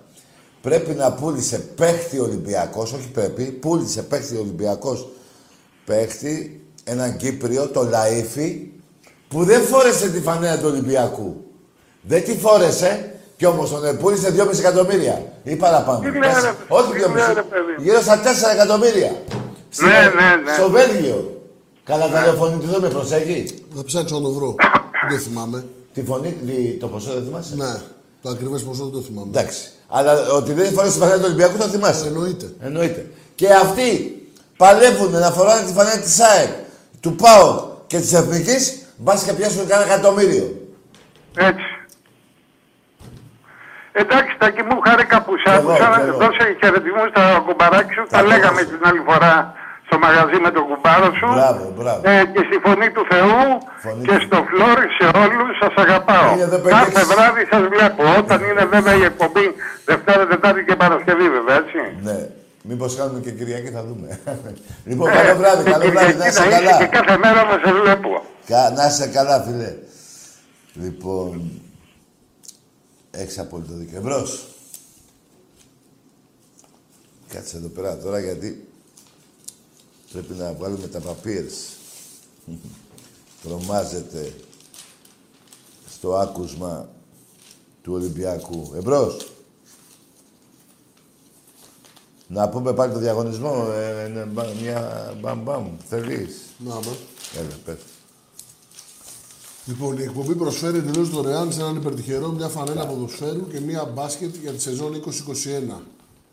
Speaker 1: Πρέπει να πούλησε παίχτη Ολυμπιακός, όχι πρέπει, πούλησε παίχτη Ολυμπιακός παίχτη, έναν Κύπριο, το Λαΐφι, που δεν φόρεσε τη φανέλα του Ολυμπιακού. Δεν τη φόρεσε και όμως τον πούλησε 2,5 εκατομμύρια ή παραπάνω.
Speaker 14: Τι λέει,
Speaker 1: Τέσσερα-
Speaker 14: ρε,
Speaker 1: όχι
Speaker 14: τι
Speaker 1: 2,5,
Speaker 14: λέει, ρε, παιδί.
Speaker 1: γύρω στα 4 εκατομμύρια. Στην-
Speaker 14: Ναι, ναι, ναι.
Speaker 1: Στο Βέλγιο. Καλά τα φωνή του δεν με προσέχει.
Speaker 2: Θα ψάξω να το βρω. δεν θυμάμαι.
Speaker 1: Τη φωνή, τη- το ποσό δεν θυμάσαι;
Speaker 2: Ναι. Το ακριβές ποσό δεν το θυμάμαι.
Speaker 1: Εντάξει. Αλλά ότι δεν φοράει τη φανέλα του Ολυμπιακού θα θυμάσαι.
Speaker 2: Εννοείται.
Speaker 1: Εννοείται. Και αυτοί παλεύουν να φοράνε τη φανέλα της ΑΕΠ, του ΠΑΟΚ και της Εθνικής, μπας και πιάσουν κανένα εκατομμύριο.
Speaker 14: Έτσι. Εντάξει, Τάκη μου, χάρηκα που σ'
Speaker 1: Κι εγώ,
Speaker 14: άκουσα.
Speaker 1: κι εγώ.
Speaker 14: Δώσε χαιρετισμούς στα κουμπαράκι σου. Τα λέγαμε την άλλη φορά στο μαγαζί με τον κουμπάρο σου.
Speaker 1: Μπράβο, μπράβο.
Speaker 14: Ε, και στη φωνή του Θεού
Speaker 1: Φωνή
Speaker 14: και
Speaker 1: του-
Speaker 14: στο φλόρι σε όλους σας αγαπάω.
Speaker 1: Είναι εδώ πέντε
Speaker 14: Κάθε
Speaker 1: έξι.
Speaker 14: βράδυ σας βλέπω. Όταν είναι βέβαια η εκπομπή Δευτέρα, Τετάρτη και Παρασκευή βέβαια, έτσι.
Speaker 1: Ναι. Μήπως κάνουμε και Κυριακή θα δούμε. *laughs* λοιπόν, καλό βράδυ,
Speaker 14: Ε,
Speaker 1: καλό
Speaker 14: και
Speaker 1: βράδυ,
Speaker 14: Κυριακή
Speaker 1: να είσαι
Speaker 14: να είσαι Και
Speaker 1: καλά.
Speaker 14: κάθε μέρα να σε βλέπω.
Speaker 1: Κα- Να είσαι καλά, φίλε. Λοιπόν, έχεις απόλυτο δίκιο. Εμπρός. Κάτσε εδώ πέρα τώρα γιατί πρέπει να βγάλουμε τα παπίρς. *laughs* Τρομάζεται στο άκουσμα του Ολυμπιακού. Εμπρός. Να πούμε πάλι το διαγωνισμό, ε, ε, μπα- μια μπαμ μπαμ. Θέλεις.
Speaker 2: Να, μα.
Speaker 1: Έλα, πες.
Speaker 2: Λοιπόν, η εκπομπή προσφέρει εντελώς δωρεάν σε έναν υπερτυχερό μια φανέλα ποδοσφαίρου και μια μπάσκετ για τη σεζόν 2021.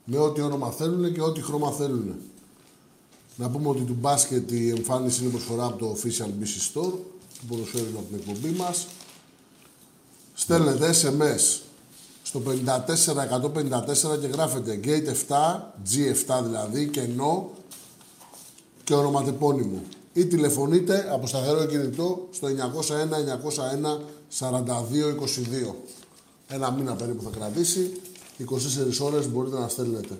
Speaker 2: Με ό,τι όνομα θέλουν και ό,τι χρώμα θέλουν. Να πούμε ότι του μπάσκετ η εμφάνιση είναι προσφορά από το Official BC Store, του ποδοσφαίρου είναι από την εκπομπή μας. Στέλνετε SMS στο 54154 και γράφετε Gate 7, G7 δηλαδή, κενό και ονοματεπώνυμο. Ή τηλεφωνείτε από σταθερό κινητό στο 901-901-4222. Ένα μήνα περίπου θα κρατήσει. 24 ώρες μπορείτε να στέλνετε.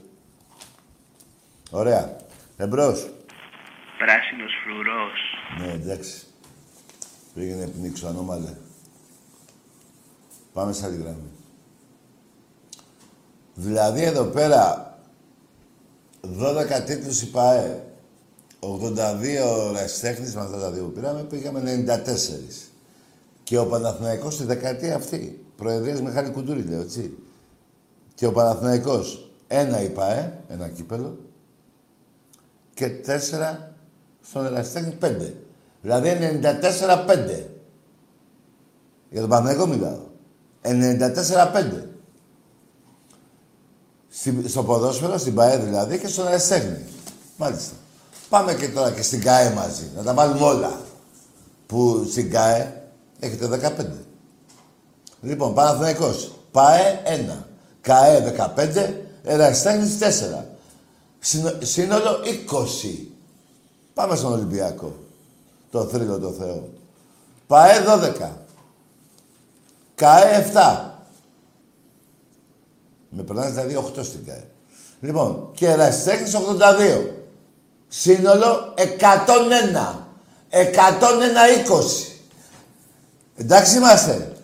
Speaker 1: Ωραία. Εμπρός.
Speaker 15: Πράσινος φρουρός.
Speaker 1: Ναι, εντάξει. Πήγαινε πνίξω, ανώμαλε. Πάμε σε άλλη γραμμή. Δηλαδή εδώ πέρα 12 τίτλους η ΠΑΕ, 82 ραστέχνης με αυτά τα δύο που πήραμε, πήγαμε 94. Και ο Παναθηναϊκός στη δεκαετία αυτή, προεδρίας Μιχάλη Κουντούρη λέω, έτσι. Και ο Παναθηναϊκός ένα η ΠΑΕ, ένα κύπελο, και τέσσερα στον Εραστέχνη πέντε. Δηλαδή 94-5. Για τον Παναγικό μιλάω. 94-5. Στη- στο ποδόσφαιρο, στην ΠαΕ δηλαδή και στον Εραστέχνη. Μάλιστα. Πάμε και τώρα και στην ΚΑΕ μαζί. Να τα βάλουμε όλα. Που στην ΚΑΕ έχετε 15. Λοιπόν, Παναθηναϊκός. ΠΑΕ 1. ΚΑΕ 15. Εραστέχνης 4. Συνο- Σύνολο 20. Πάμε στον Ολυμπιακό. Το θρύλο το Θεό. ΠΑΕ 12. ΚΑΕ 7. Με περνάνε δηλαδή 8 στην ΚΑΕ. Λοιπόν, και Εραστέχνης 82. Σύνολο 101. 101-20. Εντάξει είμαστε.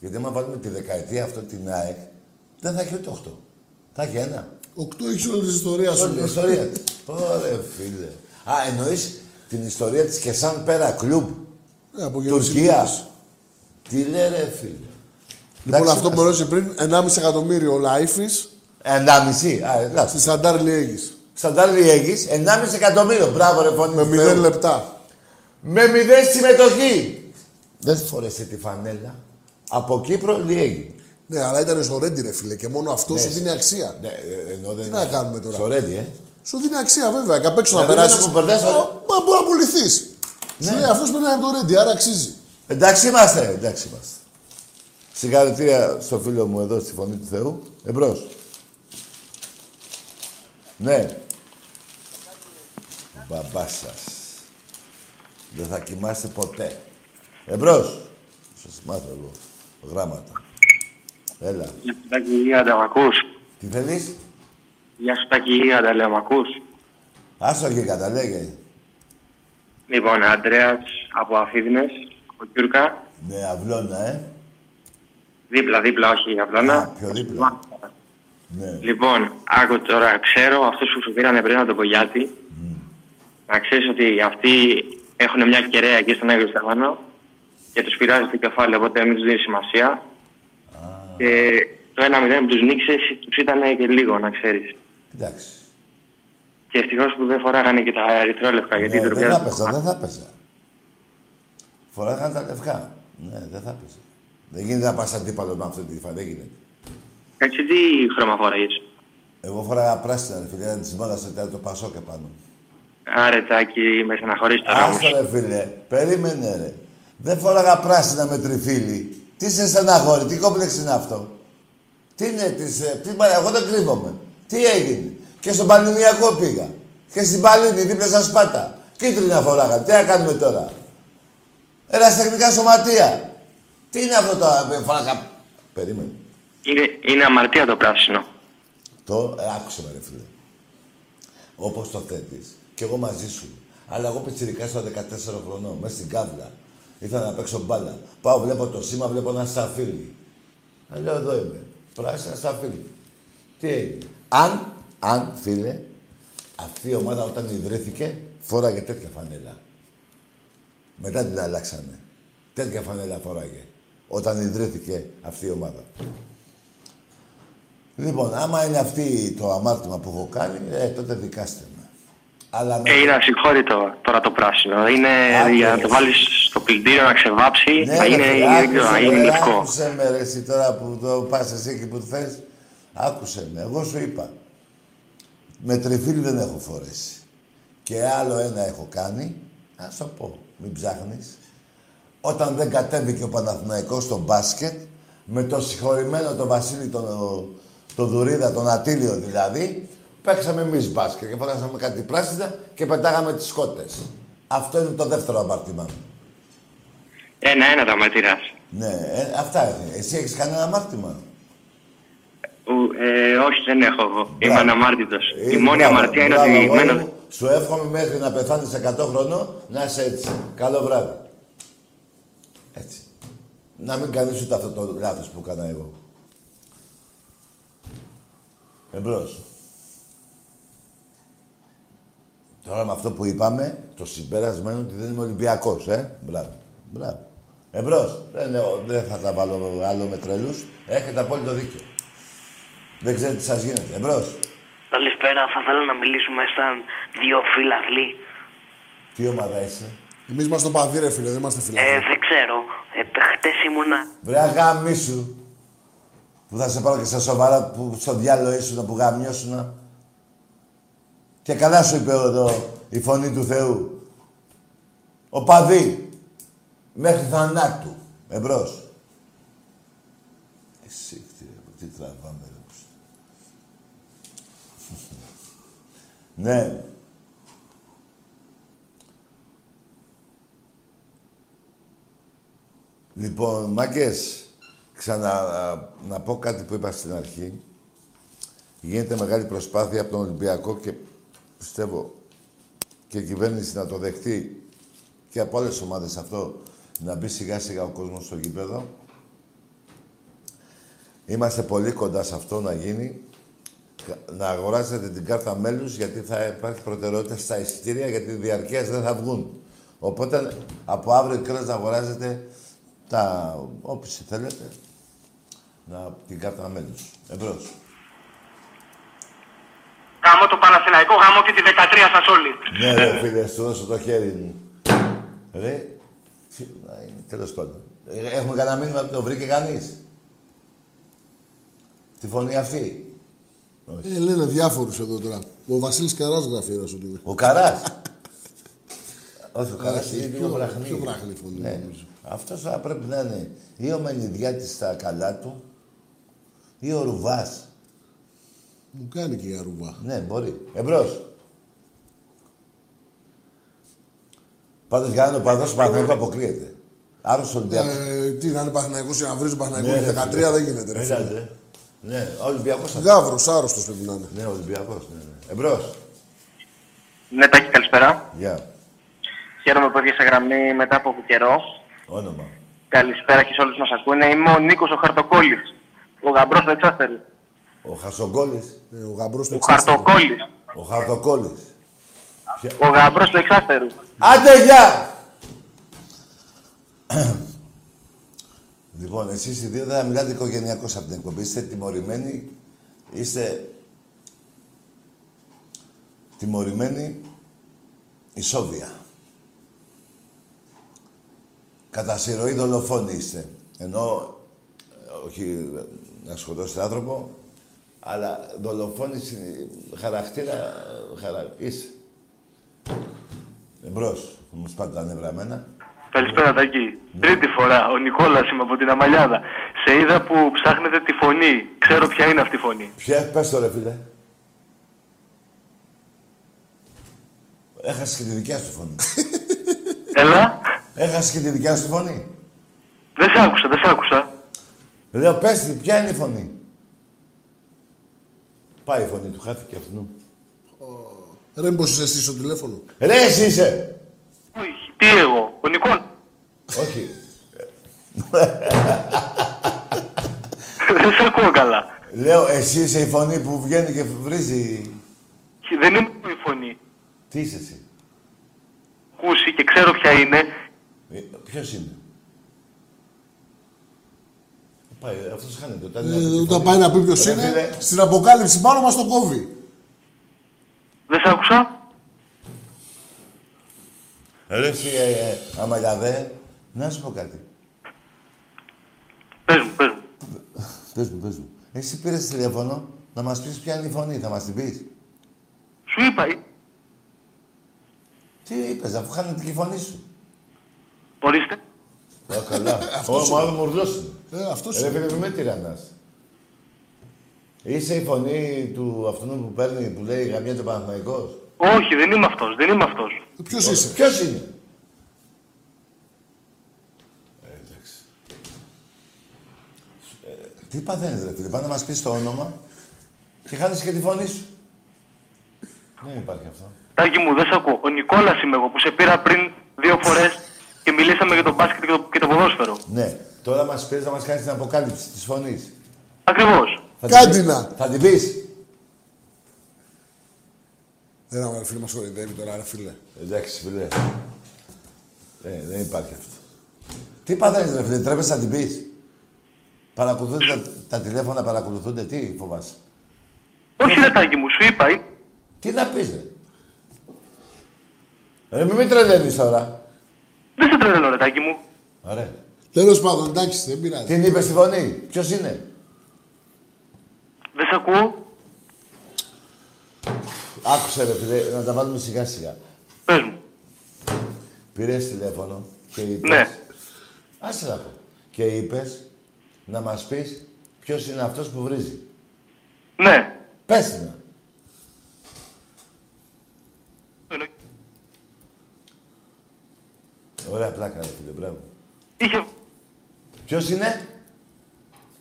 Speaker 1: Γιατί άμα βάλουμε τη δεκαετία αυτό την ΑΕΚ, δεν θα έχει ούτε 8. Θα έχει ένα.
Speaker 2: Οκτώ έχεις όλη την ιστορία σου.
Speaker 1: Όλη την ιστορία της. Ωραία, φίλε. Α, εννοείς την ιστορία της και σαν πέρα κλουμπ;
Speaker 2: Ναι, από γέννηση
Speaker 1: Τουρκίας.
Speaker 2: Τουρκίας.
Speaker 1: Τι λέει ρε φίλε.
Speaker 2: Λοιπόν,
Speaker 1: Εντάξει,
Speaker 2: αυτό που ρώτησε πριν, 1,5 εκατομμύριο ο Λάιφης
Speaker 1: 1,5. Α, εντάξει.
Speaker 2: στη Σαντάρ Λιέγης.
Speaker 1: Σαντάρ Ριέγης, 1,5 εκατομμύριο. Μπράβο ρε φωνή.
Speaker 2: Με
Speaker 1: του
Speaker 2: 0
Speaker 1: Θεού.
Speaker 2: λεπτά.
Speaker 1: Με μηδέν συμμετοχή. Δεν φορέσε τη φανέλα. Από Κύπρο, Λιέγη.
Speaker 2: Ναι, αλλά ήταν στο Ρέντι, ρε φίλε, και μόνο αυτό
Speaker 1: Ναι,
Speaker 2: σου δίνει αξία.
Speaker 1: Ναι, ε, ενώ δεν
Speaker 2: Τι να κάνουμε τώρα;
Speaker 1: Στο Ρέντι, ε.
Speaker 2: Σου δίνει αξία, βέβαια. Και απ' έξω να
Speaker 1: Δηλαδή,
Speaker 2: περάσεις.
Speaker 1: δεν το μπερδεύεις, αλλά-
Speaker 2: Μα μπορεί να πουληθείς. Σου λέει αυτό περνάει από το Ρέντι, άρα αξίζει.
Speaker 1: Εντάξει είμαστε, εντάξει είμαστε. Συγχαρητήρια στο φίλο μου εδώ στη Φωνή του Θεού. Εμπρός. Ναι. Μπαμπάς σας. Δεν θα κοιμάστε ποτέ. Εμπρός. Σας μάθω εγώ. Γράμματα. Έλα.
Speaker 16: Γεια σου Τάκη Ίγαντα, μ' ακούς;
Speaker 1: Τι θέλεις;
Speaker 16: Γεια σου Τάκη Ίγαντα, λέω, μ' ακούς;
Speaker 1: Άστο και καταλέγε.
Speaker 16: Λοιπόν, Αντρέας από Αφίδινες, από Κιούρκα.
Speaker 1: Ναι, αυλώνα, ε.
Speaker 16: Δίπλα, δίπλα, όχι αυλώνα.
Speaker 1: Πιο δίπλα. Ναι.
Speaker 16: Λοιπόν, άκου τώρα, ξέρω αυτούς που σου πήρανε πριν από τον Πογιάτη. Να ξέρεις ότι αυτοί έχουν μια κεραία εκεί στον Άγιο Στέφανο και τους πειράζει το κεφάλι, οπότε μην τους δίνεις σημασία. Και το 1-0 που τους νίξες, τους ήταν και λίγο, να ξέρεις.
Speaker 1: Εντάξει.
Speaker 16: Και ευτυχώς που δεν φοράγανε και τα ερυθρόλευκα, γιατί η
Speaker 1: Ναι,
Speaker 16: Τουρκία...
Speaker 1: δεν θα πέσα, δεν θα πέσα. Φοράγαν τα λευκά. Ναι, δεν θα πέσα. Δεν γίνεται να πας αντίπαλο με αυτή τη φα, δεν γίνεται.
Speaker 16: Έτσι τι χρώμα φοράγες;
Speaker 1: Εγώ φοράγα πράσινα, ρε φίλε, της μόδας ήταν το πασόκ επάνω.
Speaker 16: Άρε τάκι, με στεναχωρείς τώρα όμως.
Speaker 1: Άστο ρε φίλε, περίμενε ρε. Δεν φοράγα πράσινα με τριφύλι. Τι σε στεναχώρη, τι κόμπλεξ είναι αυτό; Τι είναι, τις, ε, τι, μα, εγώ δεν κρύβομαι. Τι έγινε; Και στον Πανεπιστημιακό πήγα. Και στην Παλίνη, δίπλα στα Σπάτα. Κίτρινα φοράγα. Τι να κάνουμε τώρα; Εραστεχνικά σωματεία. Τι είναι αυτό τώρα, ε, φοράγα. Περίμενε.
Speaker 16: Είναι, είναι αμαρτία το πράσινο.
Speaker 1: Το ε, άκουσε με, ρε φίλε. Όπως το θέτεις. Κι εγώ μαζί σου. Αλλά εγώ πιτσιρικά στα 14 χρονών, μέσα στην κάβλα. Ήθελα να παίξω μπάλα. Πάω, βλέπω το σήμα, βλέπω ένα σταφύλι. Α, λέω, εδώ είμαι. Πράσινα σταφύλι. Τι έγινε. Αν, αν, φίλε, αυτή η ομάδα όταν ιδρύθηκε, φόραγε τέτοια φανέλα. Μετά την αλλάξανε. Τέτοια φανέλα φόραγε. Όταν ιδρύθηκε αυτή η ομάδα. Λοιπόν, άμα είναι αυτή το αμάρτημα που έχω κάνει, ε, τότε δικάστε με. Αλλά με...
Speaker 16: Ε, είναι ασυγχώρητο τώρα το πράσινο. Είναι
Speaker 1: Άκου,
Speaker 16: για να
Speaker 1: ρε.
Speaker 16: το βάλεις στο πλυντήριο να ξεβάψει,
Speaker 1: Ναι,
Speaker 16: να
Speaker 1: ρε,
Speaker 16: είναι,
Speaker 1: φίλε,
Speaker 16: δεν ξέρω, να
Speaker 1: άκουσε
Speaker 16: είναι
Speaker 1: με,
Speaker 16: λευκό.
Speaker 1: Άκουσε με ρε, εσύ τώρα που το πας εσύ εκεί που θες. Άκουσε με. Εγώ σου είπα. Με τριφύλι δεν έχω φορέσει. Και άλλο ένα έχω κάνει. Να σου πω. Μην ψάχνεις. Όταν δεν κατέβηκε ο Παναθηναϊκός στο μπάσκετ, με το συγχωρημένο τον Βασίλη τον, τον Δουρίδα, τον Ατήλιο δηλαδή, παίξαμε εμείς μπάσκετ και φοράσαμε κάτι πράσινα και πετάγαμε τις σκότες. Αυτό είναι το δεύτερο αμάρτημά μου.
Speaker 16: Ένα-ένα τα μαρτυράς.
Speaker 1: Ναι, ε, αυτά είναι. Εσύ έχεις κανένα αμάρτημα;
Speaker 16: Ου, Ε, όχι, δεν έχω εγώ. Είμαι αναμάρτητος.
Speaker 1: Ε,
Speaker 16: Η μόνη
Speaker 1: μπράβο,
Speaker 16: αμαρτία είναι
Speaker 1: μπράβο,
Speaker 16: ότι
Speaker 1: αγόρι
Speaker 16: μένω...
Speaker 1: μου. Σου εύχομαι μέχρι να πεθάνεις 100 χρονών να είσαι έτσι. Καλό βράδυ. Έτσι. Να μην κάνεις ούτε αυτό το λάθος που έκανα εγώ. Εμπρός. Τώρα με αυτό που είπαμε, το συμπέρασμα είναι ότι δεν είμαι Ολυμπιακός, ε. Μπράβο. Μπράβο. Εμπρός. Δεν, λέω, δεν θα τα βάλω άλλο με τρελούς. Έχετε απόλυτο δίκιο. Δεν ξέρετε τι σας γίνεται. Εμπρός.
Speaker 13: Καλησπέρα, θα θέλω να μιλήσουμε σαν δύο φίλαθλοι.
Speaker 1: Τι ομάδα είσαι;
Speaker 2: Εμείς είμαστε παδί, ρε φίλε, δεν είμαστε
Speaker 13: Ε,
Speaker 2: φιλάθλοι.
Speaker 13: δεν ξέρω. Ε, χτες ήμουνα...
Speaker 1: Βρε αγάμισου. Που θα σε πάρω και στα σοβαρά που στο διάλογο ήσουν που γαμιώσουν. Και καλά σου είπε εδώ η φωνή του Θεού. Ο παδί. Μέχρι θανάτου. Εμπρός. Εσύ, τι, τι τραβάμε, ρε. ναι. Λοιπόν, μάγκες, ξανα να πω κάτι που είπα στην αρχή. Γίνεται μεγάλη προσπάθεια από τον Ολυμπιακό και πιστεύω και η κυβέρνηση να το δεχτεί και από άλλες ομάδες αυτό να μπει σιγά σιγά ο κόσμος στο γήπεδο. Είμαστε πολύ κοντά σε αυτό να γίνει. Να αγοράσετε την κάρτα μέλους γιατί θα υπάρχει προτεραιότητα στα εισιτήρια γιατί διαρκείας δεν θα βγουν. Οπότε από αύριο κιόλας να αγοράζετε τα όποιοι θέλετε να, την κάρτα μέλους. Εμπρός.
Speaker 17: Γάμο το Παναθηναϊκό, γάμο και τη 13 σας όλοι.
Speaker 1: Ναι, ρε φίλε, σου δώσω το χέρι μου. Ρε, τέλος πάντων. Ε, Έχουμε κανένα μήνυμα που το βρήκε κανείς. Τη φωνή αυτή.
Speaker 2: Ε, λένε διάφορους εδώ τώρα. Ο Βασίλης Καράς γράφει ένας σου τύπο.
Speaker 1: Ο Καράς. Όχι, ο Καράς
Speaker 2: Όχι,
Speaker 1: είναι
Speaker 2: πιο-
Speaker 1: πιο βραχνή.
Speaker 2: πιο βράχνη φωνή,
Speaker 1: Ναι.
Speaker 2: νομίζω.
Speaker 1: Αυτός θα πρέπει να είναι ή ο Μενιδιάτης στα καλά του ή ο Ρουβάς.
Speaker 2: Μου κάνει και η αρούβα.
Speaker 1: Ναι, μπορεί. Εμπρός. Πάντως για να είναι ο παδός του Παναθηναϊκού αποκλείεται. Άρρωστος Ολυμπιακός.
Speaker 2: Ε, τι να είναι Παχναϊκός ή να βρίζει Παχναϊκό
Speaker 1: Ναι,
Speaker 2: ναι,
Speaker 1: ρε,
Speaker 2: 13
Speaker 1: φίλε.
Speaker 2: δεν γίνεται. Ρε, φίλε.
Speaker 1: Έλατε. Ναι, ο Ολυμπιακός. θα-
Speaker 2: Γάβρος, άρρωστος πρέπει να είναι.
Speaker 1: Ναι, ο Ολυμπιακός. Ναι, ναι. Εμπρός.
Speaker 17: Ναι, Τάκη, καλησπέρα.
Speaker 1: Γεια.
Speaker 17: Χαίρομαι που ήρθε σε γραμμή μετά από καιρό.
Speaker 1: Όνομα.
Speaker 17: Καλησπέρα και σε όλους μας ακούνε. Είμαι ο Νίκος ο Χαρτοκόλλης. Ο γαμπρός του Εξάστερου.
Speaker 1: Ο Χασογκόλης.
Speaker 2: Ε, ο γαμπρός του
Speaker 17: Ο Χαρτοκόλλης.
Speaker 1: Ο Χαρτοκόλλης.
Speaker 17: Ο γαμπρός του Εξάστερου.
Speaker 1: Άντε, γεια! λοιπόν, εσείς οι δύο δεν θα μιλάτε οικογενειακώς από την εκπομπή. Είστε τιμωρημένοι. Είστε τιμωρημένοι ισόβια. Κατά συρροή δολοφόνοι είστε. Ενώ, ε, όχι ε, να σκοτώσετε άνθρωπο, αλλά δολοφόνης είναι χαρακτήρα, ε, χαρα... είσαι. Εμπρός, θα μου σπάτε τα νεύρα εμένα.
Speaker 7: Καλησπέρα Τάκη. Τρίτη φορά, ο Νικόλας είμαι από την Αμαλιάδα. Σε είδα που ψάχνετε τη φωνή. Ξέρω ποια είναι αυτή η φωνή.
Speaker 1: Ποια, πες το ρε φίλε. Έχασες και τη δικιά σου φωνή. *laughs*
Speaker 7: Έλα.
Speaker 1: Έχασες και τη δικιά σου φωνή.
Speaker 7: Δεν σ' άκουσα, δεν σ' άκουσα.
Speaker 1: Λέω, πες τη, ποια είναι η φωνή. Πάει η φωνή του, χάθηκε αυτού.
Speaker 2: Ρε, μήπως είσαι εσύ στο τηλέφωνο;
Speaker 1: Ρε, εσύ είσαι.
Speaker 7: Όχι, τι εγώ, ο Νικόλας.
Speaker 1: Όχι.
Speaker 7: δεν σ' ακούω καλά.
Speaker 1: Λέω, εσύ είσαι η φωνή που βγαίνει και βρίζει.
Speaker 7: Δεν είμαι εγώ η φωνή.
Speaker 1: Τι είσαι εσύ;
Speaker 7: Ακούσει και ξέρω ποια είναι.
Speaker 1: Ε, Ποιος είναι; Πάει, αυτός χάνεται. Όταν,
Speaker 2: Ε, όταν πάει να πει ποιος
Speaker 1: Ρε,
Speaker 2: είναι,
Speaker 1: φίλε,
Speaker 2: στην αποκάλυψη πάνω μας το κόβει.
Speaker 7: Δεν σ' άκουσα.
Speaker 1: Ρε, εσύ, ε, ε, αμαλιαδέ, να σου πω κάτι.
Speaker 7: Πες μου, πες μου.
Speaker 1: Πες μου, πες μου. Εσύ πήρες τηλέφωνο να μας πεις ποια είναι η φωνή, θα μας την πεις;
Speaker 7: Σου είπα, ε,
Speaker 1: Τι είπες, αφού χάνεται και η φωνή σου.
Speaker 7: ορίστε.
Speaker 1: Ω, καλά.
Speaker 2: Αυτός
Speaker 1: Ω, μάλλον μουρλός είναι.
Speaker 2: Ε, αυτός
Speaker 1: Ρε,
Speaker 2: είναι.
Speaker 1: φίλε, μη με τυραννάς. Είσαι η φωνή του αυτού που παίρνει, που λέει «Γαμιέται ο Παναθηναϊκός».
Speaker 7: Όχι, δεν είμαι αυτός, δεν είμαι αυτός.
Speaker 2: Ε, Ποιος είσαι;
Speaker 1: Ποιος είναι; Ε, εντάξει. Ε, τι παθαίνεις, ρε φίλε. Πάνε να μας πεις το όνομα και χάνεις και τη φωνή σου. Δεν υπάρχει αυτό.
Speaker 7: Τάκη μου, δεν σ' ακούω. Ο Νικόλας είμαι εγώ που σε πήρα πριν δύο φορές και μιλήσαμε για το μπάσκετ και το, και το ποδόσφαιρο.
Speaker 1: Ναι. Τώρα μας πεις να μας κάνεις την αποκάλυψη της φωνής.
Speaker 7: Ακριβώς.
Speaker 1: Θα την
Speaker 2: Κάντε
Speaker 1: πεις-
Speaker 2: να.
Speaker 1: Θα την πεις.
Speaker 2: Ένα ρε φίλε μας κοροϊδεύει τώρα, ρε φίλε.
Speaker 1: Εντάξει, φίλε. Ε, δεν υπάρχει αυτό. Τι παθαίνεις, ρε φίλε, τρέπεσαι να την πεις. Παρακολουθούνται τα, τα τηλέφωνα, παρακολουθούνται, τι φοβάσαι.
Speaker 7: Όχι ρε Τάκη μου, σου είπα. ε.
Speaker 1: Τι να πεις, ρε. Ρε, μην με τρελαίνεις τώρα.
Speaker 7: Δεν σε τρελαίνω ρε Τάκη μου.
Speaker 1: Ωραία.
Speaker 2: Τέλος πάντων, εντάξει, δεν πειράζει.
Speaker 1: Την είπες στη φωνή. Ποιος είναι;
Speaker 7: Δεν σ' ακούω.
Speaker 1: Άκουσε ρε φίλε, να τα βάλουμε σιγά σιγά.
Speaker 7: Πες μου.
Speaker 1: Πήρες τηλέφωνο και είπες...
Speaker 7: Ναι.
Speaker 1: Άσε να πω. Και είπες να μας πεις ποιος είναι αυτός που βρίζει.
Speaker 7: Ναι.
Speaker 1: Πες την να. Ωραία πλάκα, ρε φίλε, μπράβο.
Speaker 7: Είχε...
Speaker 1: Ποιος είναι;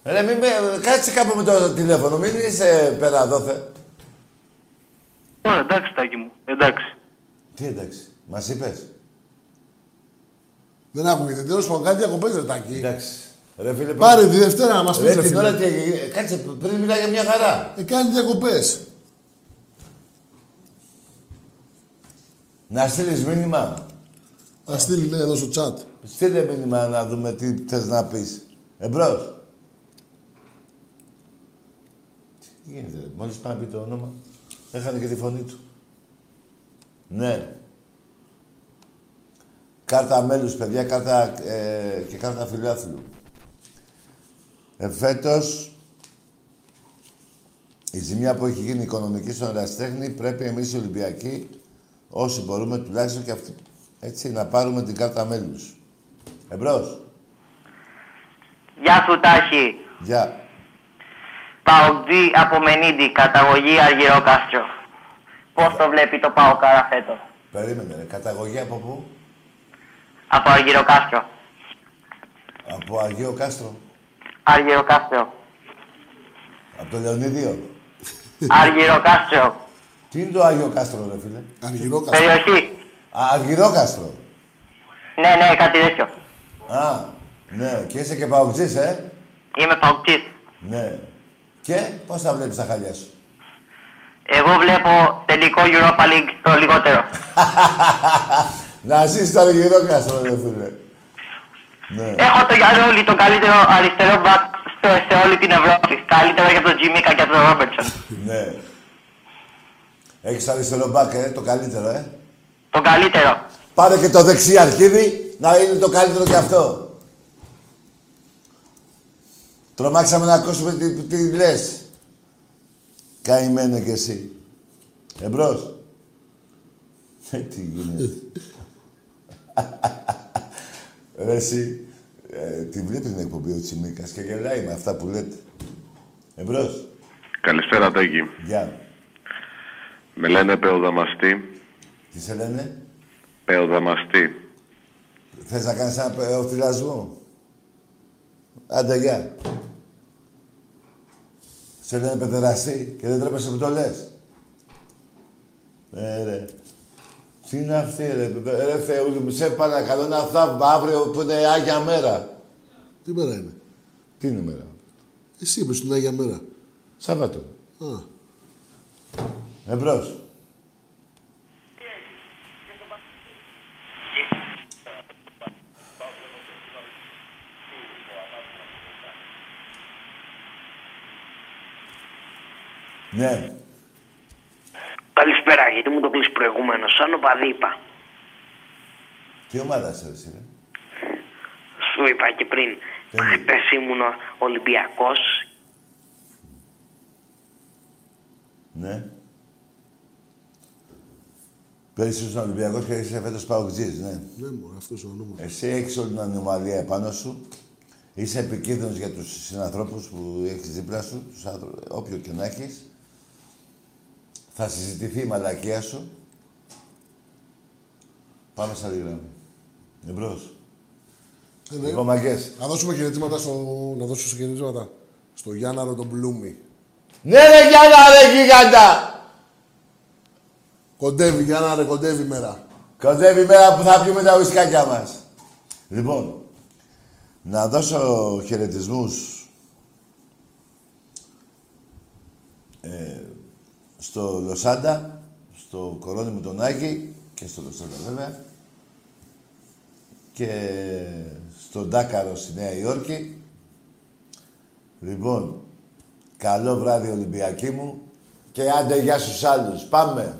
Speaker 1: Ρε, μην με... Κάτσε κάπου με το τηλέφωνο, μην είσαι πέρα δόθε.
Speaker 7: Ωραία, εντάξει, Τάκη μου. Εντάξει.
Speaker 1: Τι εντάξει, μας είπες.
Speaker 2: Δεν ακούγεται. Τέλος πάντων, κάτι διακοπές ρε Τάκη.
Speaker 1: Εντάξει. Ρε φίλε,
Speaker 2: Πάρε τη Δευτέρα να μας πεις.
Speaker 1: Ρε,
Speaker 2: ρε,
Speaker 1: την
Speaker 2: φίλε.
Speaker 1: ώρα τι έγινε. Κάτσε, πριν μιλάει για μια χαρά.
Speaker 2: Ε, κάνει διακοπές.
Speaker 1: Να στείλεις μήνυμα.
Speaker 2: Θα στείλει, ναι, εδώ στο chat.
Speaker 1: Στείλε μήνυμα να δούμε τι θες να πεις. Εμπρός. Τι γίνεται, ρε. μόλις πάει να πει το όνομα, έχανε και τη φωνή του. Ναι. Κάρτα μέλους, παιδιά, κάρτα ε, και κάρτα φιλάθλου. Ε, φέτος, η ζημιά που έχει γίνει οικονομική στον Εραστέχνη, πρέπει εμείς οι Ολυμπιακοί, όσοι μπορούμε τουλάχιστον και αυτοί, έτσι, να πάρουμε την κάρτα μέλους. Εμπρός.
Speaker 18: Γεια σου Τάχη.
Speaker 1: Γεια.
Speaker 18: Παοκτζή από Μενίδη, καταγωγή Αργυροκάστρο. Πώς το βλέπει το Παοκάρα φέτος.
Speaker 1: Περίμενε, ρε. Καταγωγή από πού;
Speaker 18: Από Αργυροκάστρο.
Speaker 1: Από Αγίο Κάστρο.
Speaker 18: Αργυροκάστρο.
Speaker 1: Από το Λεωνίδιο.
Speaker 18: Αργυροκάστρο.
Speaker 1: Τι είναι το Άγιο Κάστρο, ρε φίλε;
Speaker 2: Αργυρόκαστρο.
Speaker 18: Περιοχή.
Speaker 1: Α, Αργυρόκαστρο.
Speaker 18: Ναι, ναι, κάτι τέτοιο.
Speaker 1: Α, ναι. Και είσαι και παουτζής, ε;
Speaker 18: Είμαι παοκτής.
Speaker 1: Ναι. Και πώς θα βλέπεις τα χαλιά σου;
Speaker 18: Εγώ βλέπω τελικό Europa League το λιγότερο. *laughs*
Speaker 1: Να ζεις στο Αργυρόκαστρο, ρε φίλε. Ναι.
Speaker 18: Έχω το Γιαννούλη, το καλύτερο αριστερό μπακ στο- σε όλη την Ευρώπη. Καλύτερο για τον Τζιμίκα και από τον Ρόμπερτσον.
Speaker 1: Ναι. Έχεις αριστερό μπακ, ε, το καλύτερο, ε.
Speaker 18: Το καλύτερο.
Speaker 1: Πάρε και το δεξί αρχίδι, να είναι το καλύτερο και αυτό. Τρομάξαμε να ακούσουμε τι, τι λες. Καημένε κι εσύ. Εμπρός. Ε, τι γίνεται. Ρε εσύ, ε, τη βλέπει την εκπομπή ο Τσιμίκας και γελάει με αυτά που λέτε. Εμπρός.
Speaker 19: Καλησπέρα, Τάκη.
Speaker 1: Γεια.
Speaker 19: Με λένε Πεοδαμαστή.
Speaker 1: Τι σε λένε;
Speaker 19: Πεοδαμαστή.
Speaker 1: Θες να κάνεις ένα πεοφυλασμό; Άντε, γεια. Σε λένε παιδεραστή και δεν τρέπεσαι που το λες. Ε, ρε. Τι είναι αυτή, ρε. παιδε- Ρε Θεούλη μου, σε παρακαλώ ένα θαύμα αύριο που είναι Άγια Μέρα.
Speaker 2: Τι μέρα είναι;
Speaker 1: Τι είναι η μέρα;
Speaker 2: Εσύ είπες την Άγια Μέρα.
Speaker 1: Σάββατο.
Speaker 2: Α.
Speaker 1: Εμπρός. Ναι.
Speaker 13: Καλησπέρα, γιατί μου το κλείσει προηγούμενο. Σαν οπαδί είπα.
Speaker 1: Τι ομάδα σε εσύ, ρε;
Speaker 13: Σου είπα και πριν. Χθες ήμουν Ολυμπιακός.
Speaker 1: Ναι. Πέρυσι ήσουν Ολυμπιακός και είσαι φέτος Παοκτζής, ναι.
Speaker 2: Ναι, μωρέ, αυτός ο όνομα.
Speaker 1: Εσύ έχεις όλη την ανομαλία επάνω σου. Είσαι επικίνδυνος για τους συνανθρώπους που έχεις δίπλα σου, τους άνθρω- όποιο και να έχεις. Θα συζητηθεί η μαλακία σου. Πάμε σε άλλη γραμμή. Εμπρός.
Speaker 2: Ε, ναι.
Speaker 1: Λοιπόν, μαγκές.
Speaker 2: Να δώσουμε χαιρετήματα στο... Να δώσουμε χαιρετήματα στο Γιάνναρο τον Μπλούμι.
Speaker 1: Ναι ρε Γιάννα ρε γίγαντα!
Speaker 2: Κοντεύει, Γιάννα ρε, κοντεύει η μέρα.
Speaker 1: Κοντεύει η μέρα που θα πιούμε τα ουισκάκια μας. Λοιπόν, να δώσω χαιρετισμούς ε, στο Λοσάντα, στο κορώνι μου τον Άγη και στο Λοσάντα βέβαια και στον Ντάκαρο στη Νέα Υόρκη. Λοιπόν, καλό βράδυ Ολυμπιακή μου και άντε γεια στους άλλους. Πάμε.